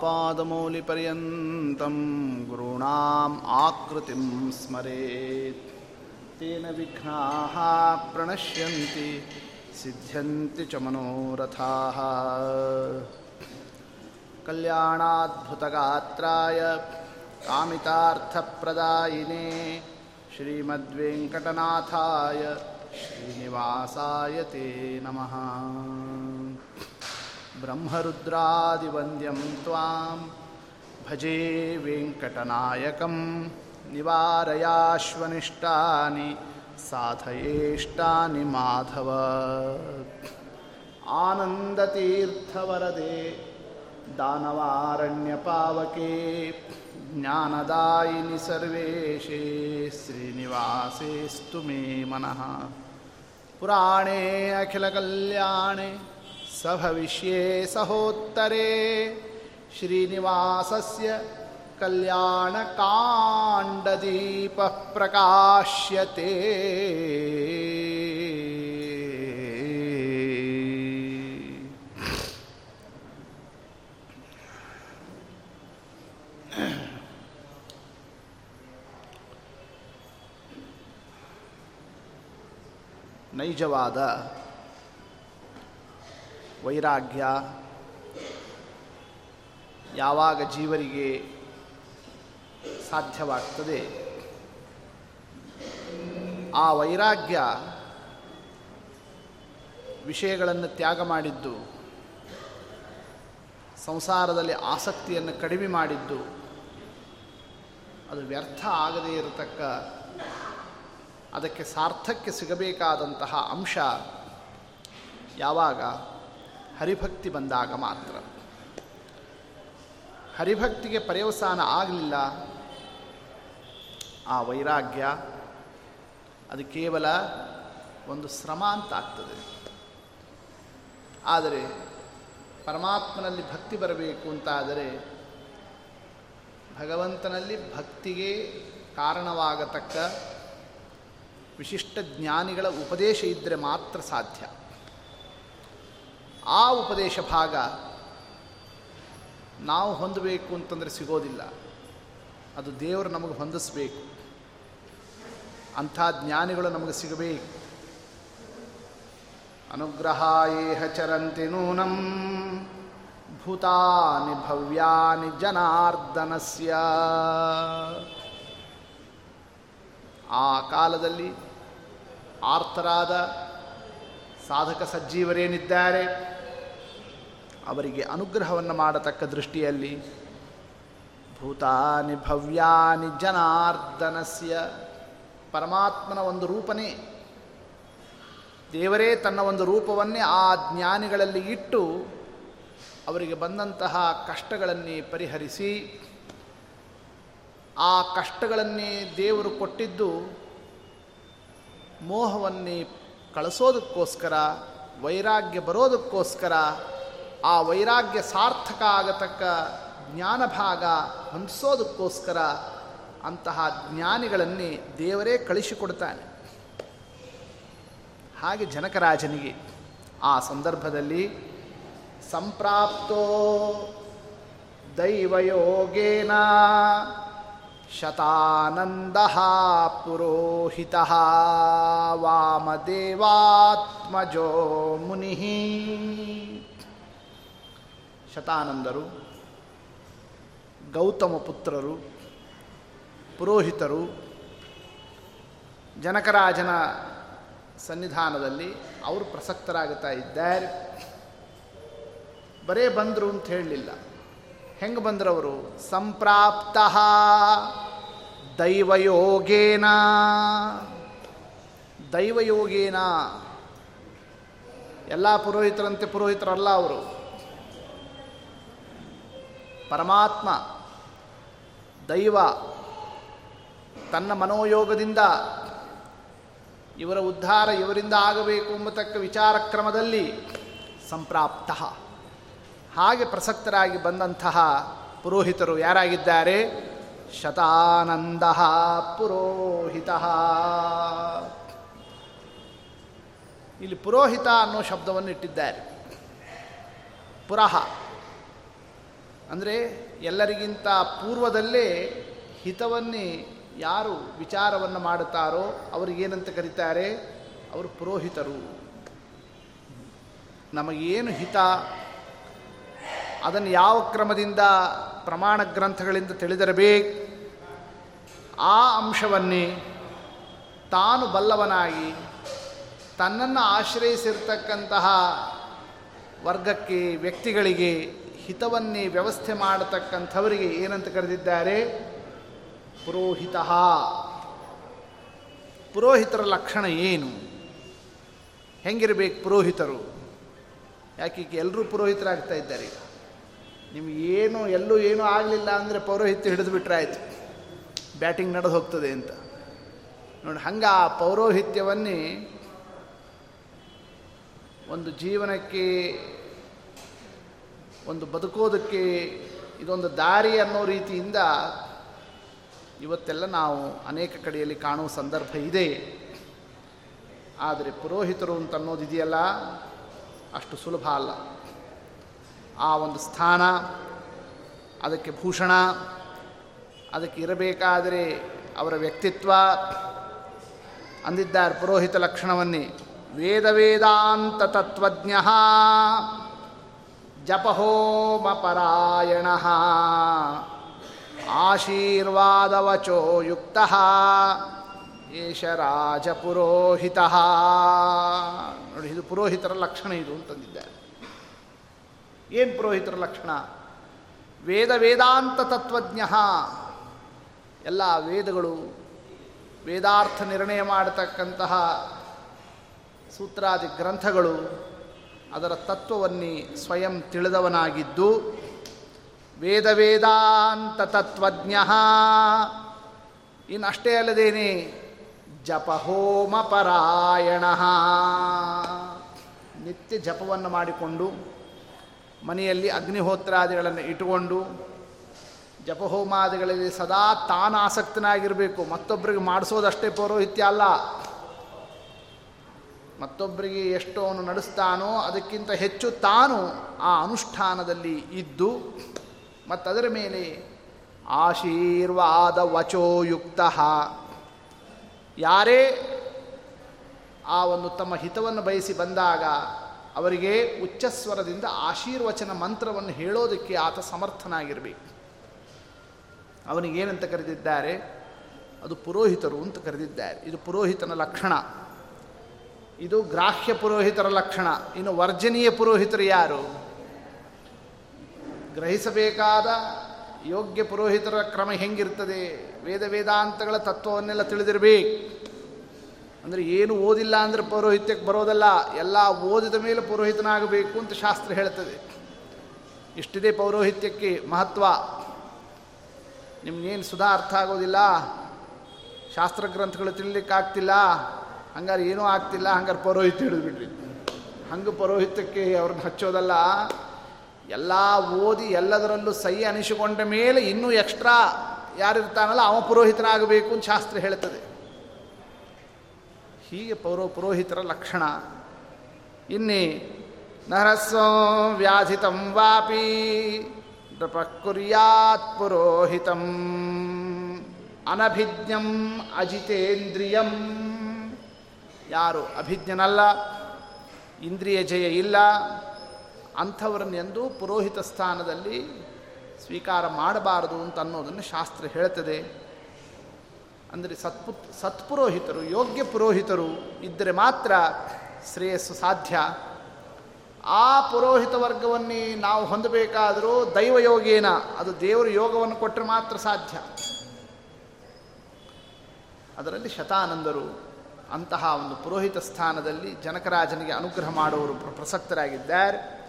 आपादमौलिपर्यन्तं गुरूणाम् आकृतिं स्मरेत् तेन विघ्नाः प्रणश्यन्ति सिद्ध्यन्ति च मनोरथाः कल्याणाद्भुतगात्राय कामितार्थप्रदायिने श्रीमद्वेङ्कटनाथाय श्रीनिवासाय ते नमः ब्रह्मरुद्रादिवन्द्यं त्वां भजे वेङ्कटनायकं निवारयाश्वनिष्टानि साधयेष्टानि माधव आनन्दतीर्थवरदे दानवारण्यपावके ज्ञानदायिनि सर्वेशे श्रीनिवासेस्तु मे मनः पुराणे अखिलकल्याणे सभविष्ये सहोत्तरे श्रीनिवासस्य कल्याणकाण्डदीपः प्रकाश्यते ನೈಜವಾದ ವೈರಾಗ್ಯ ಯಾವಾಗ ಜೀವರಿಗೆ ಸಾಧ್ಯವಾಗ್ತದೆ? ಆ ವೈರಾಗ್ಯ ವಿಷಯಗಳನ್ನು ತ್ಯಾಗ ಮಾಡಿದ್ದು, ಸಂಸಾರದಲ್ಲಿ ಆಸಕ್ತಿಯನ್ನು ಕಡಿಮೆ ಮಾಡಿದ್ದು, ಅದು ವ್ಯರ್ಥ ಆಗದೇ ಇರತಕ್ಕ, ಅದಕ್ಕೆ ಸಾರ್ಥಕ್ಕೆ ಸಿಗಬೇಕಾದಂತಹ ಅಂಶ ಯಾವಾಗ? ಹರಿಭಕ್ತಿ ಬಂದಾಗ ಮಾತ್ರ. ಹರಿಭಕ್ತಿಗೆ ಪರ್ಯವಸಾನ ಆಗಲಿಲ್ಲ. ಆ ವೈರಾಗ್ಯ, ಅದು ಕೇವಲ ಒಂದು ಶ್ರಮ ಅಂತ ಆಗ್ತದೆ ಆದರೆ ಪರಮಾತ್ಮನಲ್ಲಿ ಭಕ್ತಿ ಬರಬೇಕು ಅಂತಾದರೆ ಭಗವಂತನಲ್ಲಿ ಭಕ್ತಿಗೆ ಕಾರಣವಾಗತಕ್ಕ ವಿಶಿಷ್ಟ ಜ್ಞಾನಿಗಳ ಉಪದೇಶ ಇದ್ದರೆ ಮಾತ್ರ ಸಾಧ್ಯ. ಆ ಉಪದೇಶ ಭಾಗ ನಾವು ಹೊಂದಬೇಕು ಅಂತಂದರೆ ಸಿಗೋದಿಲ್ಲ. ಅದು ದೇವರು ನಮಗೆ ಹೊಂದಿಸಬೇಕು. ಅಂಥ ಜ್ಞಾನಿಗಳು ನಮಗೆ ಸಿಗಬೇಕು. ಅನುಗ್ರಹಾಯೇಹ ಚರಂತಿ ನೂನಂ ಭೂತಾನಿ ಭವ್ಯಾನಿ ಜನಾರ್ದನಸ್ಯ. ಆ ಕಾಲದಲ್ಲಿ ಆರ್ತರಾದ ಸಾಧಕ ಸಜ್ಜೀವರೇನಿದ್ದಾರೆ? ಅವರಿಗೆ ಅನುಗ್ರಹವನ್ನು ಮಾಡತಕ್ಕ ದೃಷ್ಟಿಯಲ್ಲಿ ಭೂತಾನಿ ಭವ್ಯಾನಿ ಜನಾರ್ದನಸ್ಯ ಪರಮಾತ್ಮನ ಒಂದು ರೂಪನೇ. ದೇವರೇ ತನ್ನ ಒಂದು ರೂಪವನ್ನೇ ಆ ಜ್ಞಾನಿಗಳಲ್ಲಿ ಇಟ್ಟು ಅವರಿಗೆ ಬಂದಂತಹ ಕಷ್ಟಗಳನ್ನೇ ಪರಿಹರಿಸಿ, ಆ ಕಷ್ಟಗಳನ್ನೇ ದೇವರು ಕೊಟ್ಟಿದ್ದು ಮೋಹವನ್ನೇ ಕಳಿಸೋದಕ್ಕೋಸ್ಕರ, ವೈರಾಗ್ಯ ಬರೋದಕ್ಕೋಸ್ಕರ, ಆ ವೈರಾಗ್ಯ ಸಾರ್ಥಕ ಆಗತಕ್ಕ ಜ್ಞಾನ ಭಾಗ ಹೊಂದಿಸೋದಕ್ಕೋಸ್ಕರ ಅಂತಹ ಜ್ಞಾನಿಗಳನ್ನೇ ದೇವರೇ ಕಳಿಸಿಕೊಡ್ತಾನೆ. ಹಾಗೆ ಜನಕರಾಜನಿಗೆ ಆ ಸಂದರ್ಭದಲ್ಲಿ ಸಂಪ್ರಾಪ್ತೋ ದೈವಯೋಗೇನ ಶತಾನಂದ ಪುರೋಹಿತ ವಾಮದೇವಾತ್ಮಜೋ ಮುನಿ. ಶತಾನಂದರು, ಗೌತಮ ಪುತ್ರರು, ಪುರೋಹಿತರು, ಜನಕರಾಜನ ಸನ್ನಿಧಾನದಲ್ಲಿ ಅವರು ಪ್ರಸಕ್ತರಾಗುತ್ತಾ ಇದ್ದಾರೆ. ಬರೇ ಬಂದರು ಅಂತ ಹೇಳಲಿಲ್ಲ. ಹೆಂಗೆ ಬಂದ್ರವರು? ಸಂಪ್ರಾಪ್ತ ದೈವಯೋಗೇನ. ದೈವಯೋಗೇನ. ಎಲ್ಲ ಪುರೋಹಿತರಂತೆ ಪುರೋಹಿತರಲ್ಲ ಅವರು. ಪರಮಾತ್ಮ, ದೈವ, ತನ್ನ ಮನೋಯೋಗದಿಂದ ಇವರ ಉದ್ಧಾರ ಇವರಿಂದ ಆಗಬೇಕು ಎಂಬತಕ್ಕ ವಿಚಾರ ಕ್ರಮದಲ್ಲಿ ಸಂಪ್ರಾಪ್ತ. ಹಾಗೆ ಪ್ರಸಕ್ತರಾಗಿ ಬಂದಂತಹ ಪುರೋಹಿತರು ಯಾರಾಗಿದ್ದಾರೆ? ಶತಾನಂದ ಪುರೋಹಿತ. ಇಲ್ಲಿ ಪುರೋಹಿತ ಅನ್ನೋ ಶಬ್ದವನ್ನು ಇಟ್ಟಿದ್ದಾರೆ. ಪುರಹ. ಅಂದರೆ ಎಲ್ಲರಿಗಿಂತ ಪೂರ್ವದಲ್ಲೇ ಹಿತವನ್ನೇ ಯಾರು ವಿಚಾರವನ್ನು ಮಾಡುತ್ತಾರೋ ಅವರಿಗೇನಂತ ಕರೀತಾರೆ? ಅವರು ಪುರೋಹಿತರು. ನಮಗೇನು ಹಿತ? ಅದನ್ನು ಯಾವ ಕ್ರಮದಿಂದ ಪ್ರಮಾಣ ಗ್ರಂಥಗಳಿಂದ ತಿಳಿದಿರಬೇಕು? ಆ ಅಂಶವನ್ನೇ ತಾನು ಬಲ್ಲವನಾಗಿ ತನ್ನನ್ನು ಆಶ್ರಯಿಸಿರ್ತಕ್ಕಂತಹ ವರ್ಗಕ್ಕೆ ವ್ಯಕ್ತಿಗಳಿಗೆ ಹಿತವನ್ನೇ ವ್ಯವಸ್ಥೆ ಮಾಡತಕ್ಕಂಥವರಿಗೆ ಏನಂತ ಕರೆದಿದ್ದಾರೆ? ಪುರೋಹಿತ. ಪುರೋಹಿತರ ಲಕ್ಷಣ ಏನು? ಹೆಂಗಿರಬೇಕು ಪುರೋಹಿತರು? ಯಾಕೆ ಎಲ್ಲರೂ ಪುರೋಹಿತರಾಗ್ತಾ ಇದ್ದಾರೆ? ಈಗ ನಿಮಗೇನು, ಎಲ್ಲೂ ಏನೂ ಆಗಲಿಲ್ಲ ಅಂದರೆ ಪೌರೋಹಿತ್ಯ ಹಿಡಿದು ಬಿಟ್ರೆ ಆಯಿತು. ಬ್ಯಾಟಿಂಗ್ ನಡೆದು ಹೋಗ್ತದೆ ಅಂತ. ನೋಡಿ, ಹಂಗೆ ಆ ಪೌರೋಹಿತ್ಯವನ್ನೇ ಒಂದು ಜೀವನಕ್ಕೆ, ಒಂದು ಬದುಕೋದಕ್ಕೆ, ಇದೊಂದು ದಾರಿ ಅನ್ನೋ ರೀತಿಯಿಂದ ಇವತ್ತೆಲ್ಲ ನಾವು ಅನೇಕ ಕಡೆಯಲ್ಲಿ ಕಾಣುವ ಸಂದರ್ಭ ಇದೆ. ಆದರೆ ಪುರೋಹಿತರು ಅಂತ ಅನ್ನೋದಿದೆಯಲ್ಲ, ಅಷ್ಟು ಸುಲಭ ಅಲ್ಲ. ಆ ಒಂದು ಸ್ಥಾನ, ಅದಕ್ಕೆ ಭೂಷಣ, ಅದಕ್ಕೆ ಇರಬೇಕಾದರೆ ಅವರ ವ್ಯಕ್ತಿತ್ವ, ಅಂದಿದ್ದಾರೆ ಪುರೋಹಿತ ಲಕ್ಷಣವನ್ನೇ. ವೇದ ವೇದಾಂತ ತತ್ವಜ್ಞ, ಜಪಹೋಮಪರಾಯಣ, ಆಶೀರ್ವಾದವಚೋ ಯುಕ್ತ ಏಷ ರಾಜಪುರೋಹಿತ ನೋಡಿ, ಇದು ಪುರೋಹಿತರ ಲಕ್ಷಣ ಇದು ಅಂತಂದಿದ್ದಾರೆ. ಏನು ಪುರೋಹಿತರ ಲಕ್ಷಣ? ವೇದ ವೇದಾಂತ ತತ್ವಜ್ಞ. ಎಲ್ಲ ವೇದಗಳು ವೇದಾರ್ಥ ನಿರ್ಣಯ ಮಾಡತಕ್ಕಂತಹ ಸೂತ್ರಾದಿ ಗ್ರಂಥಗಳು ಅದರ ತತ್ವವನ್ನೇ ಸ್ವಯಂ ತಿಳಿದವನಾಗಿದ್ದು, ವೇದ ವೇದಾಂತ ತತ್ವಜ್ಞ. ಇನ್ನಷ್ಟೇ ಅಲ್ಲದೇನೆ ಜಪಹೋಮ ಪರಾಯಣ. ನಿತ್ಯ ಜಪವನ್ನು ಮಾಡಿಕೊಂಡು ಮನೆಯಲ್ಲಿ ಅಗ್ನಿಹೋತ್ರಾದಿಗಳನ್ನು ಇಟ್ಟುಕೊಂಡು ಜಪಹೋಮಾದಿಗಳಲ್ಲಿ ಸದಾ ತಾನು ಆಸಕ್ತನಾಗಿರಬೇಕು ಮತ್ತೊಬ್ಬರಿಗೆ ಮಾಡಿಸೋದಷ್ಟೇ ಪೌರೋಹಿತ್ಯ ಅಲ್ಲ. ಮತ್ತೊಬ್ಬರಿಗೆ ಎಷ್ಟು ಅವನು ನಡೆಸ್ತಾನೋ ಅದಕ್ಕಿಂತ ಹೆಚ್ಚು ತಾನು ಆ ಅನುಷ್ಠಾನದಲ್ಲಿ ಇದ್ದು, ಮತ್ತದರ ಮೇಲೆ ಆಶೀರ್ವಾದ ವಚೋಯುಕ್ತ. ಯಾರೇ ಆ ಒಂದು ತಮ್ಮ ಹಿತವನ್ನು ಬಯಸಿ ಬಂದಾಗ ಅವರಿಗೆ ಉಚ್ಚಸ್ವರದಿಂದ ಆಶೀರ್ವಚನ ಮಂತ್ರವನ್ನು ಹೇಳೋದಕ್ಕೆ ಆತ ಸಮರ್ಥನಾಗಿರಬೇಕು. ಅವನಿಗೇನಂತ ಕರೆದಿದ್ದಾರೆ? ಅದು ಪುರೋಹಿತರು ಅಂತ ಕರೆದಿದ್ದಾರೆ. ಇದು ಪುರೋಹಿತನ ಲಕ್ಷಣ. ಇದು ಗ್ರಾಹ್ಯ ಪುರೋಹಿತರ ಲಕ್ಷಣ. ಇನ್ನು ವರ್ಜನೀಯ ಪುರೋಹಿತರು ಯಾರು? ಗ್ರಹಿಸಬೇಕಾದ ಯೋಗ್ಯ ಪುರೋಹಿತರ ಕ್ರಮ ಹೆಂಗಿರ್ತದೆ? ವೇದ ವೇದಾಂತಗಳ ತತ್ವವನ್ನೆಲ್ಲ ತಿಳಿದಿರಬೇಕು. ಅಂದರೆ ಏನು ಓದಿಲ್ಲ ಅಂದರೆ ಪೌರೋಹಿತ್ಯಕ್ಕೆ ಬರೋದಲ್ಲ, ಎಲ್ಲ ಓದಿದ ಮೇಲೆ ಪುರೋಹಿತನಾಗಬೇಕು ಅಂತ ಶಾಸ್ತ್ರ ಹೇಳ್ತದೆ. ಇಷ್ಟಿದೆ ಪೌರೋಹಿತ್ಯಕ್ಕೆ ಮಹತ್ವ. ನಿಮ್ಗೇನು ಸುಧಾ ಅರ್ಥ ಆಗೋದಿಲ್ಲ? ಶಾಸ್ತ್ರ ಗ್ರಂಥಗಳು ತಿಳಿಲಿಕ್ಕಾಗ್ತಿಲ್ಲ ಹಂಗಾರೆ ಏನೂ ಆಗ್ತಿಲ್ಲ, ಹಂಗಾರೆ ಪೌರೋಹಿತ್ಯ ಹಿಡಿದ್ಬಿಡ್ರಿ ಹಂಗೆ ಪೌರೋಹಿತ್ಯಕ್ಕೆ ಅವ್ರನ್ನ ಹಚ್ಚೋದಲ್ಲ, ಎಲ್ಲ ಓದಿ ಎಲ್ಲದರಲ್ಲೂ ಸೈ ಅನಿಸಿಕೊಂಡ ಮೇಲೆ ಇನ್ನೂ ಎಕ್ಸ್ಟ್ರಾ ಯಾರಿರ್ತಾನಲ್ಲ, ಅವ ಪುರೋಹಿತನಾಗಬೇಕು ಅಂತ ಶಾಸ್ತ್ರ ಹೇಳ್ತದೆ. ಹೀಗೆ ಪೌರೋ ಪುರೋಹಿತರ ಲಕ್ಷಣ. ಇನ್ನಿ ನರಸ್ವ ವ್ಯಾಧಿತಂ ವಾಪಿ ನೃಪ ಪುರೋಹಿತಂ ಅನಭಿಜ್ಞಂ ಅಜಿತೇಂದ್ರಿಯಂ. ಯಾರು ಅಭಿಜ್ಞನಲ್ಲ, ಇಂದ್ರಿಯ ಜಯ ಇಲ್ಲ ಅಂಥವರನ್ನೆಂದೂ ಪುರೋಹಿತ ಸ್ಥಾನದಲ್ಲಿ ಸ್ವೀಕಾರ ಮಾಡಬಾರದು ಅಂತ ಅನ್ನೋದನ್ನು ಶಾಸ್ತ್ರ ಹೇಳ್ತದೆ. ಅಂದರೆ ಸತ್ಪು ಸತ್ಪುರೋಹಿತರು, ಯೋಗ್ಯ ಪುರೋಹಿತರು ಇದ್ದರೆ ಮಾತ್ರ ಶ್ರೇಯಸ್ಸು ಸಾಧ್ಯ. ಆ ಪುರೋಹಿತ ವರ್ಗವನ್ನೇ ನಾವು ಹೊಂದಬೇಕಾದರೂ ದೈವಯೋಗೇನ, ಅದು ದೇವರು ಯೋಗವನ್ನು ಕೊಟ್ಟರೆ ಮಾತ್ರ ಸಾಧ್ಯ. ಅದರಲ್ಲಿ ಶತಾನಂದರು ಅಂತಹ ಒಂದು ಪುರೋಹಿತ ಸ್ಥಾನದಲ್ಲಿ ಜನಕರಾಜನಿಗೆ ಅನುಗ್ರಹ ಮಾಡುವವರು ಪ್ರಸಕ್ತರಾಗಿದ್ದಾರೆ.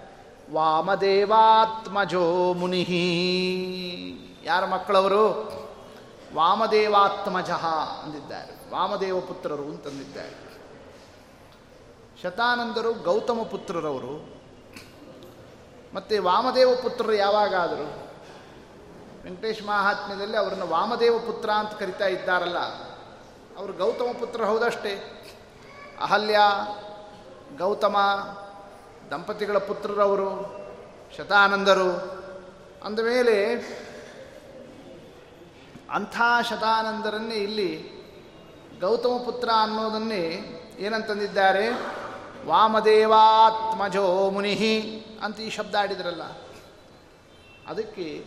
ವಾಮದೇವಾತ್ಮಜೋ ಮುನಿ ಯಾರ ಮಕ್ಕಳವರು? ವಾಮದೇವಾತ್ಮಜಃ ಅಂದಿದ್ದಾರೆ. ವಾಮದೇವ ಪುತ್ರರು ಅಂತಂದಿದ್ದಾರೆ. ಶತಾನಂದರು ಗೌತಮ ಪುತ್ರರವರು. ಮತ್ತು ವಾಮದೇವ ಪುತ್ರರು ಯಾವಾಗಾದರು? ವೆಂಕಟೇಶ್ ಮಹಾತ್ಮ್ಯದಲ್ಲಿ ಅವರನ್ನು ವಾಮದೇವ ಪುತ್ರ ಅಂತ ಕರಿತಾ ಇದ್ದಾರಲ್ಲ. ಅವರು ಗೌತಮ ಪುತ್ರ ಹೌದಷ್ಟೇ. ಅಹಲ್ಯ, ಗೌತಮ, ದಂಪತಿಗಳ ಪುತ್ರರವರು, ಶತಾನಂದರು. ಅಂದಮೇಲೆ ಅಂಥ ಶತಾನಂದರನ್ನೇ ಇಲ್ಲಿ ಗೌತಮ ಪುತ್ರ ಅನ್ನೋದನ್ನೇ ಏನಂತಂದಿದ್ದಾರೆ? ವಾಮದೇವಾತ್ಮಜೋ ಮುನಿಹಿ ಅಂತ ಈ ಶಬ್ದ ಆಡಿದ್ರಲ್ಲ. ಅದಕ್ಕೆ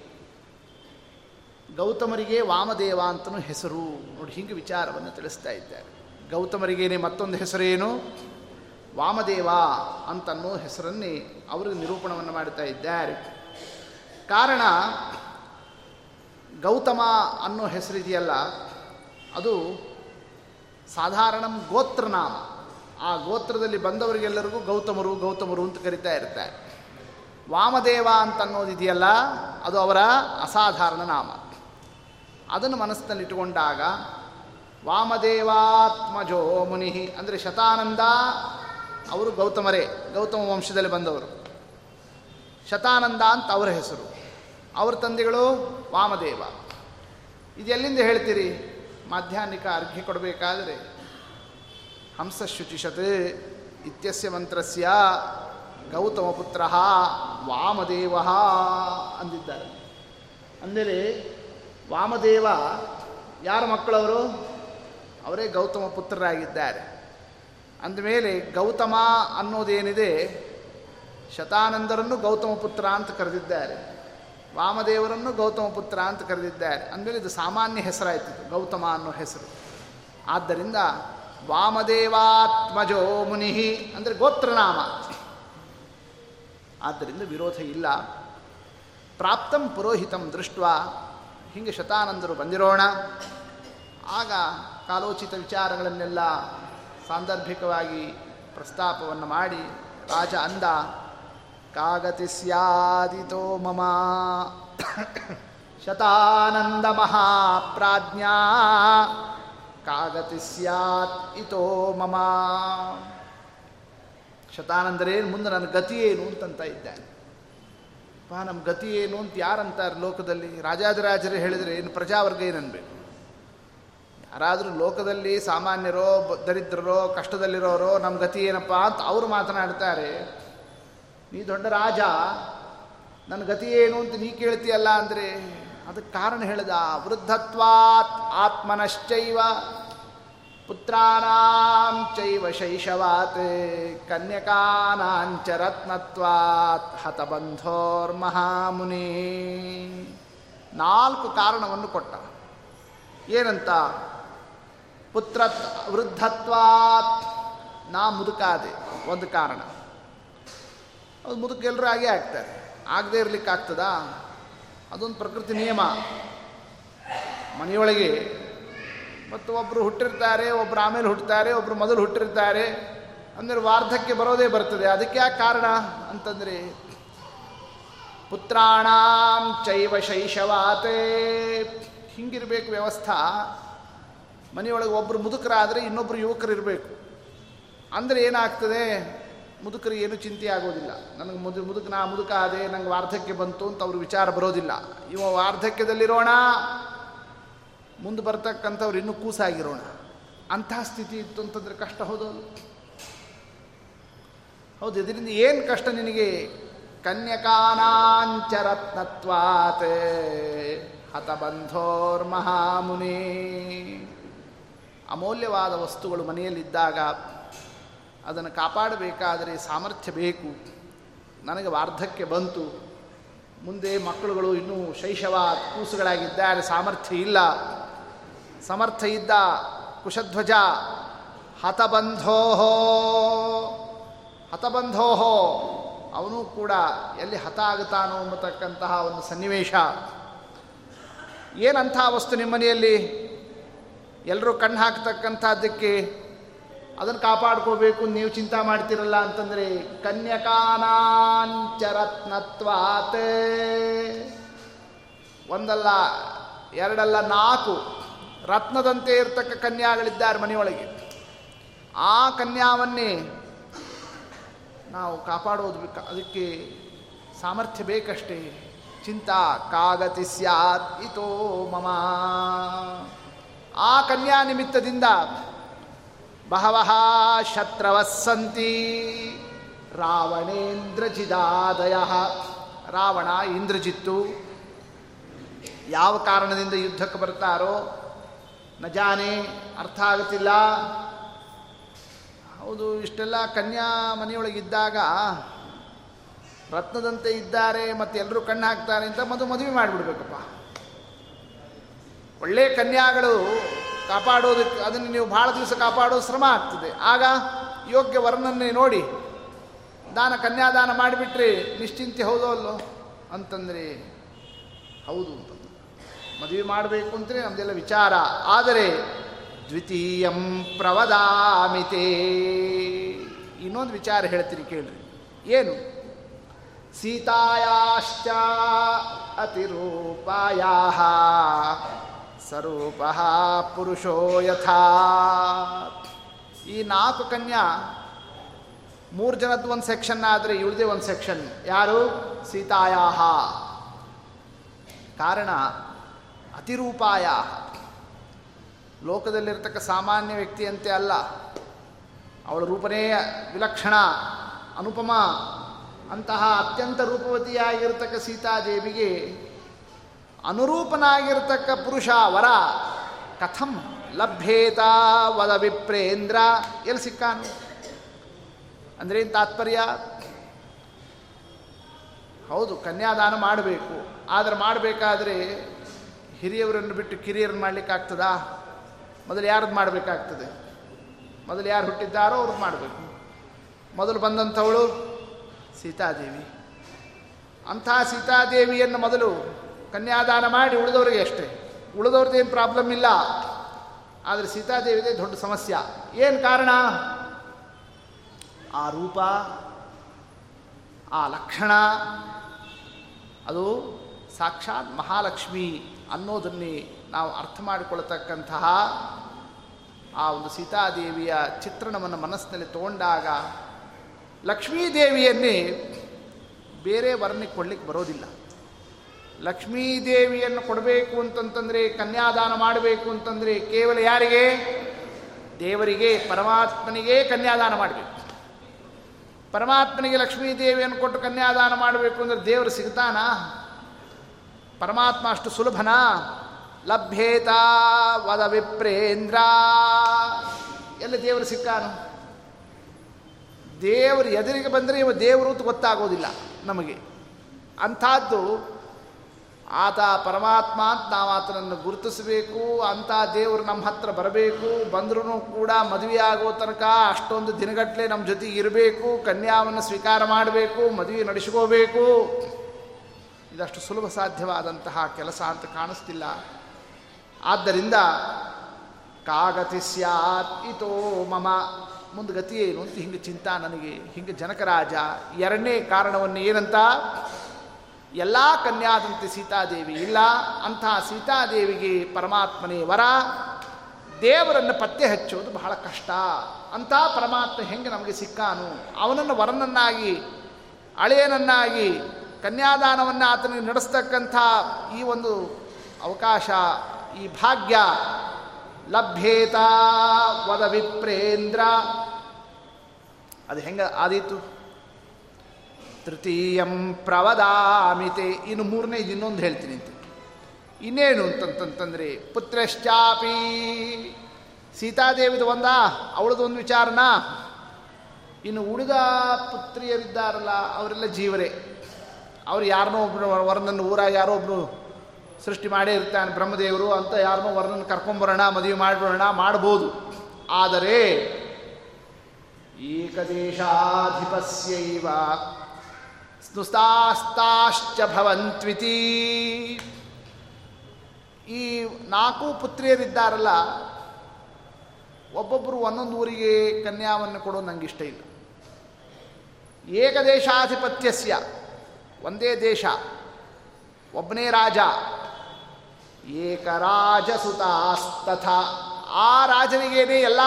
ಗೌತಮರಿಗೆ ವಾಮದೇವ ಅಂತನೂ ಹೆಸರು. ನೋಡಿ, ಹಿಂಗೆ ವಿಚಾರವನ್ನು ತಿಳಿಸ್ತಾ ಇದ್ದಾರೆ. ಗೌತಮರಿಗೇನೆ ಮತ್ತೊಂದು ಹೆಸರೇನು? ವಾಮದೇವ ಅಂತನ್ನೋ ಹೆಸರನ್ನೇ ಅವರಿಗೆ ನಿರೂಪಣವನ್ನು ಮಾಡ್ತಾ ಇದ್ದಾರೆ. ಕಾರಣ ಗೌತಮ ಅನ್ನೋ ಹೆಸರಿದೆಯಲ್ಲ, ಅದು ಸಾಧಾರಣ ಗೋತ್ರನಾಮ ಆ ಗೋತ್ರದಲ್ಲಿ ಬಂದವರಿಗೆಲ್ಲರಿಗೂ ಗೌತಮರು ಗೌತಮರು ಅಂತ ಕರಿತಾ ಇರ್ತಾರೆ. ವಾಮದೇವ ಅಂತ ಅನ್ನೋದಿದೆಯಲ್ಲ ಅದು ಅವರ ಅಸಾಧಾರಣ ನಾಮ. ಅದನ್ನು ಮನಸ್ಸಿನಲ್ಲಿಟ್ಟುಕೊಂಡಾಗ ವಾಮದೇವಾತ್ಮಜೋ ಮುನಿ ಅಂದರೆ ಶತಾನಂದ, ಅವರು ಗೌತಮರೇ, ಗೌತಮ ವಂಶದಲ್ಲಿ ಬಂದವರು. ಶತಾನಂದ ಅಂತ ಅವರ ಹೆಸರು. ಅವರ ತಂದೆಗಳು ವಾಮದೇವ. ಇದೆಲ್ಲಿಂದ ಹೇಳ್ತೀರಿ? ಮಾಧ್ಯಾಹ್ನಿಕ ಅರ್ಘ್ಯ ಕೊಡಬೇಕಾದರೆ. ಹಂಸಶುಚಿಷತ್ ಇತ್ಯಸ್ಯ ಮಂತ್ರಸ್ಯ ಗೌತಮ ಪುತ್ರ ವಾಮದೇವ ಅಂದಿದ್ದಾರೆ. ಅಂದರೆ ವಾಮದೇವ ಯಾರ ಮಕ್ಕಳವರು? ಅವರೇ ಗೌತಮ ಪುತ್ರರಾಗಿದ್ದಾರೆ. ಅಂದಮೇಲೆ ಗೌತಮ ಅನ್ನೋದೇನಿದೆ? ಶತಾನಂದರನ್ನು ಗೌತಮ ಪುತ್ರ ಅಂತ ಕರೆದಿದ್ದಾರೆ. ವಾಮದೇವರನ್ನು ಗೌತಮ ಪುತ್ರ ಅಂತ ಕರೆದಿದ್ದಾರೆ. ಅಂದಮೇಲೆ ಇದು ಸಾಮಾನ್ಯ ಹೆಸರಾಯ್ತು ಗೌತಮ ಅನ್ನೋ ಹೆಸರು. ಆದ್ದರಿಂದ ವಾಮದೇವಾತ್ಮಜೋ ಮುನಿ ಅಂದರೆ ಗೋತ್ರನಾಮ. ಆದ್ದರಿಂದ ವಿರೋಧ ಇಲ್ಲ. ಪ್ರಾಪ್ತಂ ಪುರೋಹಿತಂ ದೃಷ್ಟ ಹಿಂಗೆ ಶತಾನಂದರು ಬಂದಿರೋಣ. ಆಗ ಕಾಲೋಚಿತ ವಿಚಾರಗಳನ್ನೆಲ್ಲ ಸಾಂದರ್ಭಿಕವಾಗಿ ಪ್ರಸ್ತಾಪವನ್ನು ಮಾಡಿ ರಾಜ ಅಂದ ಕಾಗತಿ ಸ್ಯಾದಿತೋ ಮಮ ಶತಾನಂದ ಮಹಾಪ್ರಾಜ್ಞಾ ಕಾಗತಿ ಸ್ಯಾತ್ ಇತೋ ಮಮ ಶತಾನಂದರೇನು ಮುಂದೆ ನನ್ನ ಗತಿ ಏನು ಅಂತಂತ ಇದ್ದಾನೆ. ಪಾ ನಮ್ಮ ಗತಿ ಏನು ಅಂತ ಯಾರಂತಾರೆ ಲೋಕದಲ್ಲಿ? ರಾಜಾದಿರಾಜರೇ ಹೇಳಿದರೆ ಏನು ಪ್ರಜಾವರ್ಗ ಏನನ್ಬೇಕು? ಯಾರಾದರೂ ಲೋಕದಲ್ಲಿ ಸಾಮಾನ್ಯರೋ, ದರಿದ್ರರೋ, ಕಷ್ಟದಲ್ಲಿರೋರೋ, ನಮ್ಮ ಗತಿ ಏನಪ್ಪ ಅಂತ ಅವರು ಮಾತನಾಡ್ತಾರೆ. ನೀ ದೊಡ್ಡ ರಾಜ, ನನ್ನ ಗತಿ ಏನು ಅಂತ ನೀ ಕೇಳ್ತೀಯಲ್ಲ ಅಂದರೆ ಅದಕ್ಕೆ ಕಾರಣ ಹೇಳಿದ, ವೃದ್ಧತ್ವಾತ್ ಆತ್ಮನಶ್ಚೈವ, ಪುತ್ರಾನಾಂ ಚೈವ ಶೈಶವಾತ್ ಕನ್ಯಕಾನಾಂಚ ರತ್ನತ್ವಾತ್, ಹತಬಂಧೋರ್ಮಹಾಮುನಿ. ನಾಲ್ಕು ಕಾರಣವನ್ನು ಕೊಟ್ಟ. ಏನಂತ? ಪುತ್ರ ವೃದ್ಧತ್ವಾತ್, ನಾ ಮುದುಕಾದೆ. ಒಂದು ಕಾರಣ. ಅದು ಮುದುಕೆಲ್ಲರೂ ಹಾಗೆ ಆಗ್ತಾರೆ. ಆಗದೆ ಇರಲಿಕ್ಕೆ ಆಗ್ತದಾ? ಅದೊಂದು ಪ್ರಕೃತಿ ನಿಯಮ. ಮನೆಯೊಳಗೆ ಮತ್ತು ಒಬ್ಬರು ಹುಟ್ಟಿರ್ತಾರೆ ಒಬ್ಬರು ಆಮೇಲೆ ಹುಟ್ಟುತ್ತಾರೆ ಒಬ್ಬರು ಮೊದಲು ಹುಟ್ಟಿರ್ತಾರೆ ಅಂದರೆ ವಾರ್ಧಕ್ಯ ಬರೋದೇ ಬರ್ತದೆ. ಅದಕ್ಕೆ ಯಾಕೆ ಕಾರಣ ಅಂತಂದರೆ, ಪುತ್ರಾಣಾಂ ಚೈವ ಶೈಶವಾತೆ. ಹಿಂಗಿರಬೇಕು ವ್ಯವಸ್ಥಾ. ಮನೆಯೊಳಗೆ ಒಬ್ಬರು ಮುದುಕರಾದರೆ ಇನ್ನೊಬ್ಬರು ಯುವಕರು ಇರಬೇಕು ಅಂದರೆ ಏನಾಗ್ತದೆ? ಮುದುಕರಿಗೆ ಏನು ಚಿಂತೆ ಆಗೋದಿಲ್ಲ. ನನಗೆ ಮುದು, ಮುದುಕ, ನಾ ಮುದುಕ ಆದೆ ನಂಗೆ ವಾರ್ಧಕ್ಯ ಬಂತು ಅಂತ ಅವ್ರ ವಿಚಾರ ಬರೋದಿಲ್ಲ. ಇವ ವಾರ್ಧಕ್ಯದಲ್ಲಿರೋಣ, ಮುಂದೆ ಬರ್ತಕ್ಕಂಥವ್ರು ಇನ್ನೂ ಕೂಸಾಗಿರೋಣ. ಅಂತಹ ಸ್ಥಿತಿ ಇತ್ತು ಅಂತಂದರೆ ಕಷ್ಟ ಹೌದು ಹೌದು, ಇದರಿಂದ ಏನು ಕಷ್ಟ ನಿನಗೆ? ಹತಬಂಧೋರ್ ಮಹಾಮುನಿ. ಅಮೂಲ್ಯವಾದ ವಸ್ತುಗಳು ಮನೆಯಲ್ಲಿದ್ದಾಗ ಅದನ್ನು ಕಾಪಾಡಬೇಕಾದರೆ ಸಾಮರ್ಥ್ಯ ಬೇಕು. ನನಗೆ ವಾರ್ಧಕ್ಯ ಬಂತು. ಮುಂದೆ ಮಕ್ಕಳುಗಳು ಇನ್ನೂ ಶೈಶವ, ಕೂಸುಗಳಾಗಿದ್ದಾರೆ. ಸಾಮರ್ಥ್ಯ ಇಲ್ಲ. ಸಮರ್ಥ ಇದ್ದ ಕುಶಧ್ವಜ, ಹತಬಂಧೋಹೋ. ಹತಬಂಧೋಹೋ. ಅವನು ಕೂಡ ಎಲ್ಲಿ ಹತ ಆಗುತ್ತಾನೋ ಎಂಬತಕ್ಕಂತಹ ಒಂದು ಸನ್ನಿವೇಶ. ಏನಂಥ ವಸ್ತು ನಿಮ್ಮನೆಯಲ್ಲಿ? ಎಲ್ಲರೂ ಕಣ್ಣು ಹಾಕ್ತಕ್ಕಂಥದ್ದಕ್ಕೆ ಅದನ್ನು ಕಾಪಾಡ್ಕೋಬೇಕು, ನೀವು ಚಿಂತೆ ಮಾಡ್ತಿರಲ್ಲ ಅಂತಂದರೆ ಕನ್ಯಕಾನಾಂಚರತ್ನತ್ವಾತ್ ಒಂದಲ್ಲ, ಎರಡಲ್ಲ, ನಾಲ್ಕು. ರತ್ನದಂತೆ ಇರತಕ್ಕ ಕನ್ಯಾಗಳಿದ್ದಾರೆ ಮನೆಯೊಳಗೆ. ಆ ಕನ್ಯಾವನ್ನೇ ನಾವು ಕಾಪಾಡೋದು ಬೇಕು? ಅದಕ್ಕೆ ಸಾಮರ್ಥ್ಯ ಬೇಕಷ್ಟೇ. ಚಿಂತಾ ಕಾಗತಿ ಸ್ಯಾತ್, ಇತೋ ಮಮ. ಆ ಕನ್ಯಾ ನಿಮಿತ್ತದಿಂದ ಬಹವಃ ಶತ್ರವಸ್ಸಂತಿ ರಾವಣೇಂದ್ರಜಿದಾದಯ ರಾವಣ ಇಂದ್ರಜಿತ್ತು ಯಾವ ಕಾರಣದಿಂದ ಯುದ್ಧಕ್ಕೆ ಬರ್ತಾರೋ ನ ಜಾನೆ, ಅರ್ಥ ಆಗುತ್ತಿಲ್ಲ. ಹೌದು, ಇಷ್ಟೆಲ್ಲ ಕನ್ಯಾ ಮನೆಯೊಳಗಿದ್ದಾಗ ರತ್ನದಂತೆ ಇದ್ದಾರೆ, ಮತ್ತು ಎಲ್ಲರೂ ಕಣ್ಣು ಹಾಕ್ತಾರೆ ಅಂತ ಮದು ಮದುವೆ ಮಾಡಿಬಿಡ್ಬೇಕಪ್ಪ. ಒಳ್ಳೆ ಕನ್ಯಾಗಳು ಕಾಪಾಡೋದಕ್ಕೆ ಅದನ್ನು ನೀವು ಭಾಳ ದಿವಸ ಕಾಪಾಡೋ ಶ್ರಮ ಆಗ್ತದೆ. ಆಗ ಯೋಗ್ಯ ವರ್ಣನ್ನೇ ನೋಡಿ, ದಾನ ಕನ್ಯಾದಾನ ಮಾಡಿಬಿಟ್ರೆ ನಿಶ್ಚಿಂತೆ ಹೌದೋ ಅಲ್ಲೋ? ಅಂತಂದರೆ, ಹೌದು ಅಂತ ಮದುವೆ ಮಾಡಬೇಕು ಅಂತಲೇ ನಮ್ಮದೆಲ್ಲ ವಿಚಾರ. ಆದರೆ ದ್ವಿತೀಯಂ ಪ್ರವದಾಮಿತೇ ಇನ್ನೊಂದು ವಿಚಾರ ಹೇಳ್ತೀನಿ ಕೇಳ್ರಿ. ಏನು? ಸೀತಾಯಾಶ್ಚ ಅತಿರೂಪಾಯಾ ಸ್ವರೂಪ ಪುರುಷೋ ಯಥಾ ಈ ನಾಲ್ಕು ಕನ್ಯಾ ಮೂರು ಜನದ್ದು ಒಂದು ಸೆಕ್ಷನ್ ಆದರೆ ಇವಳದೇ ಒಂದು ಸೆಕ್ಷನ್ ಯಾರು ಸೀತಾಯಾಹ ಕಾರಣ ಅತಿರೂಪಾಯ ಲೋಕದಲ್ಲಿರ್ತಕ್ಕ ಸಾಮಾನ್ಯ ವ್ಯಕ್ತಿಯಂತೆ ಅಲ್ಲ ಅವಳ ರೂಪನೇ ವಿಲಕ್ಷಣ ಅನುಪಮ ಅಂತಹ ಅತ್ಯಂತ ರೂಪವತಿಯಾಗಿರ್ತಕ್ಕ ಸೀತಾದೇವಿಗೆ ಅನುರೂಪನಾಗಿರ್ತಕ್ಕ ಪುರುಷ ವರ, ಕಥಂ ಲಭ್ಯೇತ ವದ ವಿಪ್ರೇಂದ್ರ, ಎಲ್ಲಿ ಸಿಕ್ಕಾನು? ಅಂದ್ರೆ ಏನು ತಾತ್ಪರ್ಯ? ಹೌದು, ಕನ್ಯಾದಾನ ಮಾಡಬೇಕು. ಆದರೆ ಮಾಡಬೇಕಾದ್ರೆ ಹಿರಿಯವರನ್ನು ಬಿಟ್ಟು ಕಿರಿಯರನ್ನು ಮಾಡಲಿಕ್ಕಾಗ್ತದಾ ಮೊದಲು ಯಾರದ್ದು ಮಾಡಬೇಕಾಗ್ತದೆ? ಮೊದಲು ಯಾರು ಹುಟ್ಟಿದ್ದಾರೋ ಅವ್ರದ್ದು ಮಾಡಬೇಕು. ಮೊದಲು ಬಂದಂಥವಳು ಸೀತಾದೇವಿ. ಅಂಥ ಸೀತಾದೇವಿಯನ್ನು ಮೊದಲು ಕನ್ಯಾದಾನ ಮಾಡಿ ಉಳಿದವರಿಗೆ ಅಷ್ಟೇ. ಉಳಿದವ್ರದ್ದೇನು ಪ್ರಾಬ್ಲಮ್ ಇಲ್ಲ. ಆದರೆ ಸೀತಾದೇವಿದೆ ದೊಡ್ಡ ಸಮಸ್ಯೆ. ಏನು ಕಾರಣ? ಆ ರೂಪ, ಆ ಲಕ್ಷಣ, ಅದು ಸಾಕ್ಷಾತ್ ಮಹಾಲಕ್ಷ್ಮಿ ಅನ್ನೋದನ್ನೇ ನಾವು ಅರ್ಥ ಮಾಡಿಕೊಳ್ತಕ್ಕಂತಹ ಆ ಒಂದು ಸೀತಾದೇವಿಯ ಚಿತ್ರಣವನ್ನು ಮನಸ್ಸಿನಲ್ಲಿ ತಗೊಂಡಾಗ ಲಕ್ಷ್ಮೀದೇವಿಯನ್ನೇ ಬೇರೆ ವರ್ಣಿಕೊಳ್ಳಿಕ್ಕೆ ಬರೋದಿಲ್ಲ. ಲಕ್ಷ್ಮೀದೇವಿಯನ್ನು ಕೊಡಬೇಕು ಅಂತಂತಂದರೆ, ಕನ್ಯಾದಾನ ಮಾಡಬೇಕು ಅಂತಂದರೆ ಕೇವಲ ಯಾರಿಗೆ? ದೇವರಿಗೆ, ಪರಮಾತ್ಮನಿಗೆ ಕನ್ಯಾದಾನ ಮಾಡಬೇಕು. ಪರಮಾತ್ಮನಿಗೆ ಲಕ್ಷ್ಮೀದೇವಿಯನ್ನು ಕೊಟ್ಟು ಕನ್ಯಾದಾನ ಮಾಡಬೇಕು ಅಂದರೆ ದೇವರು ಸಿಗ್ತಾನಾ? ಪರಮಾತ್ಮ ಅಷ್ಟು ಸುಲಭನ? ಲಭ್ಯೇತ ವದ ವಿಪ್ರೇಂದ್ರ. ಎಲ್ಲ ದೇವರು ಸಿಕ್ಕಾನು ದೇವರು ಎದುರಿಗೆ ಬಂದರೆ ಇವ ದೇವರು ಅಂತ ಗೊತ್ತಾಗೋದಿಲ್ಲ ನಮಗೆ. ಅಂಥದ್ದು ಆತ ಪರಮಾತ್ಮ ಅಂತ ನಾವು ಆತನನ್ನು ಗುರುತಿಸಬೇಕು ಅಂಥ ದೇವರು ನಮ್ಮ ಹತ್ರ ಬರಬೇಕು ಬಂದರೂ ಕೂಡ ಮದುವೆ ಆಗೋ ತನಕ ಅಷ್ಟೊಂದು ದಿನಗಟ್ಟಲೆ ನಮ್ಮ ಜೊತೆ ಇರಬೇಕು, ಕನ್ಯಾವನ್ನು ಸ್ವೀಕಾರ ಮಾಡಬೇಕು, ಮದುವೆ ನಡೆಸ್ಕೋಬೇಕು. ಇದಷ್ಟು ಸುಲಭ ಸಾಧ್ಯವಾದಂತಹ ಕೆಲಸ ಅಂತ ಕಾಣಿಸ್ತಿಲ್ಲ. ಆದ್ದರಿಂದ ಕಾಗತಿ ಸ್ಯಾತ್, ಇತೋ ಮಮ. ಮುಂದೆ ಗತಿ ಏನು ಅಂತ ಹಿಂಗೆ ಚಿಂತಾ ನನಗೆ. ಹಿಂಗೆ ಜನಕರಾಜ. ಎರಡನೇ ಕಾರಣವನ್ನು ಏನಂತ ಎಲ್ಲ ಕನ್ಯಾದಂತೆ ಸೀತಾದೇವಿ ಇಲ್ಲ. ಅಂಥ ಸೀತಾದೇವಿಗೆ ಪರಮಾತ್ಮನೇ ವರ. ದೇವರನ್ನು ಪತ್ತೆ ಹಚ್ಚೋದು ಬಹಳ ಕಷ್ಟ. ಅಂಥ ಪರಮಾತ್ಮ ಹೆಂಗೆ ನಮಗೆ ಸಿಕ್ಕಾನು? ಅವನನ್ನು ವರನನ್ನಾಗಿ ಅಳೆಯನನ್ನಾಗಿ ಕನ್ಯಾದಾನವನ್ನು ಆತನಿಗೆ ನಡೆಸ್ತಕ್ಕಂಥ ಈ ಒಂದು ಅವಕಾಶ, ಈ ಭಾಗ್ಯ ಲಭ್ಯೇತ ವದ ವಿಪ್ರೇಂದ್ರ. ಅದು ಹೆಂಗೆ ಆದೀತು? ತೃತೀಯಂ ಪ್ರವದಾಮಿತೆ. ಇನ್ನು ಮೂರನೇದು ಇನ್ನೊಂದು ಹೇಳ್ತೀನಿ ಅಂತ. ಇನ್ನೇನು ಅಂತಂತಂತಂದರೆ, ಪುತ್ರಶ್ಚಾಪಿ. ಸೀತಾದೇವಿದು ಒಂದ? ಅವಳದು ಒಂದು ವಿಚಾರನ? ಇನ್ನು ಉಳಿದ ಪುತ್ರಿಯರಿದ್ದಾರಲ್ಲ, ಅವರೆಲ್ಲ ಜೀವರೇ. ಅವ್ರು ಯಾರನ್ನೋ ಒಬ್ಬರು ವರನನ್ನು ಊರಾಗ ಯಾರೋ ಒಬ್ಬರು ಸೃಷ್ಟಿ ಮಾಡೇ ಇರ್ತಾನೆ ಬ್ರಹ್ಮದೇವರು ಅಂತ ಯಾರನ್ನೋ ವರನನ್ನು ಕರ್ಕೊಂಬರೋಣ, ಮದುವೆ ಮಾಡಿಬಿಡೋಣ, ಮಾಡ್ಬೋದು. ಆದರೆ ಏಕದೇಶಾಧಿಪಸ್ಯೈವ. ಸ್ನುಸ್ತಾಸ್ತಾಶ್ಚ ಭವಂತ್ವಿತಿ. ಈ ನಾಲ್ಕು ಪುತ್ರಿಯರಿದ್ದಾರಲ್ಲ ಒಬ್ಬೊಬ್ಬರು ಒಂದೊಂದು ಊರಿಗೆ ಕನ್ಯಾವನ್ನು ಕೊಡೋ ನಂಗೆ ಇಷ್ಟ ಇಲ್ಲ. ಏಕದೇಶಾಧಿಪತ್ಯಸ್ಯ, ಒಂದೇ ದೇಶ, ಒಬ್ಬನೇ ರಾಜ. ಏಕರಾಜಸುತಾಸ್ತಥ. ಆ ರಾಜನಿಗೇನೆ ಎಲ್ಲ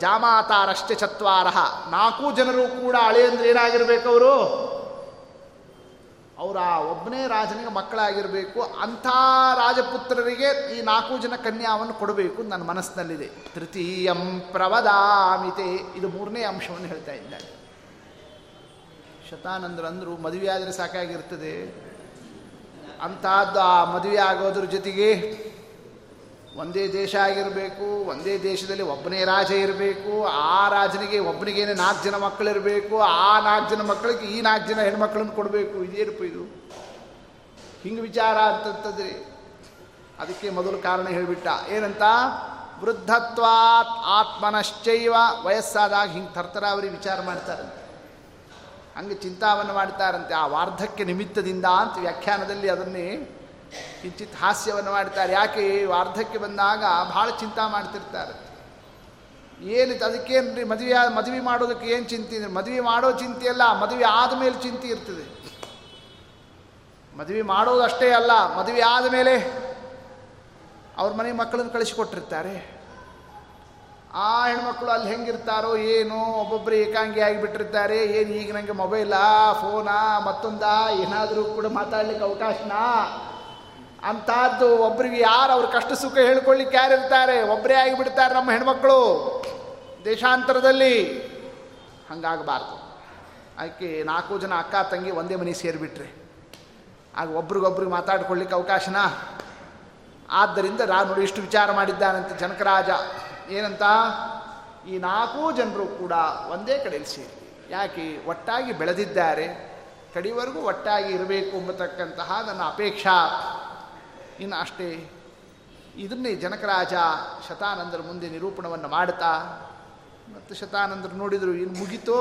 ಜಾಮಾತಾರಷ್ಟೇ ಚತ್ವಾರ. ನಾಲ್ಕು ಜನರು ಕೂಡ ಅಳೆಯಂದ್ರೆ ಏನಾಗಿರ್ಬೇಕು ಅವರು ಆ ಒಬ್ಬನೇ ರಾಜನಿಗೆ ಮಕ್ಕಳಾಗಿರಬೇಕು, ಅಂಥ ರಾಜಪುತ್ರರಿಗೆ ಈ ನಾಲ್ಕು ಜನ ಕನ್ಯಾವನ್ನು ಕೊಡಬೇಕು ನನ್ನ ಮನಸ್ಸಿನಲ್ಲಿದೆ. ತೃತೀಯಂ ಪ್ರವದಾಮಿತೆ. ಇದು ಮೂರನೇ ಅಂಶವನ್ನು ಹೇಳ್ತಾ ಅಂದರು ಮದುವೆ ಆದರೆ ಸಾಕಾಗಿರ್ತದೆ. ಅಂಥದ್ದು ಆ ಮದುವೆ ಆಗೋದ್ರ ಜೊತೆಗೆ ಒಂದೇ ದೇಶ ಆಗಿರಬೇಕು, ಒಂದೇ ದೇಶದಲ್ಲಿ ಒಬ್ಬನೇ ರಾಜ ಇರಬೇಕು, ಆ ರಾಜನಿಗೆ ಒಬ್ಬನಿಗೇನೆ ನಾಲ್ಕು ಜನ ಮಕ್ಕಳಿರಬೇಕು, ಆ ನಾಲ್ಕು ಜನ ಮಕ್ಕಳಿಗೆ ಈ ನಾಲ್ಕು ಜನ ಹೆಣ್ಮಕ್ಳನ್ನು ಕೊಡಬೇಕು. ಇದೇನಪ್ಪ ಇದು? ಹಿಂಗೆ ವಿಚಾರ ಅಂತಂತಂದ್ರೆ ಅದಕ್ಕೆ ಮೊದಲು ಕಾರಣ ಹೇಳಿಬಿಟ್ಟ. ಏನಂತ? ವೃದ್ಧತ್ವಾತ್ ಆತ್ಮನಶ್ಚೈವ ವಯಸ್ಸಾದಾಗ ಹಿಂಗೆ ತರ್ತರಾವರಿ ವಿಚಾರ ಮಾಡ್ತಾರಂತೆ. ಹಂಗೆ ಚಿಂತಾವನ್ನು ಮಾಡ್ತಾರಂತೆ. ಆ ವಾರ್ಧಕ್ಯ ನಿಮಿತ್ತದಿಂದ ಅಂತ ವ್ಯಾಖ್ಯಾನದಲ್ಲಿ ಅದನ್ನೇ ಕಿಂಚಿತ್ ಹಾಸ್ಯವನ್ನು ಮಾಡ್ತಾರೆ. ಯಾಕೆ ವಾರ್ಧಕ್ಕೆ ಬಂದಾಗ ಭಾಳ ಚಿಂತೆ ಮಾಡ್ತಿರ್ತಾರೆ. ಏನು ಅದಕ್ಕೇನು ರೀ ಮದುವೆ ಮದುವೆ ಮಾಡೋದಕ್ಕೆ ಏನು ಚಿಂತೆ? ಅಂದರೆ ಮದುವೆ ಮಾಡೋ ಚಿಂತೆ ಅಲ್ಲ, ಮದುವೆ ಆದಮೇಲೆ ಚಿಂತೆ ಇರ್ತದೆ. ಮದುವೆ ಮಾಡೋದು ಅಷ್ಟೇ ಅಲ್ಲ, ಮದುವೆ ಆದಮೇಲೆ ಅವ್ರ ಮನೆ ಮಕ್ಕಳನ್ನು ಕಳಿಸಿಕೊಟ್ಟಿರ್ತಾರೆ. ಆ ಹೆಣ್ಮಕ್ಳು ಅಲ್ಲಿ ಹೆಂಗಿರ್ತಾರೋ ಏನು ಒಬ್ಬೊಬ್ಬರು ಏಕಾಂಗಿ ಆಗಿಬಿಟ್ಟಿರ್ತಾರೆ. ಏನು ಈಗ ನನಗೆ ಮೊಬೈಲಾ ಫೋನಾ ಮತ್ತೊಂದಾ? ಏನಾದರೂ ಕೂಡ ಮಾತಾಡಲಿಕ್ಕೆ ಅವಕಾಶನಾ? ಅಂಥದ್ದು ಒಬ್ರಿಗೆ ಯಾರು ಅವ್ರ ಕಷ್ಟ ಸುಖ ಹೇಳ್ಕೊಳ್ಳಿಕ್ಕೆ ಯಾರಿರ್ತಾರೆ ಒಬ್ಬರೇ ಆಗಿಬಿಡ್ತಾರೆ ನಮ್ಮ ಹೆಣ್ಮಕ್ಳು. ದೇಶಾಂತರದಲ್ಲಿ. ಹಂಗಾಗಬಾರ್ದು. ಅದಕ್ಕೆ ನಾಲ್ಕು ಜನ ಅಕ್ಕ ತಂಗಿ ಒಂದೇ ಮನೆ ಸೇರಿಬಿಟ್ರೆ. ಆಗ ಒಬ್ರಿಗೊಬ್ರಿಗೆ ಮಾತಾಡ್ಕೊಳ್ಳಿಕ್ಕೆ ಅವಕಾಶನ? ಆದ್ದರಿಂದ ನೋಡಿ ಇಷ್ಟು ವಿಚಾರ ಮಾಡಿದ್ದಾನಂತೆ ಜನಕರಾಜ. ಏನಂತ? ಈ ನಾಲ್ಕು ಜನರು ಕೂಡ ಒಂದೇ ಕಡೆಯಲ್ಲಿ ಸೇರಿ. ಯಾಕೆ? ಒಟ್ಟಾಗಿ ಬೆಳೆದಿದ್ದಾರೆ. ಕಡಿವರೆಗೂ ಒಟ್ಟಾಗಿ ಇರಬೇಕು ಎಂಬತಕ್ಕಂತಹ ನನ್ನ ಅಪೇಕ್ಷಾ. ಇನ್ನು ಅಷ್ಟೇ ಇದನ್ನೇ ಜನಕರಾಜ ಶತಾನಂದರ ಮುಂದೆ ನಿರೂಪಣವನ್ನು ಮಾಡ್ತಾ ಮತ್ತು ಶತಾನಂದರು ನೋಡಿದರು ಇನ್ನು ಮುಗಿತೋ,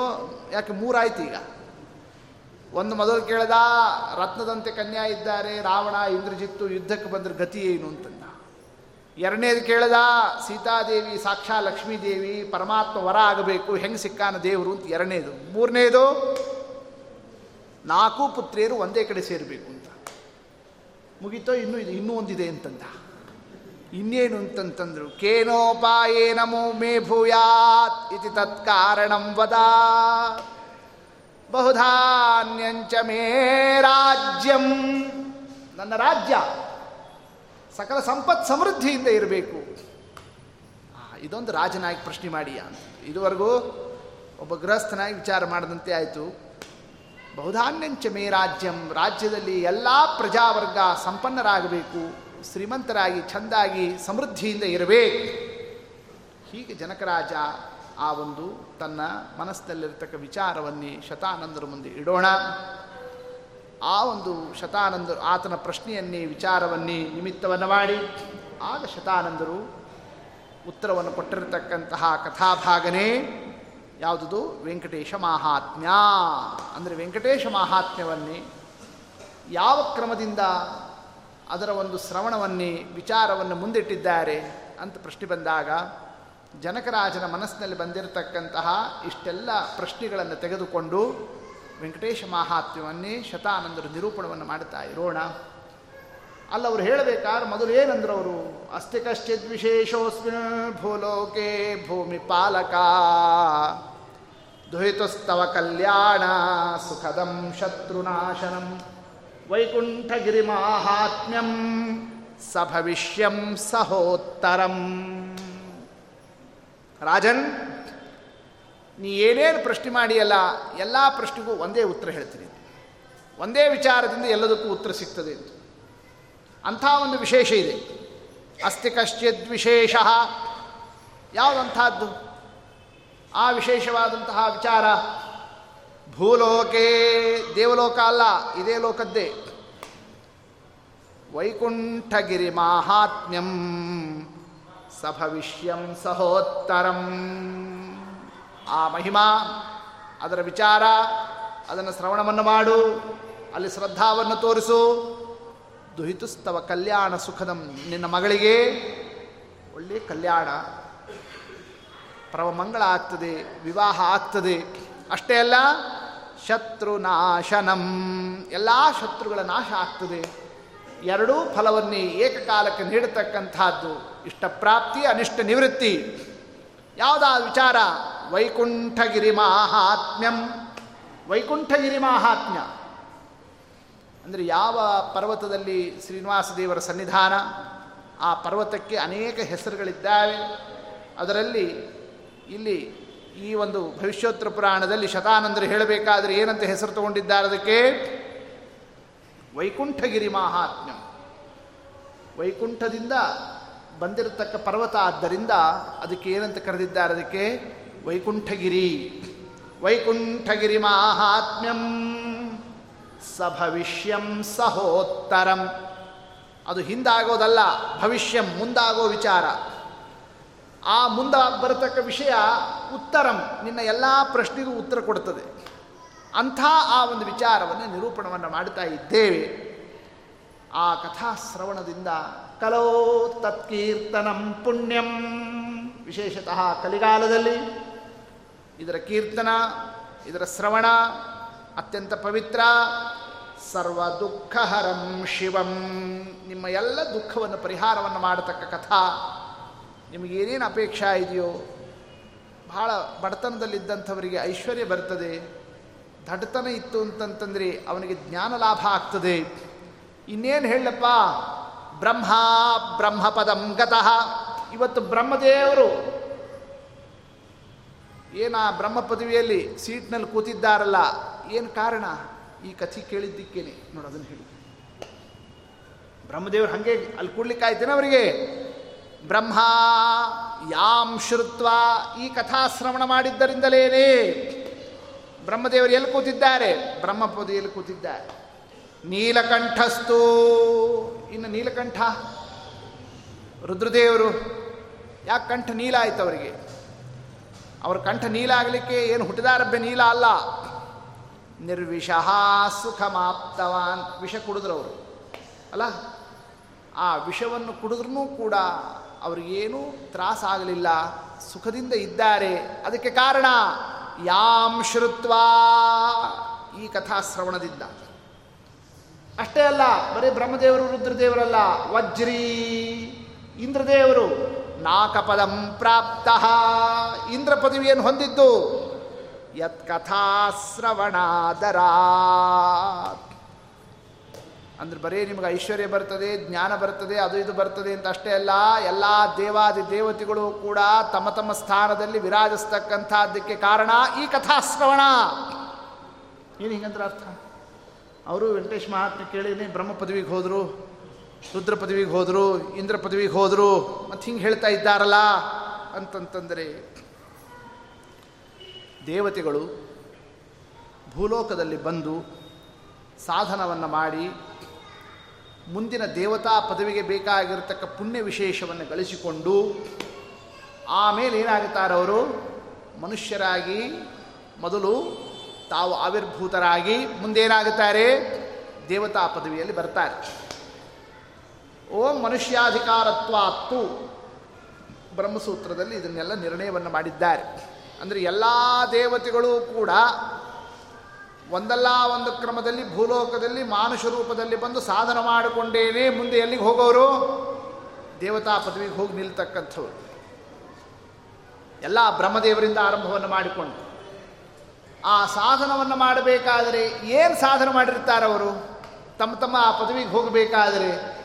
ಯಾಕೆ ಮೂರಾಯ್ತು ಈಗ? ಒಂದು ಮೊದಲು ಕೇಳ್ದ, ರತ್ನದಂತೆ ಕನ್ಯಾ ಇದ್ದಾರೆ, ರಾವಣ, ಇಂದ್ರಜಿತ್ತು ಯುದ್ಧಕ್ಕೆ ಬಂದ್ರೆ ಗತಿ ಏನು ಅಂತಂದ. ಎರಡನೇದು ಕೇಳ್ದ, ಸೀತಾದೇವಿ ಸಾಕ್ಷಾ ಲಕ್ಷ್ಮೀದೇವಿ, ಪರಮಾತ್ಮ ವರ ಆಗಬೇಕು, ಹೆಂಗೆ ಸಿಕ್ಕಾನ ದೇವರು ಅಂತ ಎರಡನೇದು. ಮೂರನೇದು, ನಾಲ್ಕು ಪುತ್ರಿಯರು ಒಂದೇ ಕಡೆ ಸೇರಬೇಕು. ಮುಗಿತೋ, ಇನ್ನೂ ಇದು ಇನ್ನೂ ಒಂದಿದೆ ಅಂತಂದ. ಇನ್ನೇನು ಅಂತಂತಂದ್ರು ಕೇನೋಪಾಯೇ ನಮೋ ಮೇ ಭೂಯಾತ್ ಇತಿ ತತ್ಕಾರಣಂ ವದ. ಬಹುಧಾನ್ಯಂಚ ಮೇ ರಾಜ್ಯಂ. ನನ್ನ ರಾಜ್ಯ ಸಕಲ ಸಂಪತ್ ಸಮೃದ್ಧಿಯಿಂದ ಇರಬೇಕು. ಇದೊಂದು ರಾಜನಾಗಿ ಪ್ರಶ್ನೆ ಮಾಡಿ ಅಂತ. ಇದುವರೆಗೂ ಒಬ್ಬ ಗೃಹಸ್ಥನಾಗಿ ವಿಚಾರ ಮಾಡದಂತೆ ಆಯಿತು. ಬಹುಧಾನ್ಯಂಚ ಮೇ ರಾಜ್ಯಂ. ರಾಜ್ಯದಲ್ಲಿ ಎಲ್ಲ ಪ್ರಜಾವರ್ಗ ಸಂಪನ್ನರಾಗಬೇಕು, ಶ್ರೀಮಂತರಾಗಿ, ಚಂದಾಗಿ, ಸಮೃದ್ಧಿಯಿಂದ ಇರಬೇಕು. ಹೀಗೆ ಜನಕರಾಜ ಆ ಒಂದು ತನ್ನ ಮನಸ್ಸಿನಲ್ಲಿರ್ತಕ್ಕ ವಿಚಾರವನ್ನೇ ಶತಾನಂದರ ಮುಂದೆ ಇಡೋಣ. ಆ ಒಂದು ಶತಾನಂದರು ಆತನ ಪ್ರಶ್ನೆಯನ್ನೇ, ವಿಚಾರವನ್ನೇ ನಿಮಿತ್ತವನ್ನು ಮಾಡಿ. ಆಗ ಶತಾನಂದರು ಉತ್ತರವನ್ನು ಕೊಟ್ಟಿರತಕ್ಕಂತಹ ಕಥಾಭಾಗನೇ ಯಾವುದುದು? ವೆಂಕಟೇಶ ಮಾಹಾತ್ಮ್ಯ. ಅಂದರೆ ವೆಂಕಟೇಶ ಮಾಹಾತ್ಮ್ಯವನ್ನೇ ಯಾವ ಕ್ರಮದಿಂದ ಅದರ ಒಂದು ಶ್ರವಣವನ್ನೇ, ವಿಚಾರವನ್ನು ಮುಂದಿಟ್ಟಿದ್ದಾರೆ ಅಂತ ಪ್ರಶ್ನೆ ಬಂದಾಗ, ಜನಕರಾಜನ ಮನಸ್ಸಿನಲ್ಲಿ ಬಂದಿರತಕ್ಕಂತಹ ಇಷ್ಟೆಲ್ಲ ಪ್ರಶ್ನೆಗಳನ್ನು ತೆಗೆದುಕೊಂಡು ವೆಂಕಟೇಶ ಮಾಹಾತ್ಮ್ಯವನ್ನೇ ಶತಾನಂದರು ನಿರೂಪಣವನ್ನು ಮಾಡುತ್ತಾ ಇರೋಣ. ಅಲ್ಲವರು ಹೇಳಬೇಕಾದ್ರೆ ಮೊದಲು ಏನಂದ್ರು ಅವರು, ಅಸ್ತಿ ಕಶ್ಚಿತ್ ವಿಶೇಷೋಸ್ಮಿನ್ ಭೂಲೋಕೆ ಭೂಮಿ ಪಾಲಕ ದುಹಿತುಸ್ತವ ಕಲ್ಯಾಣ ಸುಖದಂ ಶತ್ರುನಾಶನಂ, ವೈಕುಂಠಗಿರಿ ಮಾಹಾತ್ಮ್ಯಂ ಸಭವಿಷ್ಯಂ ಸಹೋತ್ತರಂ. ರಾಜನ್, ನೀ ಏನೇನು ಪ್ರಶ್ನೆ ಮಾಡಿಯಲ್ಲ, ಎಲ್ಲ ಪ್ರಶ್ನೆಗೂ ಒಂದೇ ಉತ್ತರ ಹೇಳ್ತೀನಿ. ಒಂದೇ ವಿಚಾರದಿಂದ ಎಲ್ಲದಕ್ಕೂ ಉತ್ತರ ಸಿಗ್ತದೆ ಅಂತ. ಅಂಥ ಒಂದು ವಿಶೇಷ ಇದೆ. ಅಸ್ತಿ ಕಶ್ಚಿದ್ ವಿಶೇಷ. ಯಾವುದಂಥದ್ದು? ಆ ವಿಶೇಷವಾದಂತಹ ವಿಚಾರ ಭೂಲೋಕೇ ದೇವಲೋಕ ಅಲ್ಲ, ಇದೇ ಲೋಕದ್ದೇ. ವೈಕುಂಠಗಿರಿ ಮಾಹಾತ್ಮ್ಯಂ ಸಭವಿಷ್ಯಂ ಸಹೋತ್ತರಂ. ಆ ಮಹಿಮಾ, ಅದರ ವಿಚಾರ, ಅದನ್ನು ಶ್ರವಣವನ್ನು ಮಾಡು, ಅಲ್ಲಿ ಶ್ರದ್ಧಾವನ್ನು ತೋರಿಸು. ದುಹಿತುಸ್ತವ ಕಲ್ಯಾಣ ಸುಖದಂ ನಿನ್ನ ಮಗಳಿಗೆ. ಒಳ್ಳೆಯ ಕಲ್ಯಾಣ. ಪರಮಂಗಳ ಆಗ್ತದೆ, ವಿವಾಹ ಆಗ್ತದೆ. ಅಷ್ಟೇ ಅಲ್ಲ, ಶತ್ರು ನಾಶನಂ. ಎಲ್ಲ ಶತ್ರುಗಳ ನಾಶ ಆಗ್ತದೆ. ಎರಡೂ ಫಲವನ್ನೇ ಏಕಕಾಲಕ್ಕೆ ನೀಡತಕ್ಕಂಥದ್ದು. ಇಷ್ಟಪ್ರಾಪ್ತಿ, ಅನಿಷ್ಟ ನಿವೃತ್ತಿ. ಯಾವುದಾ ವಿಚಾರ? ವೈಕುಂಠಗಿರಿ ಮಾಹಾತ್ಮ್ಯಂ. ವೈಕುಂಠಗಿರಿ ಮಾಹಾತ್ಮ್ಯ. ಅಂದರೆ ಯಾವ ಪರ್ವತದಲ್ಲಿ ಶ್ರೀನಿವಾಸ ದೇವರ ಸನ್ನಿಧಾನ, ಆ ಪರ್ವತಕ್ಕೆ ಅನೇಕ ಹೆಸರುಗಳಿದ್ದಾವೆ. ಅದರಲ್ಲಿ ಇಲ್ಲಿ ಈ ಒಂದು ಭವಿಷ್ಯೋತ್ತರ ಪುರಾಣದಲ್ಲಿ ಶತಾನಂದರು ಹೇಳಬೇಕಾದರೆ ಏನಂತ ಹೆಸರು ತಗೊಂಡಿದ್ದಾರೆ ಅದಕ್ಕೆ? ವೈಕುಂಠಗಿರಿ ಮಹಾತ್ಮ್ಯ. ವೈಕುಂಠದಿಂದ ಬಂದಿರತಕ್ಕ ಪರ್ವತ ಆದ್ದರಿಂದ ಅದಕ್ಕೆ ಏನಂತ ಕರೆದಿದ್ದಾರೆ ಅದಕ್ಕೆ? ವೈಕುಂಠಗಿರಿ. ವೈಕುಂಠಗಿರಿ ಮಾಹಾತ್ಮ್ಯಂ. ಸ ಭವಿಷ್ಯಂ ಸಹೋತ್ತರಂ. ಅದು ಹಿಂದಾಗೋದಲ್ಲ, ಭವಿಷ್ಯಂ ಮುಂದಾಗೋ ವಿಚಾರ. ಆ ಮುಂದೆ ಬರತಕ್ಕ ವಿಷಯ ಉತ್ತರಂ, ನಿನ್ನ ಎಲ್ಲ ಪ್ರಶ್ನೆಗೂ ಉತ್ತರ ಕೊಡ್ತದೆ. ಅಂಥ ಆ ಒಂದು ವಿಚಾರವನ್ನು ನಿರೂಪಣವನ್ನು ಮಾಡ್ತಾ ಇದ್ದೇವೆ. ಆ ಕಥಾಶ್ರವಣದಿಂದ ಕಲೋ ತತ್ಕೀರ್ತನಂ ಪುಣ್ಯಂ. ವಿಶೇಷತಃ ಕಲಿಗಾಲದಲ್ಲಿ ಇದರ ಕೀರ್ತನ, ಇದರ ಶ್ರವಣ, ಅತ್ಯಂತ ಪವಿತ್ರ ಸರ್ವ ದುಃಖಹರಂ ಶಿವಂ. ನಿಮ್ಮ ಎಲ್ಲ ದುಃಖವನ್ನು ಪರಿಹಾರವನ್ನು ಮಾಡತಕ್ಕ ಕಥಾ. ನಿಮಗೇನೇನು ಅಪೇಕ್ಷಾ ಇದೆಯೋ, ಬಹಳ ಬಡತನದಲ್ಲಿದ್ದಂಥವರಿಗೆ ಐಶ್ವರ್ಯ ಬರ್ತದೆ. ದಡ್ತನ ಇತ್ತು ಅಂತಂತಂದರೆ ಅವನಿಗೆ ಜ್ಞಾನ ಲಾಭ ಆಗ್ತದೆ. ಇನ್ನೇನು ಹೇಳಪ್ಪ? ಬ್ರಹ್ಮ, ಬ್ರಹ್ಮಪದಂ ಗತಃ. ಇವತ್ತು ಬ್ರಹ್ಮದೇವರು ಏನು ಆ ಬ್ರಹ್ಮ ಪದವಿಯಲ್ಲಿ ಸೀಟ್ನಲ್ಲಿ ಕೂತಿದ್ದಾರಲ್ಲ, ಏನು ಕಾರಣ? ಈ ಕಥೆ ಕೇಳಿದ್ದಕ್ಕೇನೆ. ನೋಡಿ, ಅದನ್ನು ಹೇಳಿ. ಬ್ರಹ್ಮದೇವರು ಹಂಗೆ ಅಲ್ಲಿ ಕೂಡ್ಲಿಕ್ಕಾಯ್ತೇನೆ ಅವರಿಗೆ? ಬ್ರಹ್ಮ ಯಾಂ ಶ್ರುತ್ವ ಈ ಕಥಾಶ್ರವಣ ಮಾಡಿದ್ದರಿಂದಲೇನೆ ಬ್ರಹ್ಮದೇವರು ಎಲ್ಲಿ ಕೂತಿದ್ದಾರೆ? ಬ್ರಹ್ಮಪದಿಯಲ್ಲಿ ಕೂತಿದ್ದಾರೆ? ನೀಲಕಂಠಸ್ತು ಇನ್ನು ನೀಲಕಂಠ? ರುದ್ರದೇವರು? ಯಾಕೆ ಕಂಠ ನೀಲ ಆಯ್ತು ಅವರಿಗೆ? ಅವ್ರ ಕಂಠ ನೀಲ ಆಗಲಿಕ್ಕೆ ಏನು ಹುಟ್ಟಿದಾರಬ್ಬೆ ನೀಲ ಅಲ್ಲ. ನಿರ್ವಿಷಃ ಸುಖಮಾಪ್ತವಾನ್. ವಿಷ ಕುಡಿದ್ರು ಅವರು. ಅಲ್ಲ? ಆ ವಿಷವನ್ನು ಕುಡಿದ್ರೂ ಕೂಡ ಅವ್ರಿಗೇನೂ ತ್ರಾಸಾಗಲಿಲ್ಲ. ಸುಖದಿಂದ ಇದ್ದಾರೆ. ಅದಕ್ಕೆ ಕಾರಣ ಯಾಂ ಶ್ರುತ್ವಾ. ಈ ಕಥಾ ಶ್ರವಣದಿಂದ ಅಷ್ಟೇ ಅಲ್ಲ, ಬರೀ ಬ್ರಹ್ಮದೇವರು, ರುದ್ರದೇವರಲ್ಲ. ವಜ್ರೀ. ಇಂದ್ರದೇವರು ನಾಕಪದಂ ಪ್ರಾಪ್ತ. ಇಂದ್ರ ಪದವಿಯನ್ನು ಹೊಂದಿದ್ದು? ಯತ್ ಕಥಾಶ್ರವಣಾದರ ಅಂದ್ರೆ ಬರೀ ನಿಮಗೆ ಐಶ್ವರ್ಯ ಬರ್ತದೆ, ಜ್ಞಾನ ಬರ್ತದೆ, ಅದು ಇದು ಬರ್ತದೆ ಅಂತ ಅಷ್ಟೇ ಅಲ್ಲ, ಎಲ್ಲ ದೇವಾದಿ ದೇವತೆಗಳು ಕೂಡ ತಮ್ಮ ತಮ್ಮ ಸ್ಥಾನದಲ್ಲಿ ವಿರಾಜಿಸ್ತಕ್ಕಂಥದ್ದಕ್ಕೆ ಕಾರಣ ಈ ಕಥಾಶ್ರವಣ. ಏನು ಹಿಂಗಂದ್ರೆ ಅರ್ಥ? ಅವರು ವೆಂಕಟೇಶ್ ಮಹಾತ್ಮ ಕೇಳಿದ್ರೆ ಬ್ರಹ್ಮ ಪದವಿಗೆ ಹೋದರು, ರುದ್ರ ಪದವಿಗೆ ಹೋದರು, ಇಂದ್ರ ಪದವಿಗೆ ಹೋದರು, ಮತ್ತು ಹಿಂಗೆ ಹೇಳ್ತಾ ಇದ್ದಾರಲ್ಲ ಅಂತಂತಂದರೆ ದೇವತೆಗಳು ಭೂಲೋಕದಲ್ಲಿ ಬಂದು ಸಾಧನವನ್ನು ಮಾಡಿ ಮುಂದಿನ ದೇವತಾ ಪದವಿಗೆ ಬೇಕಾಗಿರತಕ್ಕ ಪುಣ್ಯ ವಿಶೇಷವನ್ನು ಗಳಿಸಿಕೊಂಡು ಆಮೇಲೆ ಏನಾಗುತ್ತಾರವರು ಮನುಷ್ಯರಾಗಿ ಮೊದಲು ತಾವು ಆವಿರ್ಭೂತರಾಗಿ ಮುಂದೇನಾಗುತ್ತಾರೆ? ದೇವತಾ ಪದವಿಯಲ್ಲಿ ಬರ್ತಾರೆ. ಓಂ ಮನುಷ್ಯಾಧಿಕಾರತ್ವಾತ್ತು ಬ್ರಹ್ಮಸೂತ್ರದಲ್ಲಿ ಇದನ್ನೆಲ್ಲ ನಿರ್ಣಯವನ್ನು ಮಾಡಿದ್ದಾರೆ. ಅಂದರೆ ಎಲ್ಲ ದೇವತೆಗಳು ಕೂಡ ಒಂದಲ್ಲ ಒಂದು ಕ್ರಮದಲ್ಲಿ ಭೂಲೋಕದಲ್ಲಿ ಮಾನುಷ ರೂಪದಲ್ಲಿ ಬಂದು ಸಾಧನ ಮಾಡಿಕೊಂಡೇನೆ ಮುಂದೆ ಎಲ್ಲಿಗೆ ಹೋಗೋರು? ದೇವತಾ ಪದವಿಗೆ ಹೋಗಿ ನಿಲ್ತಕ್ಕಂಥವ್ರು. ಎಲ್ಲ ಬ್ರಹ್ಮದೇವರಿಂದ ಆರಂಭವನ್ನು ಮಾಡಿಕೊಂಡು. ಆ ಸಾಧನವನ್ನು ಮಾಡಬೇಕಾದರೆ ಏನು ಸಾಧನ ಮಾಡಿರ್ತಾರೆ ಅವರು? ತಮ್ಮ ತಮ್ಮ ಆ ಪದವಿಗೆ ಹೋಗಬೇಕಾದರೆ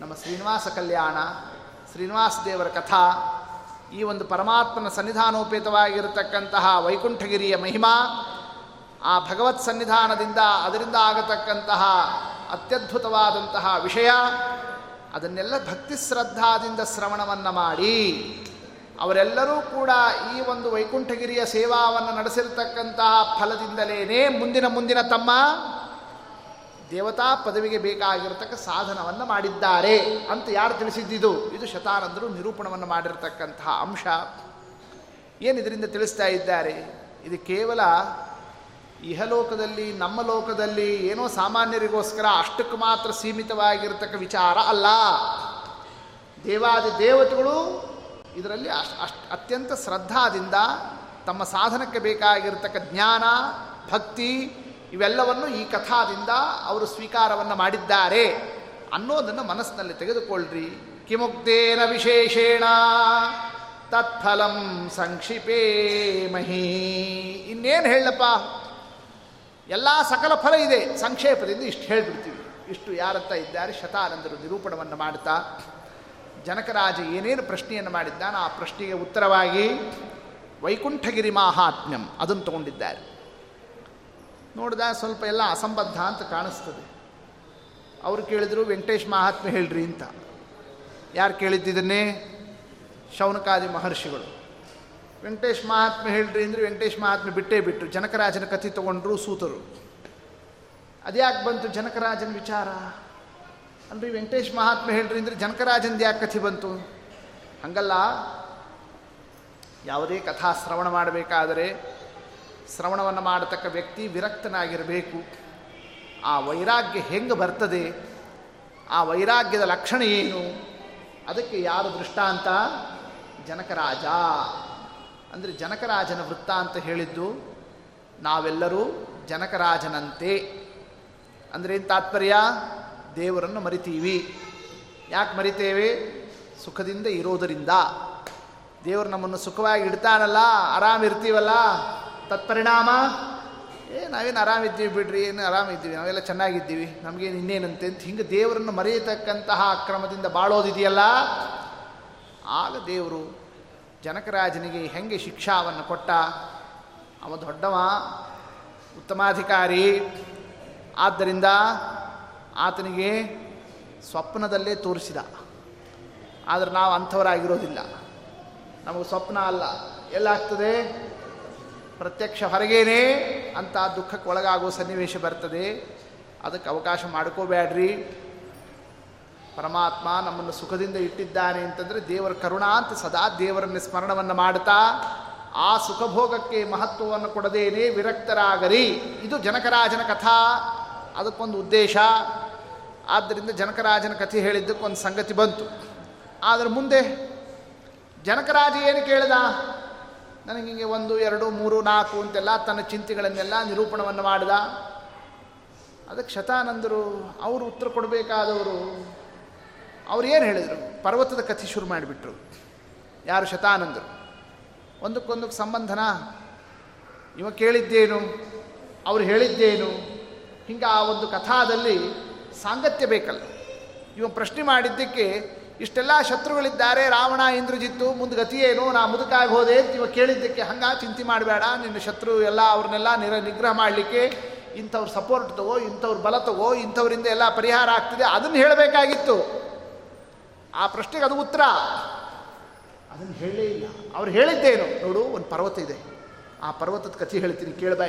ನಮ್ಮ ಶ್ರೀನಿವಾಸ ಕಲ್ಯಾಣ, ಶ್ರೀನಿವಾಸ ದೇವರ ಕಥಾ ಈ ಒಂದು ಪರಮಾತ್ಮನ ಸನ್ನಿಧಾನೋಪೇತವಾಗಿರತಕ್ಕಂತಹ ವೈಕುಂಠಗಿರಿಯ ಮಹಿಮಾ, ಆ ಭಗವತ್ ಸನ್ನಿಧಾನದಿಂದ ಅದರಿಂದ ಆಗತಕ್ಕಂತಹ ಅತ್ಯದ್ಭುತವಾದಂತಹ ವಿಷಯ, ಅದನ್ನೆಲ್ಲ ಭಕ್ತಿ ಶ್ರದ್ಧಾದಿಂದ ಶ್ರವಣವನ್ನು ಮಾಡಿ, ಅವರೆಲ್ಲರೂ ಕೂಡ ಈ ಒಂದು ವೈಕುಂಠಗಿರಿಯ ಸೇವಾವನ್ನು ನಡೆಸಿರ್ತಕ್ಕಂತಹ ಫಲದಿಂದಲೇ ಮುಂದಿನ ಮುಂದಿನ ತಮ್ಮ ದೇವತಾ ಪದವಿಗೆ ಬೇಕಾಗಿರತಕ್ಕ ಸಾಧನವನ್ನು ಮಾಡಿದ್ದಾರೆ ಅಂತ ಯಾರು ತಿಳಿಸಿದ್ದಿದು? ಇದು ಶತಾನಂದರು ನಿರೂಪಣವನ್ನು ಮಾಡಿರತಕ್ಕಂತಹ ಅಂಶ. ಏನು ತಿಳಿಸ್ತಾ ಇದ್ದಾರೆ? ಇದು ಕೇವಲ ಇಹಲೋಕದಲ್ಲಿ, ನಮ್ಮ ಲೋಕದಲ್ಲಿ ಏನೋ ಸಾಮಾನ್ಯರಿಗೋಸ್ಕರ ಅಷ್ಟಕ್ಕೆ ಮಾತ್ರ ಸೀಮಿತವಾಗಿರತಕ್ಕ ವಿಚಾರ ಅಲ್ಲ. ದೇವಾದಿ ದೇವತೆಗಳು ಇದರಲ್ಲಿ ಅತ್ಯಂತ ಶ್ರದ್ಧಾದಿಂದ ತಮ್ಮ ಸಾಧನಕ್ಕೆ ಬೇಕಾಗಿರತಕ್ಕ ಜ್ಞಾನ, ಭಕ್ತಿ ಇವೆಲ್ಲವನ್ನು ಈ ಕಥಾದಿಂದ ಅವರು ಸ್ವೀಕಾರವನ್ನು ಮಾಡಿದ್ದಾರೆ ಅನ್ನೋದನ್ನು ಮನಸ್ಸಿನಲ್ಲಿ ತೆಗೆದುಕೊಳ್ಳ್ರಿ. ಕಿಮುಕ್ತೇನ ವಿಶೇಷೇಣ, ತತ್ಫಲಂ ಸಂಕ್ಷಿಪೇ ಮಹಿ. ಇನ್ನೇನು ಹೇಳಪ್ಪ? ಎಲ್ಲ ಸಕಲ ಫಲ ಇದೆ. ಸಂಕ್ಷೇಪದಿಂದ ಇಷ್ಟು ಹೇಳಿಬಿಡ್ತೀವಿ. ಇಷ್ಟು ಯಾರತ್ತ ಇದ್ದಾರೆ, ಶತಾನಂದರು ನಿರೂಪಣವನ್ನು ಮಾಡ್ತಾ. ಜನಕರಾಜ ಏನೇನು ಪ್ರಶ್ನೆಯನ್ನು ಮಾಡಿದ್ದಾನೆ ಆ ಪ್ರಶ್ನೆಗೆ ಉತ್ತರವಾಗಿ ವೈಕುಂಠಗಿರಿ ಮಾಹಾತ್ಮ್ಯಂ ಅದನ್ನು ತಗೊಂಡಿದ್ದಾರೆ. ನೋಡಿದ ಸ್ವಲ್ಪ ಎಲ್ಲ ಅಸಂಬದ್ಧ ಅಂತ ಕಾಣಿಸ್ತದೆ. ಅವರು ಕೇಳಿದರು, ವೆಂಕಟೇಶ್ ಮಹಾತ್ಮೆ ಹೇಳ್ರಿ ಅಂತ. ಯಾರು ಕೇಳಿದ್ದಿದ್ದನ್ನೇ ಶೌನಕಾದಿ ಮಹರ್ಷಿಗಳು. ವೆಂಕಟೇಶ್ ಮಹಾತ್ಮೆ ಹೇಳ್ರಿ ಅಂದರೆ ವೆಂಕಟೇಶ್ ಮಹಾತ್ಮೆ ಬಿಟ್ಟೇ ಬಿಟ್ಟರು ಜನಕರಾಜನ ಕಥೆ ತಗೊಂಡ್ರು ಸೂತರು. ಅದ್ಯಾಕೆ ಬಂತು ಜನಕರಾಜನ ವಿಚಾರ? ಅಂದ್ರೆ ವೆಂಕಟೇಶ್ ಮಹಾತ್ಮೆ ಹೇಳ್ರಿ ಅಂದರೆ ಜನಕರಾಜಂದು ಯಾಕೆ ಕಥೆ ಬಂತು? ಹಂಗಲ್ಲ, ಯಾವುದೇ ಕಥಾ ಶ್ರವಣ ಮಾಡಬೇಕಾದರೆ ಶ್ರವಣವನ್ನು ಮಾಡತಕ್ಕ ವ್ಯಕ್ತಿ ವಿರಕ್ತನಾಗಿರಬೇಕು. ಆ ವೈರಾಗ್ಯ ಹೆಂಗೆ ಬರ್ತದೆ? ಆ ವೈರಾಗ್ಯದ ಲಕ್ಷಣ ಏನು? ಅದಕ್ಕೆ ಯಾರು ದೃಷ್ಟಾಂತ? ಜನಕರಾಜ. ಅಂದರೆ ಜನಕರಾಜನ ವೃತ್ತ ಅಂತ ಹೇಳಿದ್ದು, ನಾವೆಲ್ಲರೂ ಜನಕರಾಜನಂತೆ. ಅಂದರೆ ಏನು ತಾತ್ಪರ್ಯ? ದೇವರನ್ನು ಮರಿತೀವಿ. ಯಾಕೆ ಮರಿತೇವೆ? ಸುಖದಿಂದ ಇರೋದರಿಂದ. ದೇವರು ನಮ್ಮನ್ನು ಸುಖವಾಗಿ ಇಡ್ತಾನಲ್ಲ, ಆರಾಮಿರ್ತೀವಲ್ಲ? ತತ್ಪರಿಣಾಮ? ಏ, ನಾವೇನು ಆರಾಮಿದ್ದೀವಿ ಬಿಡ್ರಿ, ಏನು ಆರಾಮಿದ್ದೀವಿ, ನಾವೆಲ್ಲ ಚೆನ್ನಾಗಿದ್ದೀವಿ. ನಮಗೇನು ಇನ್ನೇನಂತೆ ಅಂತ ಹಿಂಗೆ ದೇವರನ್ನು ಮರೆಯತಕ್ಕಂತಹ ಅಕ್ರಮದಿಂದ ಬಾಳೋದಿದೆಯಲ್ಲ? ಆಗ ದೇವರು ಜನಕರಾಜನಿಗೆ ಹೆಂಗೆ ಶಿಕ್ಷಾವನ್ನು ಕೊಟ್ಟ? ಅವ ದೊಡ್ಡವ, ಉತ್ತಮಾಧಿಕಾರಿ. ಆದ್ದರಿಂದ ಆತನಿಗೆ ಸ್ವಪ್ನದಲ್ಲೇ ತೋರಿಸಿದ. ಆದರೆ ನಾವು ಅಂಥವರಾಗಿರೋದಿಲ್ಲ. ನಮಗೆ ಸ್ವಪ್ನ ಅಲ್ಲ. ಎಲ್ಲಾಗ್ತದೆ? ಪ್ರತ್ಯಕ್ಷ ಹೊರಗೇನೆ ಅಂತ ದುಃಖಕ್ಕೆ ಒಳಗಾಗುವ ಸನ್ನಿವೇಶ ಬರ್ತದೆ. ಅದಕ್ಕೆ ಅವಕಾಶ ಮಾಡ್ಕೋಬೇಡ್ರಿ ಪರಮಾತ್ಮ ನಮ್ಮನ್ನು ಸುಖದಿಂದ ಇಟ್ಟಿದ್ದಾನೆ ಅಂತಂದರೆ ದೇವರ ಕರುಣಾ ಅಂತ ಸದಾ ದೇವರನ್ನ ಸ್ಮರಣವನ್ನು ಮಾಡ್ತಾ, ಆ ಸುಖಭೋಗಕ್ಕೆ ಮಹತ್ವವನ್ನು ಕೊಡದೇನೆ ವಿರಕ್ತರಾಗರಿ. ಇದು ಜನಕರಾಜನ ಕಥಾ. ಅದಕ್ಕೊಂದು ಉದ್ದೇಶ. ಆದ್ದರಿಂದ ಜನಕರಾಜನ ಕಥೆ ಹೇಳಿದ್ದಕ್ಕೊಂದು ಸಂಗತಿ ಬಂತು. ಆದರೆ ಮುಂದೆ ಜನಕರಾಜ ಏನು ಕೇಳಿದ? ನನಗೆ ಹಿಂಗೆ ಒಂದು, ಎರಡು, ಮೂರು, ನಾಲ್ಕು ಅಂತೆಲ್ಲ ತನ್ನ ಚಿಂತೆಗಳನ್ನೆಲ್ಲ ನಿರೂಪಣವನ್ನು ಮಾಡಿದ. ಅದಕ್ಕೆ ಶತಾನಂದರು ಅವರು ಉತ್ತರ ಕೊಡಬೇಕಾದವರು, ಅವ್ರು ಏನು ಹೇಳಿದರು? ಪರ್ವತದ ಕಥೆ ಶುರು ಮಾಡಿಬಿಟ್ರು. ಯಾರು? ಶತಾನಂದರು. ಒಂದಕ್ಕೊಂದಕ್ಕೆ ಸಂಬಂಧನ, ಇವ ಕೇಳಿದ್ದೇನು? ಅವ್ರು ಹೇಳಿದ್ದೇನು? ಹಿಂಗೆ ಆ ಒಂದು ಕಥಾದಲ್ಲಿ ಸಾಂಗತ್ಯ ಬೇಕಲ್ಲ. ಇವ ಪ್ರಶ್ನೆ ಮಾಡಿದ್ದಕ್ಕೆ ಇಷ್ಟೆಲ್ಲ ಶತ್ರುಗಳಿದ್ದಾರೆ, ರಾವಣ, ಇಂದ್ರಜಿತ್ತು, ಮುಂದೆ ಗತಿಯೇನು ನಾ ಮುದುಕಾಗಿ ಹೋದೆ ಅಂತ ಇವ ಕೇಳಿದ್ದಕ್ಕೆ ಹಂಗ ಚಿಂತೆ ಮಾಡಬೇಡ, ನಿನ್ನ ಶತ್ರು ಎಲ್ಲ ಅವ್ರನ್ನೆಲ್ಲ ನಿರ, ನಿಗ್ರಹ ಮಾಡಲಿಕ್ಕೆ ಇಂಥವ್ರ ಸಪೋರ್ಟ್ ತಗೋ, ಇಂಥವ್ರ ಬಲ ತಗೋ, ಇಂಥವ್ರಿಂದ ಎಲ್ಲ ಪರಿಹಾರ ಆಗ್ತದೆ ಅದನ್ನು ಹೇಳಬೇಕಾಗಿತ್ತು. ಆ ಪ್ರಶ್ನೆಗೆ ಅದು ಉತ್ತರ. ಅದನ್ನು ಹೇಳಲೇ ಇಲ್ಲ. ಅವ್ರು ಹೇಳಿದ್ದೇನು, ನೋಡು, ಒಂದು ಪರ್ವತ ಇದೆ. ಆ ಪರ್ವತದ ಕಥೆ ಹೇಳ್ತೀನಿ, ಕೇಳಬಾ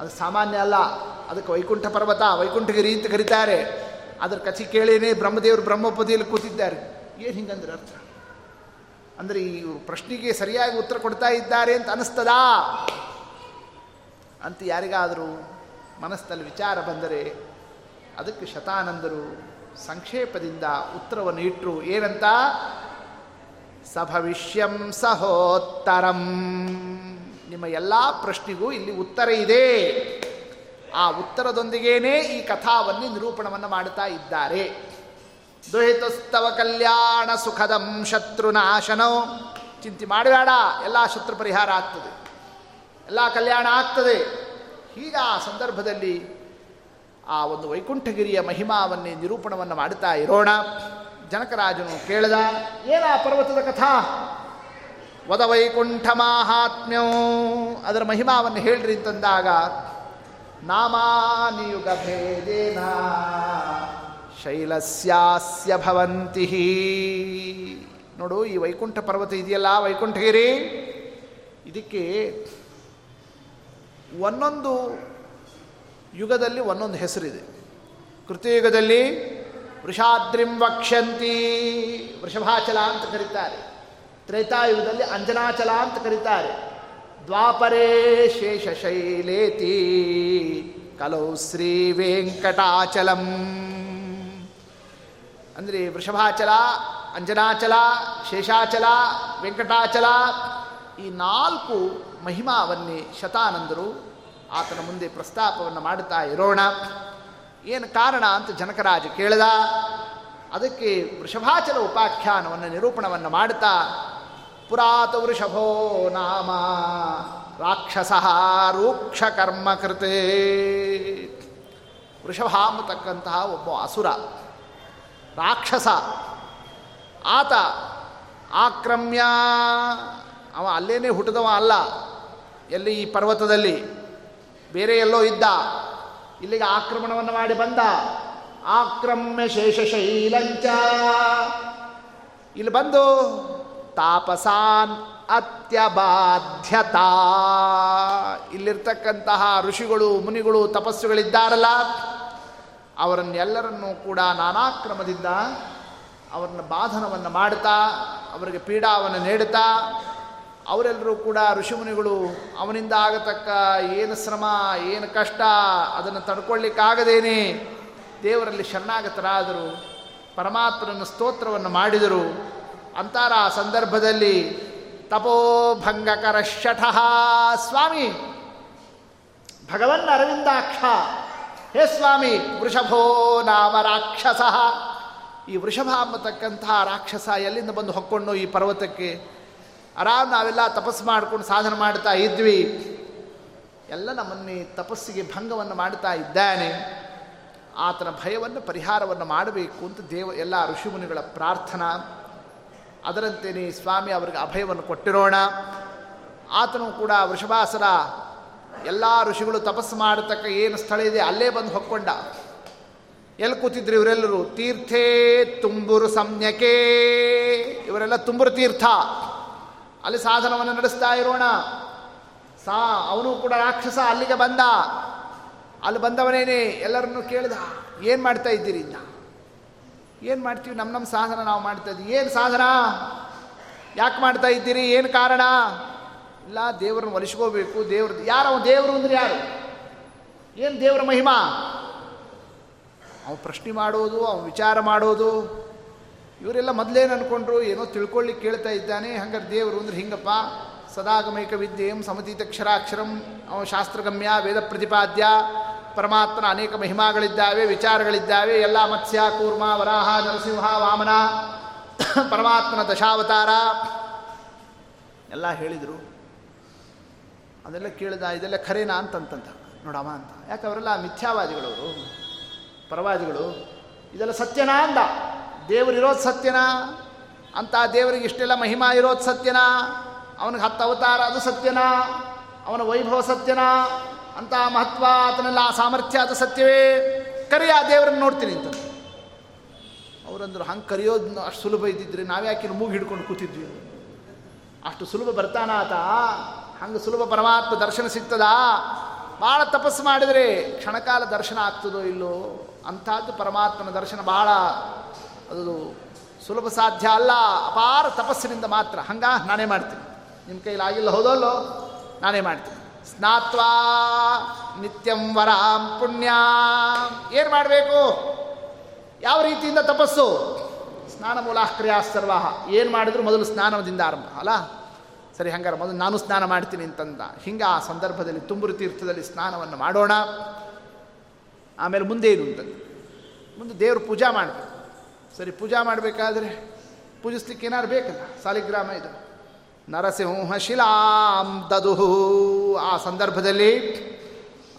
ಅದು ಸಾಮಾನ್ಯ ಅಲ್ಲ. ಅದಕ್ಕೆ ವೈಕುಂಠ ಪರ್ವತ, ವೈಕುಂಠಗಿರಿ ಅಂತ ಕರೀತಾರೆ. ಅದ್ರ ಕಥೆ ಕೇಳೇನೆ ಬ್ರಹ್ಮದೇವರು ಬ್ರಹ್ಮಪದಿಯಲ್ಲಿ ಕೂತಿದ್ದಾರೆ. ಏನು ಹಿಂಗಂದ್ರೆ ಅರ್ಥ? ಅಂದರೆ ಈ ಪ್ರಶ್ನೆಗೆ ಸರಿಯಾಗಿ ಉತ್ತರ ಕೊಡ್ತಾ ಇದ್ದಾರೆ ಅಂತ ಅನಿಸ್ತದಾ? ಅಂತ ಯಾರಿಗಾದರೂ ಮನಸ್ಸಿನಲ್ಲಿ ವಿಚಾರ ಬಂದರೆ ಅದಕ್ಕೆ ಶತಾನಂದರು ಸಂಕ್ಷೇಪದಿಂದ ಉತ್ತರವನ್ನು ಇಟ್ಟರು ಏನಂತ? ಸಭವಿಷ್ಯಂ ಸಹೋತ್ತರಂ. ನಿಮ್ಮ ಎಲ್ಲ ಪ್ರಶ್ನೆಗೂ ಇಲ್ಲಿ ಉತ್ತರ ಇದೆ. ಆ ಉತ್ತರದೊಂದಿಗೇನೆ ಈ ಕಥಾವನ್ನು ನಿರೂಪಣವನ್ನು ಮಾಡುತ್ತಾ ಇದ್ದಾರೆ. ದುಹಿತಸ್ತವ ಕಲ್ಯಾಣ ಸುಖದಂ ಶತ್ರುನಾಶನೋ ಚಿಂತೆ ಮಾಡಬೇಡ, ಎಲ್ಲ ಶತ್ರು ಪರಿಹಾರ ಆಗ್ತದೆ. ಎಲ್ಲ ಕಲ್ಯಾಣ ಆಗ್ತದೆ. ಈಗ ಆ ಸಂದರ್ಭದಲ್ಲಿ ಆ ಒಂದು ವೈಕುಂಠಗಿರಿಯ ಮಹಿಮಾವನ್ನೇ ನಿರೂಪಣವನ್ನು ಮಾಡುತ್ತಾ ಇರೋಣ. ಜನಕರಾಜನು ಕೇಳಿದ, ಏನ ಪರ್ವತದ ಕಥಾ? ವದ ವೈಕುಂಠ ಮಾಹಾತ್ಮ್ಯೋ. ಅದರ ಮಹಿಮಾವನ್ನು ಹೇಳ್ರಿ ಅಂತಂದಾಗ ನಾಮಾನಿಯುಗ ಭೇದೇನ ಶೈಲಸ್ಯಾಸ್ಯ ಭವಂತಿ ನೋಡು, ಈ ವೈಕುಂಠ ಪರ್ವತ ಇದೆಯಲ್ಲ, ವೈಕುಂಠಗಿರಿ? ಇದಕ್ಕೆ ಒಂದೊಂದು ಯುಗದಲ್ಲಿ ಒಂದೊಂದು ಹೆಸರಿದೆ. ಕೃತಿಯುಗದಲ್ಲಿ ವೃಷಾದ್ರಿಂ ವಕ್ಷಂತಿ ವೃಷಭಾಚಲ ಅಂತ ಕರೀತಾರೆ. ತ್ರೇತಾಯುಗದಲ್ಲಿ ಅಂಜನಾಚಲ ಅಂತ ಕರೀತಾರೆ. ದ್ವಾಪರೇ ಶೇಷಶೈಲೇತಿ. ಕಲೌ ಶ್ರೀ ವೆಂಕಟಾಚಲಂ. ಅಂದರೆ ವೃಷಭಾಚಲ, ಅಂಜನಾಚಲ, ಶೇಷಾಚಲ, ವೆಂಕಟಾಚಲ, ಈ ನಾಲ್ಕು ಮಹಿಮಾವನ್ನೇ ಶತಾನಂದರು. ಆತನ ಮುಂದೆ ಪ್ರಸ್ತಾಪವನ್ನು ಮಾಡುತ್ತಾ ಇರೋಣ. ಏನು ಕಾರಣ ಅಂತ ಜನಕರಾಜ ಕೇಳಿದ. ಅದಕ್ಕೆ ವೃಷಭಾಚಲ ಉಪಾಖ್ಯಾನವನ್ನು ನಿರೂಪಣವನ್ನು ಮಾಡುತ್ತಾ ಪುರಾತ ವೃಷಭೋ ನಾಮ. ರಾಕ್ಷಸ ಕೃತೆ. ವೃಷಭ ಅಂಬತಕ್ಕಂತಹ ಒಬ್ಬ ಅಸುರ, ರಾಕ್ಷಸ, ಆತ ಆಕ್ರಮ್ಯ. ಅವ ಅಲ್ಲೇನೇ ಹುಟ್ಟಿದವ ಅಲ್ಲ, ಎಲ್ಲಿ ಈ ಪರ್ವತದಲ್ಲಿ, ಬೇರೆ ಎಲ್ಲೋ ಇದ್ದ, ಇಲ್ಲಿಗೆ ಆಕ್ರಮಣವನ್ನು ಮಾಡಿ ಬಂದ. ಆಕ್ರಮ್ಯ ಶೇಷಶೈಲಂಚ. ಇಲ್ಲಿ ಬಂದು ತಾಪಸಾನ್ ಅತ್ಯಬಾಧ್ಯತಾ. ಇಲ್ಲಿರ್ತಕ್ಕಂತಹ ಋಷಿಗಳು, ಮುನಿಗಳು, ತಪಸ್ಸುಗಳಿದ್ದಾರಲ್ಲ, ಅವರನ್ನೆಲ್ಲರನ್ನೂ ಕೂಡ ನಾನಾ ಕ್ರಮದಿಂದ ಅವರನ್ನ ಬಾಧನವನ್ನು ಮಾಡ್ತಾ, ಅವರಿಗೆ ಪೀಡಾವನ್ನು ನೀಡುತ್ತಾ, ಅವರೆಲ್ಲರೂ ಕೂಡ ಋಷಿಮುನಿಗಳು, ಅವನಿಂದ ಆಗತಕ್ಕ ಏನು ಶ್ರಮ, ಏನು ಕಷ್ಟ, ಅದನ್ನು ತಡ್ಕೊಳ್ಳಿಕ್ಕಾಗದೇನೆ ದೇವರಲ್ಲಿ ಶರಣಾಗತರಾದರು, ಪರಮಾತ್ಮನನ್ನು ಸ್ತೋತ್ರವನ್ನು ಮಾಡಿದರು. ಅಂತಾರ ಆ ಸಂದರ್ಭದಲ್ಲಿ ತಪೋಭಂಗಕರ ಶಠಃ ಸ್ವಾಮಿ, ಭಗವನ್ ಅರವಿಂದಾಕ್ಷ, ಹೇ ಸ್ವಾಮಿ, ವೃಷಭೋ ನಾಮ ರಾಕ್ಷಸ. ಈ ವೃಷಭ ಅಂಬತಕ್ಕಂತಹ ರಾಕ್ಷಸ ಎಲ್ಲಿಂದ ಬಂದು ಹೊಕ್ಕೊಂಡು ಈ ಪರ್ವತಕ್ಕೆ? ಆರಾಮ್ ನಾವೆಲ್ಲ ತಪಸ್ಸು ಮಾಡ್ಕೊಂಡು ಸಾಧನೆ ಮಾಡ್ತಾ ಇದ್ವಿ. ಎಲ್ಲ ನಮ್ಮನ್ನೇ ತಪಸ್ಸಿಗೆ ಭಂಗವನ್ನು ಮಾಡ್ತಾ ಇದ್ದಾನೆ. ಆತನ ಭಯವನ್ನು, ಪರಿಹಾರವನ್ನು ಮಾಡಬೇಕು ಅಂತ ದೇವ, ಎಲ್ಲ ಋಷಿಮುನಿಗಳ ಪ್ರಾರ್ಥನಾ. ಅದರಂತೆಯೇ ಸ್ವಾಮಿ ಅವರಿಗೆ ಅಭಯವನ್ನು ಕೊಟ್ಟಿರೋಣ. ಆತನು ಕೂಡ ವೃಷಭಾಸರ ಎಲ್ಲ ಋಷಿಗಳು ತಪಸ್ಸು ಮಾಡತಕ್ಕ ಏನು ಸ್ಥಳ ಇದೆ ಅಲ್ಲೇ ಬಂದು ಹೊಕ್ಕೊಂಡ. ಎಲ್ಲಿ ಕೂತಿದ್ರು ಇವರೆಲ್ಲರೂ? ತೀರ್ಥೇ ತುಂಬುರು ಸಮ್ಯಕೆ. ಇವರೆಲ್ಲ ತುಂಬುರು ತೀರ್ಥ. ಅಲ್ಲಿ ಸಾಧನವನ್ನು ನಡೆಸ್ತಾ ಇರೋಣ. ಸಾ, ಅವನು ಕೂಡ ರಾಕ್ಷಸ ಅಲ್ಲಿಗೆ ಬಂದ. ಅಲ್ಲಿ ಬಂದವನೇನೆ ಎಲ್ಲರನ್ನು ಕೇಳಿದ, ಏನು ಮಾಡ್ತಾ ಇದ್ದೀರಿ ಇನ್ನ ಏನು ಮಾಡ್ತೀವಿ? ನಮ್ಮ ನಮ್ಮ ಸಾಧನ ನಾವು ಮಾಡ್ತಾ ಇದ್ದೀವಿ. ಏನು ಸಾಧನ? ಯಾಕೆ ಮಾಡ್ತಾ ಇದ್ದೀರಿ? ಏನು ಕಾರಣ? ಇಲ್ಲ, ದೇವರನ್ನು ಒಲಿಸ್ಕೋಬೇಕು. ದೇವ್ರ, ಯಾರು ದೇವರು ಅಂದ್ರೆ ಯಾರು? ಏನು ದೇವರ ಮಹಿಮಾ? ಅವನು ಪ್ರಶ್ನೆ ಮಾಡೋದು ಅವನು ವಿಚಾರ ಮಾಡೋದು. ಇವರೆಲ್ಲ ಮೊದಲೇನು ಅನ್ಕೊಂಡ್ರು, ಏನೋ ತಿಳ್ಕೊಳ್ಳಿಕ್ಕೆ ಕೇಳ್ತಾ ಇದ್ದಾನೆ. ಹಂಗಾರೆ ದೇವರು ಅಂದ್ರೆ ಹಿಂಗಪ್ಪ? ಸದಾಗಮೈಕ ವಿದ್ಯೆಯಂ ಸಮತೀತಕ್ಷರಾಕ್ಷರಂ ಅವ ಶಾಸ್ತ್ರಗಮ್ಯ ವೇದ ಪ್ರತಿಪಾದ್ಯ ಪರಮಾತ್ಮನ ಅನೇಕ ಮಹಿಮಾಗಳಿದ್ದಾವೆ, ವಿಚಾರಗಳಿದ್ದಾವೆ. ಎಲ್ಲ ಮತ್ಸ್ಯ, ಕೂರ್ಮ, ವರಾಹ, ನರಸಿಂಹ, ವಾಮನ, ಪರಮಾತ್ಮನ ದಶಾವತಾರ. ಎಲ್ಲ ಹೇಳಿದರು. ಅದೆಲ್ಲ ಕೇಳಿದ, ಇದೆಲ್ಲ ಖರೇನಾ ಅಂತಂತಂತ. ನೋಡಮ್ಮ ಅಂತ. ಯಾಕೆ ಅವರೆಲ್ಲ ಮಿಥ್ಯಾವಾದಿಗಳವರು? ಪರವಾದಿಗಳು. ಇದೆಲ್ಲ ಸತ್ಯನಾ ಅಂದ. ದೇವರಿರೋದು ಸತ್ಯನಾ? ಅಂತ ದೇವರಿಗೆ ಇಷ್ಟೆಲ್ಲ ಮಹಿಮಾ ಇರೋದು ಸತ್ಯನಾ? ಅವನಿಗೆ ಹತ್ತು ಅವತಾರ, ಅದು ಸತ್ಯನಾ? ಅವನ ವೈಭವ ಸತ್ಯನಾ? ಅಂತ ಮಹತ್ವ ಆತನೆಲ್ಲ ಆ ಸಾಮರ್ಥ್ಯ, ಅದು ಸತ್ಯವೇ. ಕರಿ ಆ ದೇವರನ್ನು ನೋಡ್ತೀನಿ ಅಂತ. ಅವರಂದ್ರು ಹಂಗೆ ಕರೆಯೋದು ಅಷ್ಟು ಸುಲಭ ಇದ್ದಿದ್ರೆ ನಾವ್ಯಾಕೆ ಮೂಗು ಹಿಡ್ಕೊಂಡು ಕೂತಿದ್ವಿ. ಅಷ್ಟು ಸುಲಭ ಬರ್ತಾನ ಆತ. ಹಂಗೆ ಸುಲಭ ಪರಮಾತ್ಮ ದರ್ಶನ ಸಿಗ್ತದಾ? ಭಾಳ ತಪಸ್ಸು ಮಾಡಿದರೆ ಕ್ಷಣಕಾಲ ದರ್ಶನ ಆಗ್ತದೋ ಇಲ್ಲೋ ಅಂಥದ್ದು ಪರಮಾತ್ಮನ ದರ್ಶನ ಭಾಳ ಅದು ಸುಲಭ ಸಾಧ್ಯ ಅಲ್ಲ. ಅಪಾರ ತಪಸ್ಸಿನಿಂದ ಮಾತ್ರ. ಹಂಗ? ನಾನೇ ಮಾಡ್ತೀನಿ. ನಿಮ್ಮ ಕೈಲಾಗಿಲ್ಲ, ಹೌದಲ್ಲೋ? ನಾನೇ ಮಾಡ್ತೀನಿ. ಸ್ನಾತ್ವಾ ನಿತ್ಯಂ ವರಾಂ ಪುಣ್ಯ. ಏನು ಮಾಡಬೇಕು? ಯಾವ ರೀತಿಯಿಂದ ತಪಸ್ಸು? ಸ್ನಾನ ಮೂಲ ಕ್ರಿಯಾ ಸರ್ವಾಹ. ಏನು ಮಾಡಿದ್ರು? ಮೊದಲು ಸ್ನಾನದಿಂದ ಆರಂಭ. ಅಲ್ಲ? ಸರಿ, ಹಂಗಾರೆ ಮೊದಲು ನಾನು ಸ್ನಾನ ಮಾಡ್ತೀನಿ ಅಂತಂದ. ಹಿಂಗೆ ಆ ಸಂದರ್ಭದಲ್ಲಿ ತುಂಬುರು ತೀರ್ಥದಲ್ಲಿ ಸ್ನಾನವನ್ನು ಮಾಡೋಣ. ಆಮೇಲೆ ಮುಂದೆ ಏನು ಅಂತಂದು ಮುಂದೆ ದೇವರು ಪೂಜಾ ಮಾಡಬೇಕು. ಸರಿ, ಪೂಜಾ ಮಾಡಬೇಕಾದ್ರೆ ಪೂಜಿಸ್ಲಿಕ್ಕೆ ಏನಾರು ಬೇಕಲ್ಲ? ಸಾಲಿಗ್ರಾಮ ಇದು. ನರಸಿಂಹ ಶಿಲಾಂ ದದುಹು. ಆ ಸಂದರ್ಭದಲ್ಲಿ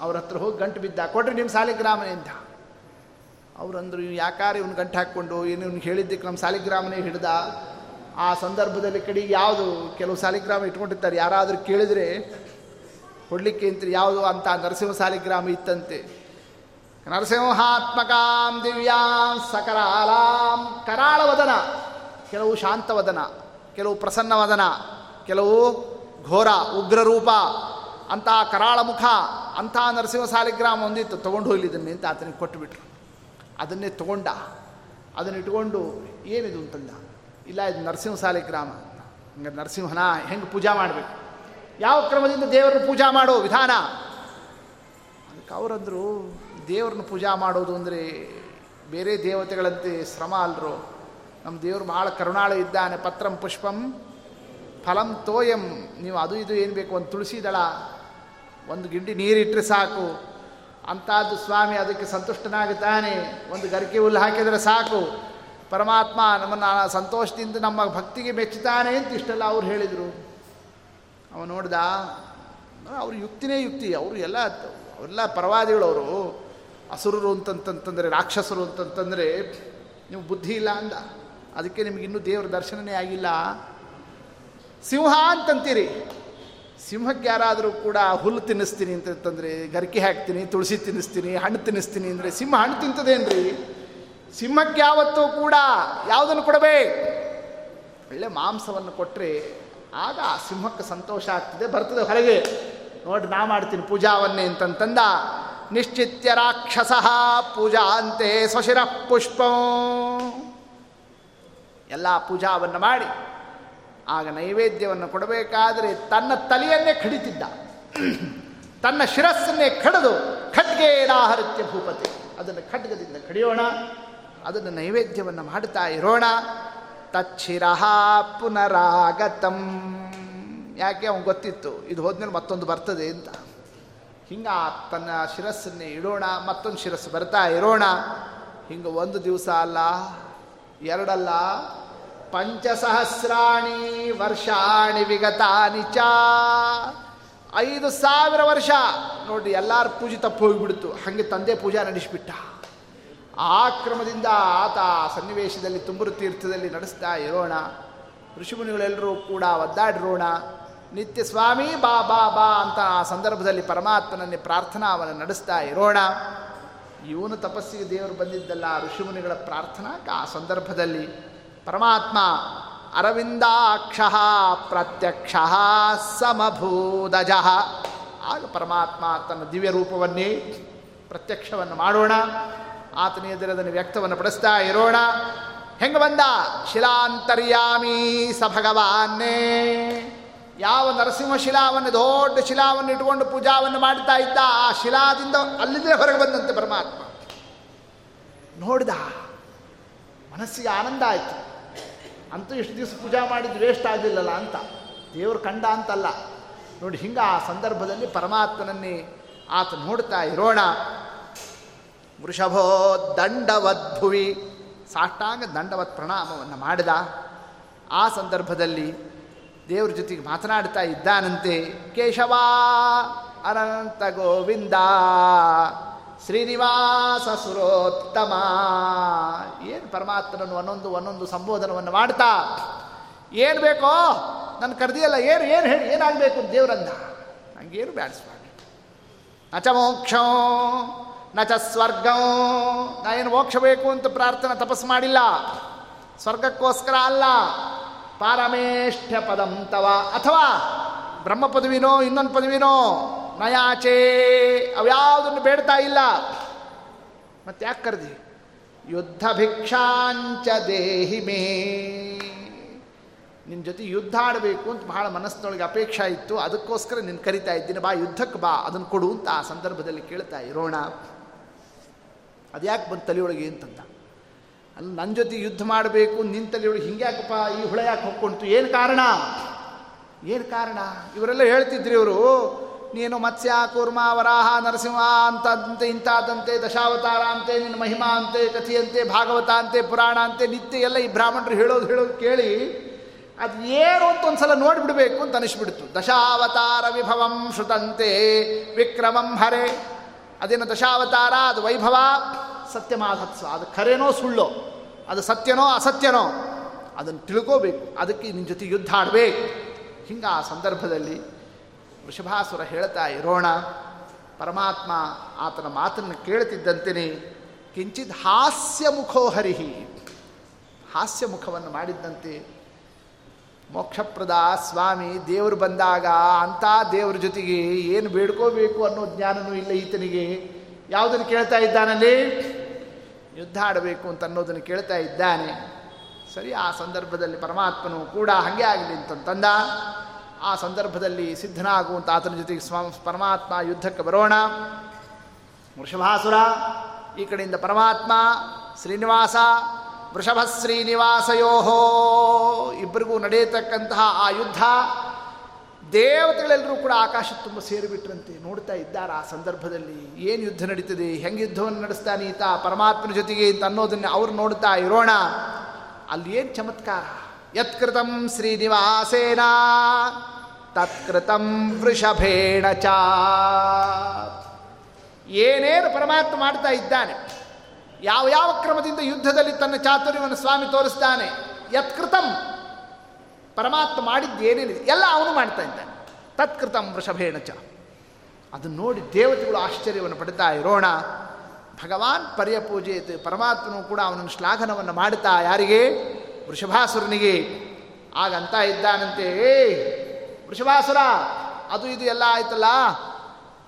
ಅವ್ರ ಹತ್ರ ಹೋಗಿ ಗಂಟು ಬಿದ್ದ, ಕೊಡ್ರಿ ನಿಮ್ಮ ಸಾಲಿಗ್ರಾಮನೇ ಅಂತ ಅವರಂದ್ರು ಯಾಕಾರೆ ಇವ್ನು ಗಂಟು ಹಾಕ್ಕೊಂಡು, ಏನು ಇವ್ನು ಹೇಳಿದ್ದಕ್ಕೆ ನಮ್ಮ ಸಾಲಿಗ್ರಾಮನೇ ಹಿಡ್ದ? ಆ ಸಂದರ್ಭದಲ್ಲಿ ಕಡೆಗೆ ಯಾವುದು ಕೆಲವು ಸಾಲಿಗ್ರಾಮ ಇಟ್ಕೊಂಡಿರ್ತಾರೆ, ಯಾರಾದರೂ ಕೇಳಿದರೆ, ಕೊಡಲಿಕ್ಕೆ ಅಂತ ಯಾವುದು ಅಂತ ನರಸಿಂಹ ಸಾಲಿಗ್ರಾಮ ಇತ್ತಂತೆ. ನರಸಿಂಹಾತ್ಮಕಾಂ ದಿವ್ಯಾಂ ಸಕರಾಲಾಂ ಕರಾಳವದನ. ಕೆಲವು ಶಾಂತವದನ, ಕೆಲವು ಪ್ರಸನ್ನವದನ. ಕೆಲವು ಘೋರ, ಉಗ್ರರೂಪ, ಅಂತಹ ಕರಾಳ ಮುಖ ಅಂಥ ನರಸಿಂಹ ಸಾಲಿಗ್ರಾಮ ಒಂದಿತ್ತು, ತೊಗೊಂಡು ಹೋಗ್ಲಿ ಅಂತ ಆತನಿಗೆ ಕೊಟ್ಟುಬಿಟ್ರು. ಅದನ್ನೇ ತೊಗೊಂಡ. ಅದನ್ನು ಇಟ್ಕೊಂಡು ಏನಿದು ಅಂತಂದ? ಇಲ್ಲ, ಇದು ನರಸಿಂಹ ಸಾಲಿಗ್ರಾಮ ಹಂಗೆ ನರಸಿಂಹನ ಹೆಂಗೆ ಪೂಜಾ ಮಾಡಬೇಕು? ಯಾವ ಕ್ರಮದಿಂದ ದೇವರನ್ನು ಪೂಜಾ ಮಾಡೋ ವಿಧಾನ? ಅದಕ್ಕೆ ಅವರಂದರು, ದೇವ್ರನ್ನ ಪೂಜಾ ಮಾಡೋದು ಅಂದರೆ ಬೇರೆ ದೇವತೆಗಳಂತೆ ಶ್ರಮ ಅಲ್ರು. ನಮ್ಮ ದೇವರು ಭಾಳ ಕರುಣಾಳ ಇದ್ದಾನೆ, ಪತ್ರಂ ಪುಷ್ಪಂ ಫಲಂ ತೋಯಂ, ನೀವು ಅದು ಇದು ಏನು ಬೇಕು ಒಂದು ತುಳಸಿ ದಳ, ಒಂದು ಗಿಂಡಿ ನೀರಿಟ್ಟರೆ ಸಾಕು. ಅಂಥದ್ದು ಸ್ವಾಮಿ ಅದಕ್ಕೆ ಸಂತುಷ್ಟನಾಗುತ್ತಾನೆ ಒಂದು ಗರಿಕೆ ಹುಲ್ಲು ಹಾಕಿದರೆ ಸಾಕು. ಪರಮಾತ್ಮ ನಮ್ಮನ್ನು ಸಂತೋಷದಿಂದ ನಮ್ಮ ಭಕ್ತಿಗೆ ಮೆಚ್ಚುತ್ತಾನೆ ಅಂತ ಇಷ್ಟೆಲ್ಲ ಅವ್ರು ಹೇಳಿದರು. ಅವ ನೋಡ್ದ, ಅವ್ರ ಯುಕ್ತಿನೇ ಯುಕ್ತಿ. ಅವರು ಎಲ್ಲ, ಅವರೆಲ್ಲ ಪರವಾದಿಗಳು ಅವರು. ಅಸುರರು ಅಂತಂತಂತಂದರೆ, ರಾಕ್ಷಸರು ಅಂತಂತಂದರೆ, ನೀವು ಬುದ್ಧಿ ಇಲ್ಲ ಅಂದ. ಅದಕ್ಕೆ ನಿಮಗಿನ್ನೂ ದೇವರ ದರ್ಶನನೇ ಆಗಿಲ್ಲ. ಸಿಂಹ ಅಂತಂತೀರಿ. ಸಿಂಹಕ್ಕೆ ಯಾರಾದರೂ ಕೂಡ ಹುಲ್ಲು ತಿನ್ನಿಸ್ತೀನಿ ಅಂತಂತಂದರೆ ಗರಿಕೆ ಹಾಕ್ತೀನಿ, ತುಳಸಿ ತಿನ್ನಿಸ್ತೀನಿ, ಹಣ್ಣು ತಿನ್ನಿಸ್ತೀನಿ ಅಂದರೆ ಸಿಂಹ ಹಣ್ಣು ತಿಂತದೇನ್ರಿ? ಸಿಂಹಕ್ಕೆ ಯಾವತ್ತೂ ಕೂಡ ಯಾವುದನ್ನು ಕೊಡಬೇಕು? ಒಳ್ಳೆ ಮಾಂಸವನ್ನು ಕೊಟ್ಟರೆ ಆಗ ಆ ಸಿಂಹಕ್ಕೆ ಸಂತೋಷ ಆಗ್ತದೆ, ಬರ್ತದೆ ಹೊರಗೆ. ನೋಡಿ ನಾ ಮಾಡ್ತೀನಿ ಪೂಜಾವನ್ನೇ ಅಂತಂತಂದ, ನಿಶ್ಚಿತ್ಯ ರಾಕ್ಷಸ ಪೂಜಾ ಅಂತೆ ಸ್ವಶಿರ ಪುಷ್ಪ. ಎಲ್ಲ ಪೂಜಾವನ್ನು ಮಾಡಿ ಆಗ ನೈವೇದ್ಯವನ್ನು ಕೊಡಬೇಕಾದರೆ ತನ್ನ ತಲೆಯನ್ನೇ ಕಡಿತಿದ್ದ. ತನ್ನ ಶಿರಸ್ಸನ್ನೇ ಕಡಿದು ಖಡ್ಗೇನಾಹರತ್ಯ ಭೂಪತಿ. ಅದನ್ನು ಖಡ್ಗದಿಂದ ಕಡಿಯೋಣ, ಅದನ್ನು ನೈವೇದ್ಯವನ್ನು ಮಾಡುತ್ತಾ ಇರೋಣ. ತಚ್ಚಿರ ಪುನರಾಗತಂ. ಯಾಕೆ ಅವನು ಗೊತ್ತಿತ್ತು? ಇದು ಹೋದ್ಮೇಲೆ ಮತ್ತೊಂದು ಬರ್ತದೆ ಅಂತ. ಹಿಂಗೆ ತನ್ನ ಶಿರಸ್ಸನ್ನೇ ಇಡೋಣ, ಮತ್ತೊಂದು ಶಿರಸ್ಸು ಬರ್ತಾ ಇರೋಣ. ಹಿಂಗೆ ಒಂದು ದಿವಸ ಅಲ್ಲ, ಎರಡಲ್ಲ ಪಂಚಸಹಸ್ರಾಣಿ ವರ್ಷಾಣಿ ವಿಗತಾನಿ ಚ. ಐದು ಸಾವಿರ ವರ್ಷ. ನೋಡಿ ಎಲ್ಲರ ಪೂಜೆ ತಪ್ಪು ಹೋಗಿಬಿಡ್ತು. ಹಾಗೆ ತಂದೆ ಪೂಜಾ ನಡೆಸಿಬಿಟ್ಟ. ಆ ಕ್ರಮದಿಂದ ಆತ ಸನ್ನಿವೇಶದಲ್ಲಿ ತುಂಬರು ತೀರ್ಥದಲ್ಲಿ ನಡೆಸ್ತಾ ಇರೋಣ. ಋಷಿಮುನಿಗಳೆಲ್ಲರೂ ಕೂಡ ಒದ್ದಾಡಿರೋಣ. ನಿತ್ಯ ಸ್ವಾಮಿ ಬಾ ಬಾ ಬಾ ಅಂತ ಆ ಸಂದರ್ಭದಲ್ಲಿ ಪರಮಾತ್ಮನನ್ನೇ ಅವನ ನಡೆಸ್ತಾ ಇರೋಣ. ಇವನು ತಪಸ್ಸಿಗೆ ದೇವರು ಬಂದಿದ್ದಲ್ಲ, ಋಷಿಮುನಿಗಳ ಪ್ರಾರ್ಥನಾ ಆ ಸಂದರ್ಭದಲ್ಲಿ. ಪರಮಾತ್ಮ ಅರವಿಂದಾಕ್ಷ ಪ್ರತ್ಯಕ್ಷ ಸಮಭೂದಜ. ಆಗ ಪರಮಾತ್ಮ ತನ್ನ ದಿವ್ಯ ರೂಪವನ್ನೇ ಪ್ರತ್ಯಕ್ಷವನ್ನು ಮಾಡೋಣ. ಆತನ ಎದುರದನ್ನು ವ್ಯಕ್ತವನ್ನು ಪಡಿಸ್ತಾ ಇರೋಣ. ಹೆಂಗೆ ಬಂದ? ಶಿಲಾಂತರ್ಯಾಮಿ ಸ ಭಗವಾನೇ ಯಾವ ನರಸಿಂಹ ಶಿಲಾವನ್ನು, ದೊಡ್ಡ ಶಿಲಾವನ್ನು ಇಟ್ಕೊಂಡು ಪೂಜಾವನ್ನು ಮಾಡ್ತಾ ಇದ್ದ ಆ ಶಿಲಾದಿಂದ ಅಲ್ಲಿಂದಲೇ ಹೊರಗೆ ಬಂದಂತೆ ಪರಮಾತ್ಮ. ನೋಡಿದ, ಮನಸ್ಸಿಗೆ ಆನಂದ ಆಯಿತು. ಅಂತೂ ಇಷ್ಟು ದಿವಸ ಪೂಜಾ ಮಾಡಿದ್ದು ವೇಸ್ಟ್ ಆಗಲಿಲ್ಲಲ್ಲ ಅಂತ. ದೇವರು ಕಂಡ ಅಂತಲ್ಲ. ನೋಡಿ, ಹಿಂಗೆ ಆ ಸಂದರ್ಭದಲ್ಲಿ ಪರಮಾತ್ಮನನ್ನೇ ಆತ ನೋಡ್ತಾ ಇರೋಣ. ವೃಷಭೋ ದಂಡವದ್ಭುವಿ ಸಾಷ್ಟಾಂಗ ದಂಡವತ್ ಪ್ರಣಾಮವನ್ನು ಮಾಡಿದ. ಆ ಸಂದರ್ಭದಲ್ಲಿ ದೇವ್ರ ಜೊತೆಗೆ ಮಾತನಾಡ್ತಾ ಇದ್ದಾನಂತೆ. ಕೇಶವ ಅನಂತ ಗೋವಿಂದ. ಶ್ರೀನಿವಾಸ ಸುರೋತ್ತಮ. ಏನು ಪರಮಾತ್ಮನನ್ನು ಒಂದೊಂದು ಒಂದೊಂದು ಸಂಬೋಧನವನ್ನು ಮಾಡ್ತಾ? ಏನು ಬೇಕೋ? ನನ್ನ ಕರೆದಿಯಲ್ಲ, ಏನು ಏನು ಹೇಳಿ, ಏನಾಗಬೇಕು ದೇವರಂದ? ನನಗೇನು ಬ್ಯಾಡಿಸ್ಬಾರ್ದು ನಚ ಮೋಕ್ಷ ನಚ ಸ್ವರ್ಗಂ, ನಾ ಏನು ಮೋಕ್ಷ ಬೇಕು ಅಂತ ಪ್ರಾರ್ಥನೆ ತಪಸ್ಸು ಮಾಡಿಲ್ಲ. ಸ್ವರ್ಗಕ್ಕೋಸ್ಕರ ಅಲ್ಲ, ಪಾರಮೇಷ್ಠ ಪದಂ ತವ. ಅಥವಾ ಬ್ರಹ್ಮ ಪದವಿನೋ, ಇನ್ನೊಂದು ಪದವಿನೋ ನಯಾಚೇ. ಅವ್ಯಾವುದನ್ನು ಬೇಡ್ತಾ ಇಲ್ಲ. ಮತ್ತೆ ಯಾಕೆ ಕರೆದಿ? ಯುದ್ಧ ಭಿಕ್ಷಾಂಚ ದೇಹಿ ಮೇ. ನಿನ್ನ ಜೊತೆ ಯುದ್ಧ ಆಡಬೇಕು ಅಂತ ಬಹಳ ಮನಸ್ಸಿನೊಳಗೆ ಅಪೇಕ್ಷೆ ಇತ್ತು. ಅದಕ್ಕೋಸ್ಕರ ನಿನ್ನ ಕರಿತಾ ಇದ್ದೀನಿ. ಬಾ, ಯುದ್ಧಕ್ಕೆ ಬಾ. ಅದನ್ನು ಕೊಡು ಅಂತ ಆ ಸಂದರ್ಭದಲ್ಲಿ ಕೇಳ್ತಾ ಇರೋಣ. ಅದು ಯಾಕೆ ಬಂದು ತಲೆಯೊಳಗೆ ಅಂತಂದ? ಅಲ್ಲಿ ನನ್ನ ಜೊತೆ ಯುದ್ಧ ಮಾಡಬೇಕು ನಿನ್ನ ತಲೆಯೊಳಗೆ ಹಿಂಗ್ಯಾಕಪ್ಪ ಈ ಹುಳ ಯಾಕೆ ಹೊಕ್ಕೊಂತು ಏನು ಕಾರಣ? ಏನು ಕಾರಣ? ಇವರೆಲ್ಲ ಹೇಳ್ತಿದ್ರಿ ಇವರು. ನೀನು ಮತ್ಸ್ಯ, ಕೂರ್ಮ, ವರಾಹ, ನರಸಿಂಹ ಅಂತಂತೆ, ಇಂಥದಂತೆ, ದಶಾವತಾರ ಅಂತೆ, ನಿನ್ನ ಮಹಿಮಾ ಅಂತೆ ಕಥೆಯಂತೆ ಭಾಗವತ ಅಂತೆ, ಪುರಾಣ ಅಂತೆ, ನಿತ್ಯ ಎಲ್ಲ ಈ ಬ್ರಾಹ್ಮಣರು ಹೇಳೋದು ಹೇಳೋದು ಕೇಳಿ ಅದು ಏನು ಅಂತ ಒಂದ್ಸಲ ನೋಡಿಬಿಡ್ಬೇಕು ಅಂತ ಅನಿಸ್ಬಿಡ್ತು. ದಶಾವತಾರ ವಿಭವಂ ಶ್ರುತಂತೆ, ವಿಕ್ರಮಂ ಹರೆ. ಅದೇನು ದಶಾವತಾರ, ಅದು ವೈಭವ, ಸತ್ಯಮಾಧತ್ಸ. ಅದು ಖರೇನೋ ಸುಳ್ಳೋ, ಅದು ಸತ್ಯನೋ ಅಸತ್ಯನೋ, ಅದನ್ನು ತಿಳ್ಕೋಬೇಕು. ಅದಕ್ಕೆ ನಿನ್ನ ಜೊತೆ ಯುದ್ಧ ಆಡಬೇಕು. ಹಿಂಗೆ ಆ ಸಂದರ್ಭದಲ್ಲಿ ವೃಷಭಾಸುರ ಹೇಳ್ತಾ, ಇರೋಣ, ಪರಮಾತ್ಮ ಆತನ ಮಾತನ್ನು ಕೇಳ್ತಿದ್ದಂತೆಯೇ ಕಿಂಚಿತ್ ಹಾಸ್ಯ ಮುಖೋ ಹರಿಹಿ. ಹಾಸ್ಯ ಮುಖವನ್ನು ಮಾಡಿದ್ದಂತೆ. ಮೋಕ್ಷಪ್ರದ ಸ್ವಾಮಿ, ದೇವರು ಬಂದಾಗ ಅಂಥ ದೇವ್ರ ಜೊತೆಗೆ ಏನು ಬೇಡ್ಕೋಬೇಕು ಅನ್ನೋ ಜ್ಞಾನನೂ ಇಲ್ಲ ಈತನಿಗೆ. ಯಾವುದನ್ನು ಕೇಳ್ತಾ ಇದ್ದಾನಲ್ಲಿ? ಯುದ್ಧ ಆಡಬೇಕು ಅಂತ ಅನ್ನೋದನ್ನು ಕೇಳ್ತಾ ಇದ್ದಾನೆ. ಸರಿ, ಆ ಸಂದರ್ಭದಲ್ಲಿ ಪರಮಾತ್ಮನು ಕೂಡ ಹಾಗೆ ಆಗಲಿ ಆ ಸಂದರ್ಭದಲ್ಲಿ ಸಿದ್ಧನಾಗುವಂತ ಆತನ ಜೊತೆಗೆ ಸ್ವ ಪರಮಾತ್ಮ ಯುದ್ಧಕ್ಕೆ ಬರೋಣ. ವೃಷಭಾಸುರ, ಈ ಕಡೆಯಿಂದ ಪರಮಾತ್ಮ, ಶ್ರೀನಿವಾಸ ವೃಷಭ ಶ್ರೀನಿವಾಸಯೋಹೋ ಇಬ್ಬರಿಗೂ ನಡೆಯತಕ್ಕಂತಹ ಆ ಯುದ್ಧ ದೇವತೆಗಳೆಲ್ಲರೂ ಕೂಡ ಆಕಾಶ ತುಂಬ ಸೇರಿಬಿಟ್ರಂತೆ ನೋಡ್ತಾ ಇದ್ದಾರೆ ಆ ಸಂದರ್ಭದಲ್ಲಿ. ಏನು ಯುದ್ಧ ನಡೀತದೆ? ಹೆಂಗೆ ಯುದ್ಧವನ್ನು ನಡೆಸ್ತಾನೆ ಈತ ಪರಮಾತ್ಮನ ಜೊತೆಗೆ ಅಂತ ಅನ್ನೋದನ್ನು ಅವ್ರು ನೋಡ್ತಾ ಇರೋಣ. ಅಲ್ಲಿ ಏನು ಚಮತ್ಕಾರ? ಯತ್ಕೃತಂ ಶ್ರೀನಿವಾಸೇನ ತತ್ಕೃತಂ ವೃಷಭೇಣ ಚ ಏನೇನು ಪರಮಾತ್ಮ ಮಾಡ್ತಾ ಇದ್ದಾನೆ ಯಾವ ಯಾವ ಕ್ರಮದಿಂದ ಯುದ್ಧದಲ್ಲಿ ತನ್ನ ಚಾತುರ್ಯವನ್ನು ಸ್ವಾಮಿ ತೋರಿಸ್ತಾನೆ, ಯತ್ಕೃತಂ, ಪರಮಾತ್ಮ ಮಾಡಿದ್ದೇನೇನಿದೆ ಎಲ್ಲ ಅವನು ಮಾಡ್ತಾ ಇದ್ದಾನೆ, ತತ್ಕೃತಂ ವೃಷಭೇಣ ಚ ಅದನ್ನು ನೋಡಿ ದೇವತೆಗಳು ಆಶ್ಚರ್ಯವನ್ನು ಪಡ್ತಾ, ಇರೋಣ, ಭಗವಾನ್ ಪರ್ಯಪೂಜೆ ಪರಮಾತ್ಮನು ಕೂಡ ಅವನನ್ನು ಶ್ಲಾಘನವನ್ನು ಮಾಡುತ್ತಾ ಯಾರಿಗೆ? ವೃಷಭಾಸುರನಿಗೆ ಆಗಂತ ಇದ್ದಾನಂತೆ ಏ ವೃಷಭಾಸುರ, ಅದು ಇದು ಎಲ್ಲ ಆಯ್ತಲ್ಲ,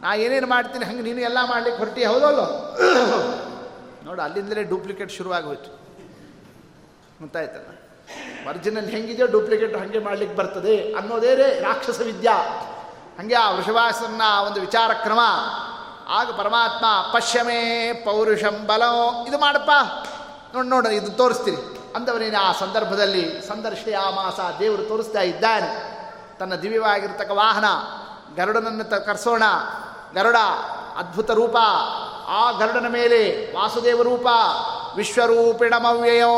ನಾ ಏನೇನು ಮಾಡ್ತೀನಿ, ಹಂಗೆ ನೀನು ಎಲ್ಲ ಮಾಡ್ಲಿಕ್ಕೆ ಹೊರಟಿ, ಹೌದಲ್ಲೋ? ನೋಡು, ಅಲ್ಲಿಂದಲೇ ಡೂಪ್ಲಿಕೇಟ್ ಶುರುವಾಗೋಯ್ತು. ಗೊತ್ತಾಯ್ತಲ್ಲ? ಒರಿಜಿನಲ್ ಹೆಂಗಿದೆಯೋ ಡೂಪ್ಲಿಕೇಟ್ ಹಾಗೆ ಮಾಡ್ಲಿಕ್ಕೆ ಬರ್ತದೆ ಅನ್ನೋದೇ ರಾಕ್ಷಸ ವಿದ್ಯಾ. ಹಾಗೆ ಆ ವೃಷಭಾಸನ ಒಂದು ವಿಚಾರ ಕ್ರಮ ಆಗ ಪರಮಾತ್ಮ ಪಶ್ಯಮೇ ಪೌರುಷಂ ಬಲೋ, ಇದು ಮಾಡಪ್ಪ, ನೋಡಿ ನೋಡಿ, ಇದು ತೋರಿಸ್ತೀನಿ. ಅಂದವನೇನು? ಆ ಸಂದರ್ಭದಲ್ಲಿ ಸಂದರ್ಶಯಾಮಾಸ ದೇವರು ತೋರಿಸ್ತಾ ಇದ್ದಾನೆ. ತನ್ನ ದಿವ್ಯವಾಗಿರ್ತಕ್ಕ ವಾಹನ, ಗರುಡನನ್ನು ತ ಕರೆಸೋಣ, ಗರುಡ, ಅದ್ಭುತ ರೂಪ, ಆ ಗರುಡನ ಮೇಲೆ ವಾಸುದೇವ ರೂಪ ವಿಶ್ವರೂಪಿಣಮವ್ಯಯೋ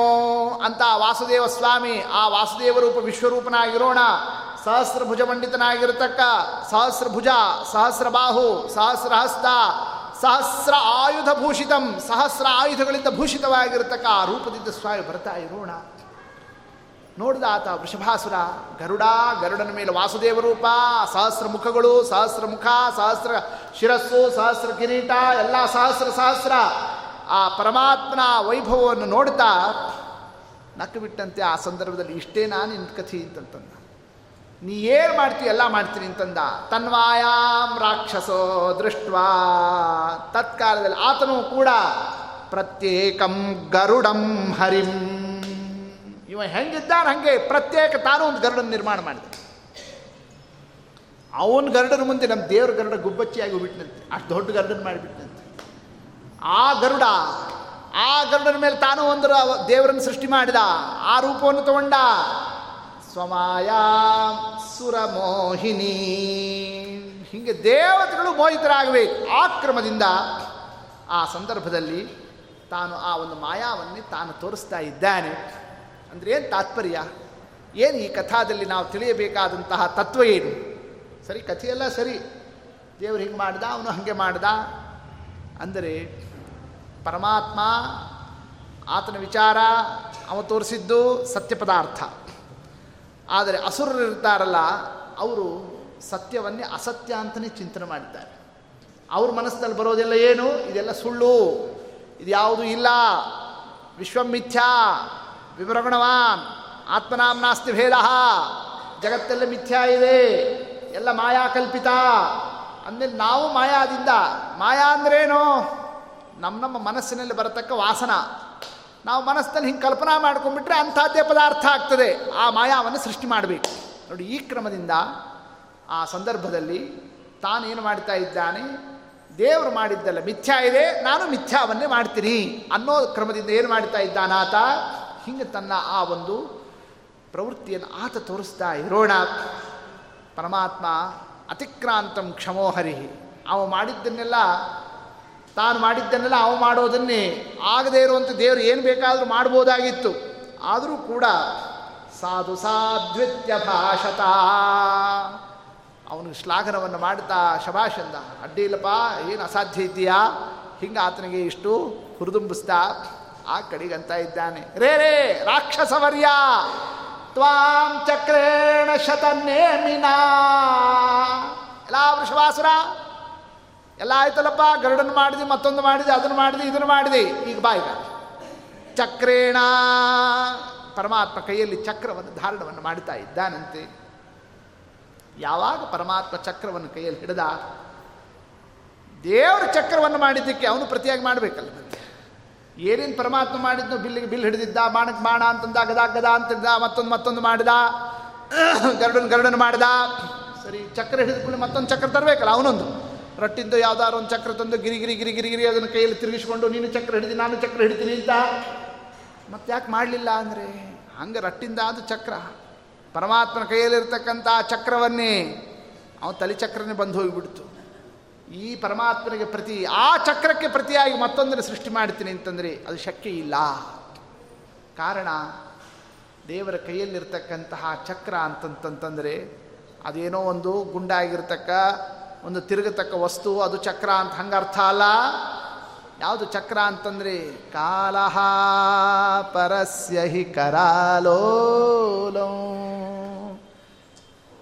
ಅಂತ ವಾಸುದೇವ ಸ್ವಾಮಿ, ಆ ವಾಸುದೇವ ರೂಪ ವಿಶ್ವರೂಪನಾಗಿರೋಣ. ಸಹಸ್ರಭುಜ ಮಂಡಿತನಾಗಿರತಕ್ಕ ಸಹಸ್ರಭುಜ, ಸಹಸ್ರಬಾಹು, ಸಹಸ್ರಹಸ್ತ ಸಹಸ್ರ ಆಯುಧ ಭೂಷಿತಂ, ಸಹಸ್ರ ಆಯುಧಗಳಿಂದ ಭೂಷಿತವಾಗಿರತಕ್ಕ ಆ ರೂಪದಿಂದ ಸ್ವಾಮಿ ಬರ್ತಾ ಇರೋಣ ನೋಡಿದ ಆತ ವೃಷಭಾಸುರ, ಗರುಡ, ಗರುಡನ ಮೇಲೆ ವಾಸುದೇವ ರೂಪ, ಸಹಸ್ರ ಮುಖಗಳು, ಸಹಸ್ರ ಮುಖ, ಸಹಸ್ರ ಶಿರಸ್ಸು, ಸಹಸ್ರ ಕಿರೀಟ, ಎಲ್ಲ ಸಹಸ್ರ ಸಹಸ್ರ ಆ ಪರಮಾತ್ಮನ ವೈಭವವನ್ನು ನೋಡ್ತಾ ನಕ್ಕು ಬಿಟ್ಟಂತೆ ಆ ಸಂದರ್ಭದಲ್ಲಿ ಇಷ್ಟೇ ನಾನು ನಿನ್ನ ಕಥೆ ಅಂತಂದ ನೀ ಏನು ಮಾಡ್ತೀಯ ಎಲ್ಲ ಮಾಡ್ತೀನಿ ಅಂತಂದ. ತನ್ವಾಯಾಮ್ ರಾಕ್ಷಸೋ ದೃಷ್ಟ್ವಾ. ತತ್ಕಾಲದಲ್ಲಿ ಆತನು ಕೂಡ ಪ್ರತ್ಯೇಕಂ ಗರುಡಂ ಹರಿಂ. ಇವ ಹೆಂಗಿದ್ದಾನೆ ಹಾಗೆ, ಪ್ರತ್ಯೇಕ ತಾನು ಒಂದು ಗರುಡನ್ನು ನಿರ್ಮಾಣ ಮಾಡಿದೆ. ಅವನ ಗರುಡನ ಮುಂದೆ ನಮ್ಮ ದೇವ್ರ ಗರುಡ ಗುಬ್ಬಚ್ಚಿಯಾಗಿ ಬಿಟ್ಟನಂತೆ ಅಷ್ಟು ದೊಡ್ಡ ಗರುಡನ ಮಾಡಿಬಿಟ್ಟನಂತೆ ಆ ಗರುಡ, ಆ ಗರುಡನ ಮೇಲೆ ತಾನು ಒಂದು ದೇವರನ್ನು ಸೃಷ್ಟಿ ಮಾಡಿದ. ಆ ರೂಪವನ್ನು ತಗೊಂಡ. ಸ್ವಮಾಯ ಸುರಮೋಹಿನಿ. ಹಿಂಗೆ ದೇವತೆಗಳು ಮೋಹಿತರಾಗಬೇಕು. ಆ ಕ್ರಮದಿಂದ ಆ ಸಂದರ್ಭದಲ್ಲಿ ತಾನು ಆ ಒಂದು ಮಾಯಾವನ್ನೇ ತಾನು ತೋರಿಸ್ತಾ ಇದ್ದಾನೆ. ಅಂದರೆ ಏನು ತಾತ್ಪರ್ಯ? ಏನು ಈ ಕಥಾದಲ್ಲಿ ನಾವು ತಿಳಿಯಬೇಕಾದಂತಹ ತತ್ವ ಏನು? ಸರಿ, ಕಥೆಯೆಲ್ಲ ಸರಿ. ದೇವರು ಹಿಂಗೆ ಮಾಡ್ದ, ಅವನು ಹಾಗೆ ಮಾಡ್ದ. ಅಂದರೆ ಪರಮಾತ್ಮ ಆತನ ವಿಚಾರ, ಅವ ತೋರಿಸಿದ್ದು ಸತ್ಯ ಪದಾರ್ಥ. ಆದರೆ ಅಸುರರು ಇರ್ತಾರಲ್ಲ, ಅವರು ಸತ್ಯವನ್ನೇ ಅಸತ್ಯ ಅಂತಲೇ ಚಿಂತನೆ ಮಾಡಿದ್ದಾರೆ. ಅವ್ರ ಮನಸ್ಸಿನಲ್ಲಿ ಬರೋದೆಲ್ಲ ಏನು? ಇದೆಲ್ಲ ಸುಳ್ಳು. ಇದು ಯಾವುದು ಇಲ್ಲ. ವಿಶ್ವಮಿಥ್ಯಾ ವಿವರಗುಣವಾನ್ ಆತ್ಮನಾಮ್ ನಾಸ್ತಿ ಭೇದ. ಜಗತ್ತೆಲ್ಲ ಮಿಥ್ಯಾ ಇದೆ. ಎಲ್ಲ ಮಾಯಾ ಕಲ್ಪಿತ. ಅಂದಮೇಲೆ ನಾವು ಮಾಯಾದಿಂದ, ಮಾಯಾ ಅಂದ್ರೇನು? ನಮ್ಮ ನಮ್ಮ ಮನಸ್ಸಿನಲ್ಲಿ ಬರತಕ್ಕ ವಾಸನ. ನಾವು ಮನಸ್ಸಿನಲ್ಲಿ ಹಿಂಗೆ ಕಲ್ಪನಾ ಮಾಡ್ಕೊಂಡ್ಬಿಟ್ರೆ ಅಂಥದ್ದೇ ಪದಾರ್ಥ ಆಗ್ತದೆ. ಆ ಮಾಯಾವನ್ನು ಸೃಷ್ಟಿ ಮಾಡಬೇಕು. ನೋಡಿ, ಈ ಕ್ರಮದಿಂದ ಆ ಸಂದರ್ಭದಲ್ಲಿ ತಾನೇನು ಮಾಡ್ತಾ ಇದ್ದಾನೆ? ದೇವರು ಮಾಡಿದ್ದಲ್ಲ ಮಿಥ್ಯಾ ಇದೆ, ನಾನು ಮಿಥ್ಯಾವನ್ನೇ ಮಾಡ್ತೀನಿ ಅನ್ನೋ ಕ್ರಮದಿಂದ ಏನು ಮಾಡ್ತಾ ಇದ್ದಾನಾತ ಹಿಂಗೆ ತನ್ನ ಆ ಒಂದು ಪ್ರವೃತ್ತಿಯನ್ನು ಆತ ತೋರಿಸ್ತಾ ಇರೋಣ ಪರಮಾತ್ಮ ಅತಿಕ್ರಾಂತಂ ಕ್ಷಮೋಹರಿ ಅವ ಮಾಡಿದ್ದನ್ನೆಲ್ಲ ತಾನು ಮಾಡಿದ್ದನ್ನೆಲ್ಲ ಅವ ಮಾಡೋದನ್ನೇ. ಆಗದೇ ಇರುವಂಥ ದೇವರು ಏನು ಬೇಕಾದರೂ ಮಾಡ್ಬೋದಾಗಿತ್ತು. ಆದರೂ ಕೂಡ ಸಾಧು ಸಾಧ್ವಿತ್ಯ ಭಾಷತ. ಅವನು ಶ್ಲಾಘನವನ್ನು ಮಾಡುತ್ತಾ ಶಭಾಷಂದ ಅಡ್ಡಿ ಇಲ್ಲಪ್ಪ ಏನು ಅಸಾಧ್ಯ ಇದೆಯಾ ಹಿಂಗೆ ಆತನಿಗೆ ಇಷ್ಟು ಹುರಿದುಂಬಿಸ್ತಾ ಆ ಕಡೆಗಂತ ಇದ್ದಾನೆ. ರೇ ರೇ, ರಾಕ್ಷಸವರ್ಯ! ತ್ವಾಂ ಚಕ್ರೇಣ ಶತನ್ನೇಮಿನಾ! ಎಲ್ಲ ವೃಷವಾಸುರ ಎಲ್ಲ ಆಯ್ತಲ್ಲಪ್ಪ, ಗರುಡನ್ ಮಾಡಿದೆ, ಮತ್ತೊಂದು ಮಾಡಿದೆ, ಅದನ್ನು ಮಾಡಿದೆ, ಇದನ್ನು ಮಾಡಿದೆ. ಈಗ ಬಾ ಈಗ. ಚಕ್ರೇಣ. ಪರಮಾತ್ಮ ಕೈಯಲ್ಲಿ ಚಕ್ರವನ್ನು, ಧಾರಣವನ್ನು ಮಾಡ್ತಾ ಇದ್ದಾನಂತೆ. ಯಾವಾಗ ಪರಮಾತ್ಮ ಚಕ್ರವನ್ನು ಕೈಯಲ್ಲಿ ಹಿಡಿದ, ದೇವರ ಚಕ್ರವನ್ನು ಮಾಡಿದ್ದಕ್ಕೆ ಅವನು ಪ್ರತಿಯಾಗಿ ಮಾಡಬೇಕಲ್ಲ ಮತ್ತೆ. ಏನೇನು ಪರಮಾತ್ಮ ಮಾಡಿದ್ನು, ಬಿಲ್ಲಿಗೆ ಬಿಲ್ ಹಿಡಿದಿದ್ದ ಬಾಣಕ್ಕೆ ಬಾಣ ಅಂತಂದ, ಗದ ಗದ ಅಂತಿದ್ದ ಮತ್ತೊಂದು ಮತ್ತೊಂದು ಮಾಡಿದ, ಗರುಡನ್ ಗರುಡನ್ ಮಾಡಿದ. ಸರಿ, ಚಕ್ರ ಹಿಡಿದುಕೊಂಡು ಮತ್ತೊಂದು ಚಕ್ರ ತರಬೇಕಲ್ಲ, ಅವನೊಂದು. ರಟ್ಟಿದ್ದು ಯಾವ್ದಾದ್ರು ಒಂದು ಚಕ್ರ ತಂದು ಗಿರಿ ಗಿರಿ ಗಿರಿ ಗಿರಿ ಗಿರಿ ಅದನ್ನು ಕೈಯಲ್ಲಿ ತಿರುಗಿಸ್ಕೊಂಡು ನೀನು ಚಕ್ರ ಹಿಡಿದಿ ನಾನು ಚಕ್ರ ಹಿಡಿತೀನಿ ಅಂತ. ಮತ್ತೆ ಯಾಕೆ ಮಾಡಲಿಲ್ಲ ಅಂದರೆ? ಹಂಗೆ ರಟ್ಟಿಂದ ಅದು ಚಕ್ರ. ಪರಮಾತ್ಮನ ಕೈಯಲ್ಲಿರ್ತಕ್ಕಂಥ ಚಕ್ರವನ್ನೇ ಅವನು ತಲೆಚಕ್ರನೇ ಬಂದು ಹೋಗಿಬಿಡ್ತು. ಈ ಪರಮಾತ್ಮನಿಗೆ ಪ್ರತಿ ಆ ಚಕ್ರಕ್ಕೆ ಪ್ರತಿಯಾಗಿ ಮತ್ತೊಂದನ್ನು ಸೃಷ್ಟಿ ಮಾಡ್ತೀನಿ ಅಂತಂದರೆ ಅದು ಶಕ್ಯ ಇಲ್ಲ. ಕಾರಣ ದೇವರ ಕೈಯಲ್ಲಿರ್ತಕ್ಕಂತಹ ಚಕ್ರ ಅಂತಂತಂತಂದರೆ ಅದೇನೋ ಒಂದು ಗುಂಡಾಗಿರ್ತಕ್ಕ ಒಂದು ತಿರುಗತಕ್ಕ ವಸ್ತು, ಅದು ಚಕ್ರ ಅಂತ ಹಂಗೆ ಅರ್ಥ ಅಲ್ಲ? ಯಾವುದು ಚಕ್ರ ಅಂತಂದ್ರೆ, ಕಾಲಹ ಪರಸ್ಯ ಹಿ ಕರಾಲೋಲಂ.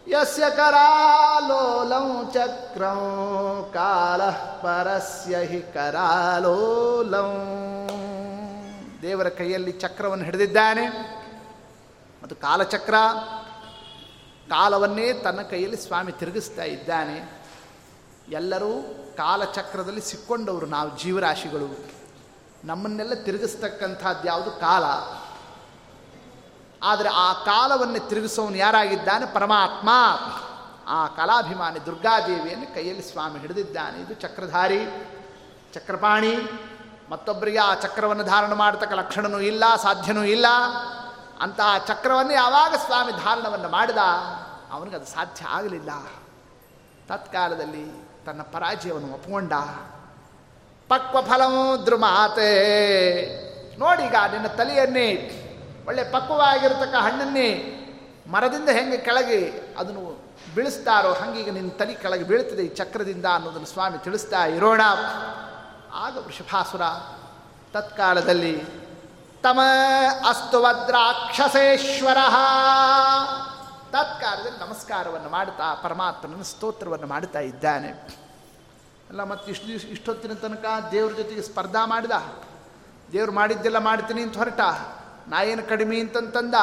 ಯಸ್ಯ ಕರಾಲೋಲಂ ಚಕ್ರಂ ಕಾಲ ಪರಸ್ಯ ಹಿ ಕರಾಲೋಲಂ. ದೇವರ ಕೈಯಲ್ಲಿ ಚಕ್ರವನ್ನು ಹಿಡಿದಿದ್ದಾನೆ. ಅದು ಕಾಲಚಕ್ರ. ಕಾಲವನ್ನೇ ತನ್ನ ಕೈಯಲ್ಲಿ ಸ್ವಾಮಿ ತಿರುಗಿಸ್ತಾ ಇದ್ದಾನೆ. ಎಲ್ಲರೂ ಕಾಲಚಕ್ರದಲ್ಲಿ ಸಿಕ್ಕೊಂಡವರು ನಾವು ಜೀವರಾಶಿಗಳು. ನಮ್ಮನ್ನೆಲ್ಲ ತಿರುಗಿಸ್ತಕ್ಕಂಥದ್ದು ಯಾವುದು ಕಾಲ. ಆದರೆ ಆ ಕಾಲವನ್ನು ತಿರುಗಿಸೋನು ಯಾರಾಗಿದ್ದಾನೆ? ಪರಮಾತ್ಮ. ಆ ಕಲಾಭಿಮಾನಿ ದುರ್ಗಾದೇವಿಯನ್ನು ಕೈಯಲ್ಲಿ ಸ್ವಾಮಿ ಹಿಡಿದಿದ್ದಾನೆ. ಇದು ಚಕ್ರಧಾರಿ, ಚಕ್ರಪಾಣಿ. ಮತ್ತೊಬ್ಬರಿಗೆ ಆ ಚಕ್ರವನ್ನು ಧಾರಣ ಮಾಡತಕ್ಕ ಲಕ್ಷಣವೂ ಇಲ್ಲ, ಸಾಧ್ಯನೂ ಇಲ್ಲ. ಅಂತ ಆ ಚಕ್ರವನ್ನು ಯಾವಾಗ ಸ್ವಾಮಿ ಧಾರಣವನ್ನು ಮಾಡಿದ? ಅವನಿಗೆ ಅದು ಸಾಧ್ಯ ಆಗಲಿಲ್ಲ. ತತ್ಕಾಲದಲ್ಲಿ ತನ್ನ ಪರಾಜಯವನ್ನು ಒಪ್ಪಿಕೊಂಡ ಪಕ್ವ ಫಲವು ದ್ರುಮಾತೆ. ನೋಡೀಗ ನಿನ್ನ ತಲೆಯನ್ನೇ, ಒಳ್ಳೆ ಪಕ್ವವಾಗಿರತಕ್ಕ ಹಣ್ಣನ್ನೇ ಮರದಿಂದ ಹೆಂಗೆ ಕೆಳಗೆ ಅದನ್ನು ಬೀಳಿಸ್ತಾರೋ ಹಂಗೀಗ ನಿನ್ನ ತಲೆ ಕೆಳಗೆ ಬೀಳ್ತದೆ ಈ ಚಕ್ರದಿಂದ ಅನ್ನೋದನ್ನು ಸ್ವಾಮಿ ತಿಳಿಸ್ತಾ ಇರೋಣ. ಆಗ ವೃಷಭಾಸುರ ತತ್ಕಾಲದಲ್ಲಿ, ತಮ ಅಸ್ತು ವದ್ರಾಕ್ಷಸೇಶ್ವರ. ತತ್ಕಾಲದಲ್ಲಿ ನಮಸ್ಕಾರವನ್ನು ಮಾಡುತ್ತಾ ಪರಮಾತ್ಮನ ಸ್ತೋತ್ರವನ್ನು ಮಾಡುತ್ತಾ ಇದ್ದಾನೆ. ಅಲ್ಲ, ಮತ್ತು ಇಷ್ಟು ಇಷ್ಟೊತ್ತಿನ ತನಕ ದೇವ್ರ ಜೊತೆಗೆ ಸ್ಪರ್ಧಾ ಮಾಡಿದ? ದೇವ್ರು ಮಾಡಿದ್ದೆಲ್ಲ ಮಾಡ್ತೀನಿ ಅಂತ ಹೊರಟ. ನಾ ಏನು ಕಡಿಮೆ ಅಂತಂತಂದ?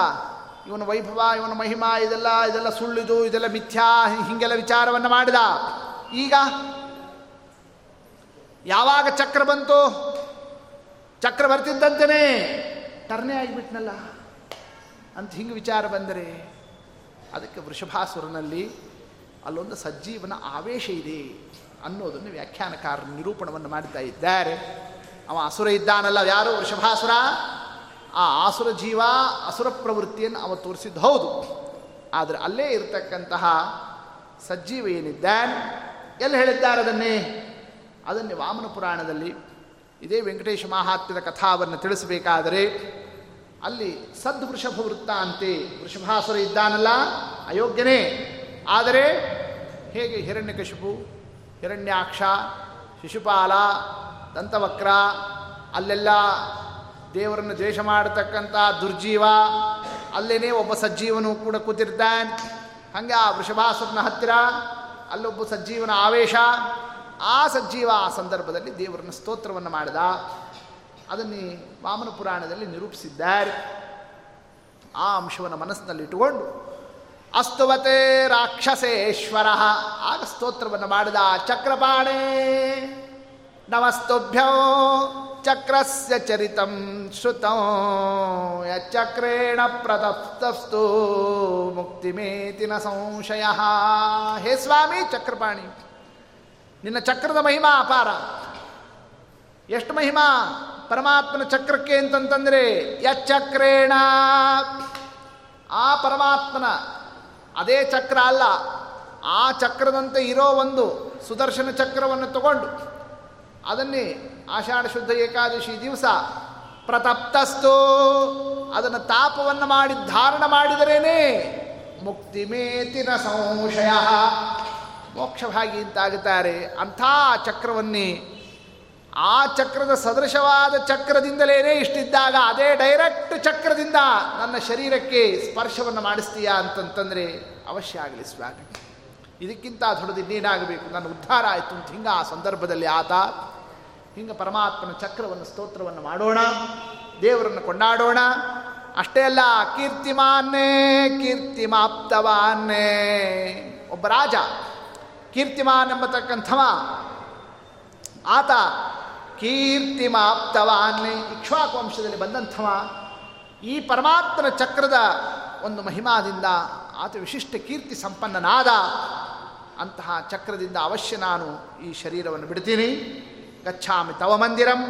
ಇವನ ವೈಭವ, ಇವನ ಮಹಿಮಾ, ಇದೆಲ್ಲ ಇದೆಲ್ಲ ಸುಳ್ಳಿದು, ಇದೆಲ್ಲ ಮಿಥ್ಯಾ, ಹಿಂಗೆಲ್ಲ ವಿಚಾರವನ್ನು ಮಾಡಿದ. ಈಗ ಯಾವಾಗ ಚಕ್ರ ಬಂತು? ಚಕ್ರ ಬರ್ತಿದ್ದಂತೆಯೇ ಟರ್ನೇ ಆಗಿಬಿಟ್ನಲ್ಲ. ಅಂತ ಹಿಂಗೆ ವಿಚಾರ ಬಂದರೆ ಅದಕ್ಕೆ ವೃಷಭಾಸುರನಲ್ಲಿ ಅಲ್ಲೊಂದು ಸಜ್ಜೀವನ ಆವೇಶ ಇದೆ ಅನ್ನೋದನ್ನು ವ್ಯಾಖ್ಯಾನಕಾರರು ನಿರೂಪಣವನ್ನು ಮಾಡ್ತಾ ಇದ್ದಾರೆ. ಅವ ಅಸುರ ಇದ್ದಾನಲ್ಲ ಯಾರು ವೃಷಭಾಸುರ? ಆ ಆಸುರ ಜೀವ, ಅಸುರ ಪ್ರವೃತ್ತಿಯನ್ನು ಅವ ತೋರಿಸಿದ್ದು ಹೌದು. ಆದರೆ ಅಲ್ಲೇ ಇರತಕ್ಕಂತಹ ಸಜ್ಜೀವ ಏನಿದ್ದಾನೆ ಎಲ್ಲಿ ಹೇಳಿದ್ದಾರೆ ಅದನ್ನೇ? ಅದನ್ನೇ ವಾಮನ ಪುರಾಣದಲ್ಲಿ. ಇದೇ ವೆಂಕಟೇಶ ಮಹಾತ್ಮ್ಯದ ಕಥಾವನ್ನು ತಿಳಿಸಬೇಕಾದರೆ ಅಲ್ಲಿ ಸದ್ ವೃಷಭ ವೃತ್ತ ಅಂತೆ ವೃಷಭಾಸುರ ಇದ್ದಾನಲ್ಲ, ಅಯೋಗ್ಯನೇ. ಆದರೆ ಹೇಗೆ ಹಿರಣ್ಯಕಶಿಪು ಹಿರಣ್ಯಾಕ್ಷ, ಶಿಶುಪಾಲ, ದಂತವಕ್ರ, ಅಲ್ಲೆಲ್ಲ ದೇವರನ್ನು ದ್ವೇಷ ಮಾಡತಕ್ಕಂಥ ದುರ್ಜೀವ, ಅಲ್ಲೇನೇ ಒಬ್ಬ ಸಜ್ಜೀವನು ಕೂಡ ಕೂತಿರ್ತಾನೆ. ಹಂಗೆ ಆ ವೃಷಭಾಸುರನ ಹತ್ತಿರ ಅಲ್ಲೊಬ್ಬ ಸಜ್ಜೀವನ ಆವೇಶ, ಆ ಸಜ್ಜೀವ ಆ ಸಂದರ್ಭದಲ್ಲಿ ದೇವರನ್ನ ಸ್ತೋತ್ರವನ್ನು ಮಾಡಿದ. ಅದನ್ನೇ ವಾಮನ ಪುರಾಣದಲ್ಲಿ ನಿರೂಪಿಸಿದ್ದಾರೆ. ಆ ಅಂಶವನ್ನು ಮನಸ್ಸಿನಲ್ಲಿಟ್ಟುಕೊಂಡು ಅಸ್ತುವತೆ ರಾಕ್ಷಸೇಶ್ವರ ಆಗ ಸ್ತೋತ್ರವನ್ನು ಮಾಡಿದ ಚಕ್ರಪಾಣೆ, ನಮಸ್ತುಭ್ಯೋ ಚಕ್ರಸ್ಯ ಚರಿತಂ ಶ್ರುತಂ ಚಕ್ರೇಣ ಪ್ರತಪ್ತಸ್ತು ಮುಕ್ತಿಮೇತಿನ ಸಂಶಯ ಹೇ ಸ್ವಾಮಿ ಚಕ್ರಪಾಣಿ, ನಿನ್ನ ಚಕ್ರದ ಮಹಿಮಾ ಅಪಾರ. ಎಷ್ಟು ಮಹಿಮಾ? ಪರಮಾತ್ಮನ ಚಕ್ರಕ್ಕೆ ಅಂತಂತಂದರೆ ಯಚ್ಚಕ್ರೇಣ ಆ ಪರಮಾತ್ಮನ ಅದೇ ಚಕ್ರ ಅಲ್ಲ, ಆ ಚಕ್ರದಂತೆ ಇರೋ ಒಂದು ಸುದರ್ಶನ ಚಕ್ರವನ್ನು ತಗೊಂಡು ಅದನ್ನೇ ಆಷಾಢ ಶುದ್ಧ ಏಕಾದಶಿ ದಿವಸ ಪ್ರತಪ್ತಸ್ತು. ಅದನ್ನು ತಾಪವನ್ನು ಮಾಡಿ ಧಾರಣ ಮಾಡಿದರೇನೆ ಮುಕ್ತಿ ಮೇತಿನ ಸಂಶಯ. ಮೋಕ್ಷಭಾಗಿ ಅಂತಾಗುತ್ತಾರೆ ಅಂಥ ಚಕ್ರವನ್ನೇ ಆ ಚಕ್ರದ ಸದೃಶವಾದ ಚಕ್ರದಿಂದಲೇನೇ ಇಷ್ಟಿದ್ದಾಗ ಅದೇ ಡೈರೆಕ್ಟ್ ಚಕ್ರದಿಂದ ನನ್ನ ಶರೀರಕ್ಕೆ ಸ್ಪರ್ಶವನ್ನು ಮಾಡಿಸ್ತೀಯಾ ಅಂತಂತಂದರೆ ಅವಶ್ಯ ಆಗಲಿ ಸ್ವಾಮಿ. ಇದಕ್ಕಿಂತ ಇನ್ನೇನಾಗಬೇಕು? ನನ್ನ ಉದ್ಧಾರ ಆಯಿತು ಅಂತ ಹಿಂಗೆ ಆ ಸಂದರ್ಭದಲ್ಲಿ ಆತ ಹಿಂಗೆ ಪರಮಾತ್ಮನ ಚಕ್ರವನ್ನು, ಸ್ತೋತ್ರವನ್ನು ಮಾಡೋಣ, ದೇವರನ್ನು ಕೊಂಡಾಡೋಣ. ಅಷ್ಟೇ ಅಲ್ಲ, ಕೀರ್ತಿಮಾನ್ನೇ, ಕೀರ್ತಿಮಾಪ್ತವಾನ್ನೇ. ಒಬ್ಬ ರಾಜ, ಕೀರ್ತಿಮಾನ್ ಎಂಬತಕ್ಕಂಥವ, ಆತ ಕೀರ್ತಿಮಾಪ್ತವಾನ್ನೇ ಇಕ್ಷ್ವಾಕು ವಂಶದಲ್ಲಿ ಬಂದಂಥವ ಈ ಪರಮಾತ್ಮನ ಚಕ್ರದ ಒಂದು ಮಹಿಮಾದಿಂದ ಆತ ವಿಶಿಷ್ಟ ಕೀರ್ತಿ ಸಂಪನ್ನನಾದ ಅಂತಹ ಚಕ್ರದಿಂದ ಅವಶ್ಯ ನಾನು ಈ ಶರೀರವನ್ನು ಬಿಡ್ತೀನಿ. ಗಚ್ಚಾಮಿ ತವ ಮಂದಿರಂ,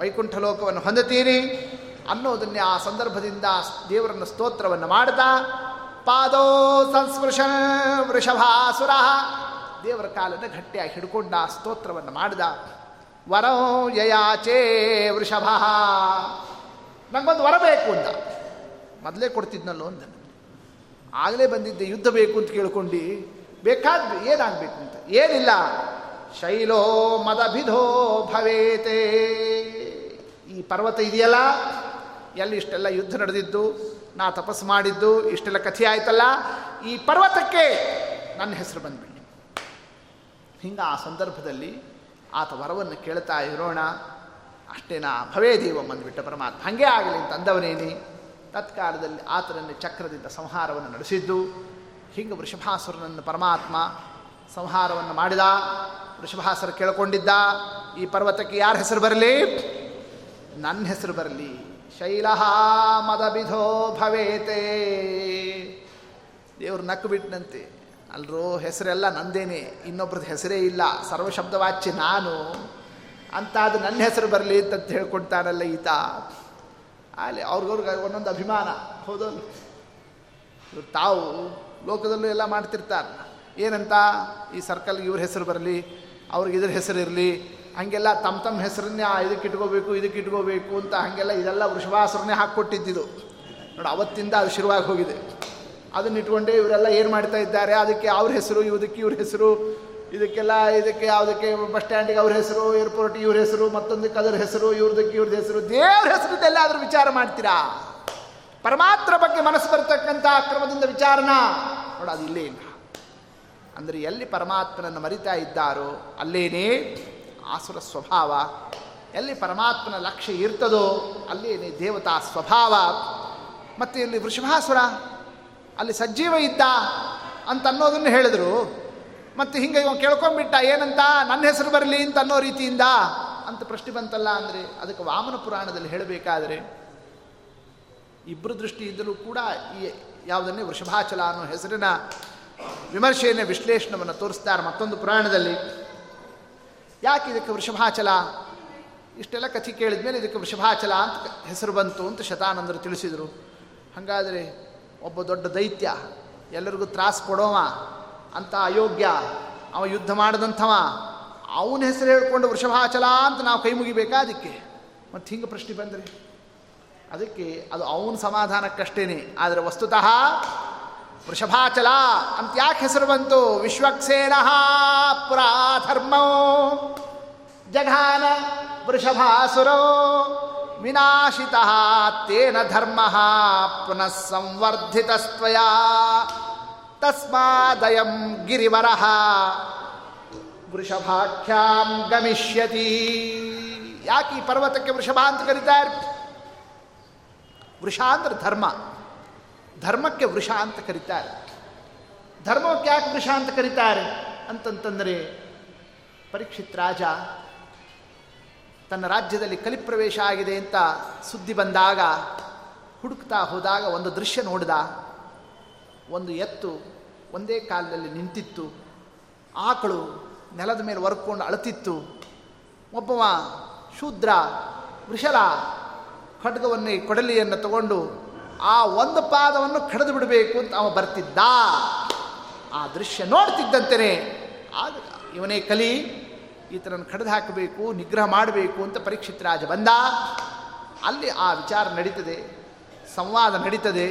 ವೈಕುಂಠ ಲೋಕವನ್ನು ಹೊಂದುತ್ತೀನಿ. ಅನ್ನೋದನ್ನೇ ಆ ಸಂದರ್ಭದಿಂದ ದೇವರನ್ನು ಸ್ತೋತ್ರವನ್ನು ಮಾಡ್ತಾ, ಪಾದೋ ಸಂಸ್ಪೃಶ ವೃಷಭಾಸುರ ದೇವರ ಕಾಲನ್ನು ಗಟ್ಟಿಯಾಗಿ ಹಿಡ್ಕೊಂಡ ಸ್ತೋತ್ರವನ್ನು ಮಾಡಿದ. ವರೋ ಯಯಾಚೇ ವೃಷಭ. ನಂಗೊಂದು ವರ ಬೇಕು ಅಂತ. ಮೊದಲೇ ಕೊಡ್ತಿದ್ನಲ್ಲೋ ಅಂದ ಆಗಲೇ ಬಂದಿದ್ದೆ, ಯುದ್ಧ ಬೇಕು ಅಂತ ಕೇಳ್ಕೊಂಡು ಬೇಕಾದ ಏನಾಗಬೇಕು ಅಂತ. ಏನಿಲ್ಲ. ಶೈಲೋ ಮದಭಿಧೋ ಭವೇತೆ. ಈ ಪರ್ವತ ಇದೆಯಲ್ಲ? ಎಲ್ಲಿ ಇಷ್ಟೆಲ್ಲ ಯುದ್ಧ ನಡೆದಿದ್ದು, ನಾ ತಪಸ್ಸು ಮಾಡಿದ್ದು, ಇಷ್ಟೆಲ್ಲ ಕಥೆ ಆಯ್ತಲ್ಲ? ಈ ಪರ್ವತಕ್ಕೆ ನನ್ನ ಹೆಸರು ಬಂದ್ಬಿಡಿ. ಹಿಂಗೆ ಆ ಸಂದರ್ಭದಲ್ಲಿ ಆತ ವರವನ್ನು ಕೇಳ್ತಾ, ಇರೋಣ ಅಷ್ಟೇನಾ ಭವೇ ದೇವ ಬಂದ್ಬಿಟ್ಟ ಪರಮಾತ್ಮ, ಹಾಗೆ ಆಗಲಿ ಅಂತ ಅಂದವನೇನಿ. ತತ್ಕಾಲದಲ್ಲಿ ಆತನನ್ನು ಚಕ್ರದಿಂದ ಸಂಹಾರವನ್ನು ನಡೆಸಿದ್ದು. ಹಿಂಗೆ ವೃಷಭಾಸುರನನ್ನು ಪರಮಾತ್ಮ ಸಂಹಾರವನ್ನು ಮಾಡಿದ. ವೃಷಭಾಸುರ ಕೇಳ್ಕೊಂಡಿದ್ದ, ಈ ಪರ್ವತಕ್ಕೆ ಯಾರ ಹೆಸರು ಬರಲಿ? ನನ್ನ ಹೆಸರು ಬರಲಿ. ಶೈಲಹ ಮದಬಿಧೋ ಭವೇತೇ. ದೇವರು ನಕ್ಕು ಬಿಟ್ಟನಂತೆ ಅಲ್ರೋ ಹೆಸರೆಲ್ಲ ನಂದೇನೆ ಇನ್ನೊಬ್ರದ್ದು ಹೆಸರೇ ಇಲ್ಲ, ಸರ್ವಶಬ್ದವಾಚ್ಯ ನಾನು. ಅಂತ ಅದು ನನ್ನ ಹೆಸರು ಬರಲಿ ಅಂತ ಹೇಳ್ಕೊಡ್ತಾನಲ್ಲ ಈತ. ಅಲ್ಲಿ ಅವ್ರಿಗವ್ರಿಗೆ ಒಂದೊಂದು ಅಭಿಮಾನ. ಹೌದಲ್ಲ ತಾವು ಲೋಕದಲ್ಲೂ ಎಲ್ಲ ಮಾಡ್ತಿರ್ತಾರೆ. ಏನಂತ? ಈ ಸರ್ಕಲ್ಗೆ ಇವ್ರ ಹೆಸರು ಬರಲಿ, ಅವ್ರಿಗೆ ಇದ್ರ ಹೆಸರು ಇರಲಿ, ಹಾಗೆಲ್ಲ ತಮ್ಮ ತಮ್ಮ ಹೆಸರನ್ನೇ ಇದಕ್ಕೆ ಇಟ್ಕೋಬೇಕು ಇದಕ್ಕೆ ಇಟ್ಕೋಬೇಕು ಅಂತ ಹಾಗೆಲ್ಲ ಇದೆಲ್ಲ ವೃಷಭಾಸುರನ್ನೇ ಹಾಕ್ಕೊಟ್ಟಿದ್ದಿದ್ದು ನೋಡಿ ಅವತ್ತಿಂದ ಅದು ಶುರುವಾಗಿ ಹೋಗಿದೆ. ಅದನ್ನ ಇಟ್ಕೊಂಡೆ ಇವರೆಲ್ಲ ಏನು ಮಾಡ್ತಾ ಇದ್ದಾರೆ? ಅದಕ್ಕೆ ಅವ್ರ ಹೆಸರು ಇದಕ್ಕೆ ಇವ್ರ ಹೆಸರು, ಇದಕ್ಕೆಲ್ಲ ಇದಕ್ಕೆ ಯಾವುದಕ್ಕೆ ಬಸ್ ಸ್ಟ್ಯಾಂಡಿಗೆ ಅವ್ರ ಹೆಸರು ಏರ್ಪೋರ್ಟ್ ಇವ್ರ ಹೆಸರು, ಮತ್ತೊಂದಕ್ಕೆ ಅದರ ಹೆಸರು, ಇವ್ರದಕ್ಕೆ ಇವ್ರದ್ದು ಹೆಸರು, ದೇವ್ರ ಹೆಸರದ್ದೆಲ್ಲ ಅದ್ರ ವಿಚಾರ ಮಾಡ್ತೀರಾ? ಪರಮಾತ್ರ ಬಗ್ಗೆ ಮನಸ್ಸು ಬರ್ತಕ್ಕಂಥ ಕ್ರಮದಿಂದ ವಿಚಾರನ ನೋಡ, ಅದು ಇಲ್ಲೇ ಇಲ್ಲ. ಅಂದರೆ ಎಲ್ಲಿ ಪರಮಾತ್ಮನನ್ನು ಮರಿತಾ ಇದ್ದಾರೋ, ಅಲ್ಲೇನೇ ಆಸುರ ಸ್ವಭಾವ. ಎಲ್ಲಿ ಪರಮಾತ್ಮನ ಲಕ್ಷ್ಯ ಇರ್ತದೋ, ಅಲ್ಲೇನೇ ದೇವತಾ ಸ್ವಭಾವ. ಮತ್ತು ಇಲ್ಲಿ ವೃಷಭಾಸುರ? ಅಲ್ಲಿ ಸಜ್ಜೀವ ಇದ್ದ ಅಂತ ಅನ್ನೋದನ್ನು ಹೇಳಿದ್ರು. ಮತ್ತು ಹಿಂಗೆ ಇವಾಗ ಕೇಳ್ಕೊಂಬಿಟ್ಟ ಏನಂತ? ನನ್ನ ಹೆಸರು ಬರಲಿ ಅಂತ ಅನ್ನೋ ರೀತಿಯಿಂದ ಅಂತ ಪ್ರಶ್ನೆ ಬಂತಲ್ಲ ಅಂದರೆ ಅದಕ್ಕೆ ವಾಮನ ಪುರಾಣದಲ್ಲಿ ಹೇಳಬೇಕಾದ್ರೆ ಇಬ್ಬರು ದೃಷ್ಟಿಯಿಂದಲೂ ಕೂಡ ಈ ಯಾವುದನ್ನೇ ವೃಷಭಾಚಲ ಅನ್ನೋ ಹೆಸರಿನ ವಿಮರ್ಶೆಯನ್ನು ವಿಶ್ಲೇಷಣವನ್ನು ತೋರಿಸ್ತಾರೆ ಮತ್ತೊಂದು ಪುರಾಣದಲ್ಲಿ. ಯಾಕೆ ಇದಕ್ಕೆ ವೃಷಭಾಚಲ? ಇಷ್ಟೆಲ್ಲ ಕಥೆ ಕೇಳಿದ ಮೇಲೆ ಇದಕ್ಕೆ ವೃಷಭಾಚಲ ಅಂತ ಹೆಸರು ಬಂತು ಅಂತ ಶತಾನಂದರು ತಿಳಿಸಿದರು. ಹಾಗಾದರೆ ಒಬ್ಬ ದೊಡ್ಡ ದೈತ್ಯ, ಎಲ್ಲರಿಗೂ ತ್ರಾಸು ಕೊಡೋವ, ಅಂತ ಅಯೋಗ್ಯ, ಅವ ಯುದ್ಧ ಮಾಡಿದಂಥವ, ಅವನ ಹೆಸರು ಹೇಳ್ಕೊಂಡು ವೃಷಭಾಚಲ ಅಂತ ನಾವು ಕೈ ಮುಗಿಬೇಕಾ ಅದಕ್ಕೆ? ಮತ್ತು ಹಿಂಗೆ ಪ್ರಶ್ನೆ ಬಂದ್ರಿ, ಅದಕ್ಕೆ ಅದು ಅವನ ಸಮಾಧಾನಕ್ಕಷ್ಟೇನೆ, ಆದರೆ ವಸ್ತುತಃ ವೃಷಭಾಚಲ ಅಂತ ಯಾಕೆ ಹೆಸರು ಬಂತು? ವಿಶ್ವಕ್ಸೇನ ಪುರಾಧರ್ಮೋ ಜಘಾನ ವೃಷಭಾಸುರೋ ವಿನಾಶಿತ ತೇನ ಧರ್ಮ ಪುನಃ ಸಂವರ್ಧಿತಸ್ತ್ವಯ ತಸ್ಮಾದಯಂ ಗಿರಿವರ ವೃಷಭಾಖ್ಯಾಂ ಗಮಿಷ್ಯತಿ ಯಾಕೆ ಈ ಪರ್ವತಕ್ಕೆ ವೃಷಭ ಅಂತ ಕರೀತಾರೆ. ವೃಷ ಅಂದ್ರೆ ಧರ್ಮ. ಧರ್ಮಕ್ಕೆ ವೃಷ ಅಂತ ಕರೀತಾರೆ. ಧರ್ಮಕ್ಕೆ ಯಾಕೆ ವೃಷ ಅಂತ ಕರೀತಾರೆ? ಅಂತಂತಂದರೆ, ಪರೀಕ್ಷಿತ್ ರಾಜ ತನ್ನ ರಾಜ್ಯದಲ್ಲಿ ಕಲಿಪ್ರವೇಶ ಆಗಿದೆ ಅಂತ ಸುದ್ದಿ ಬಂದಾಗ, ಹುಡುಕ್ತಾ ಹೋದಾಗ ಒಂದು ದೃಶ್ಯ ನೋಡಿದ. ಒಂದು ಎತ್ತು ಒಂದೇ ಕಾಲದಲ್ಲಿ ನಿಂತಿತ್ತು. ಆಕಳು ನೆಲದ ಮೇಲೆ ಹೊರ್ಕೊಂಡು ಅಳತಿತ್ತು ಒಬ್ಬವ ಶೂದ್ರ ವೃಷಲ ಖಡ್ಗವನ್ನು ಕೊಡಲಿಯನ್ನು ತಗೊಂಡು ಆ ಒಂದು ಪಾದವನ್ನು ಕಡಿದು ಬಿಡಬೇಕು ಅಂತ ಅವ ಬರ್ತಿದ್ದ. ಆ ದೃಶ್ಯ ನೋಡ್ತಿದ್ದಂತೆಯೇ ಆಗ ಇವನೇ ಕಲಿ ಈತನನ್ನು ಕಡಿದು ಹಾಕಬೇಕು, ನಿಗ್ರಹ ಮಾಡಬೇಕು ಅಂತ ಪರೀಕ್ಷಿತ್ ರಾಜ ಬಂದ. ಅಲ್ಲಿ ಆ ವಿಚಾರ ನಡೀತದೆ, ಸಂವಾದ ನಡೀತದೆ.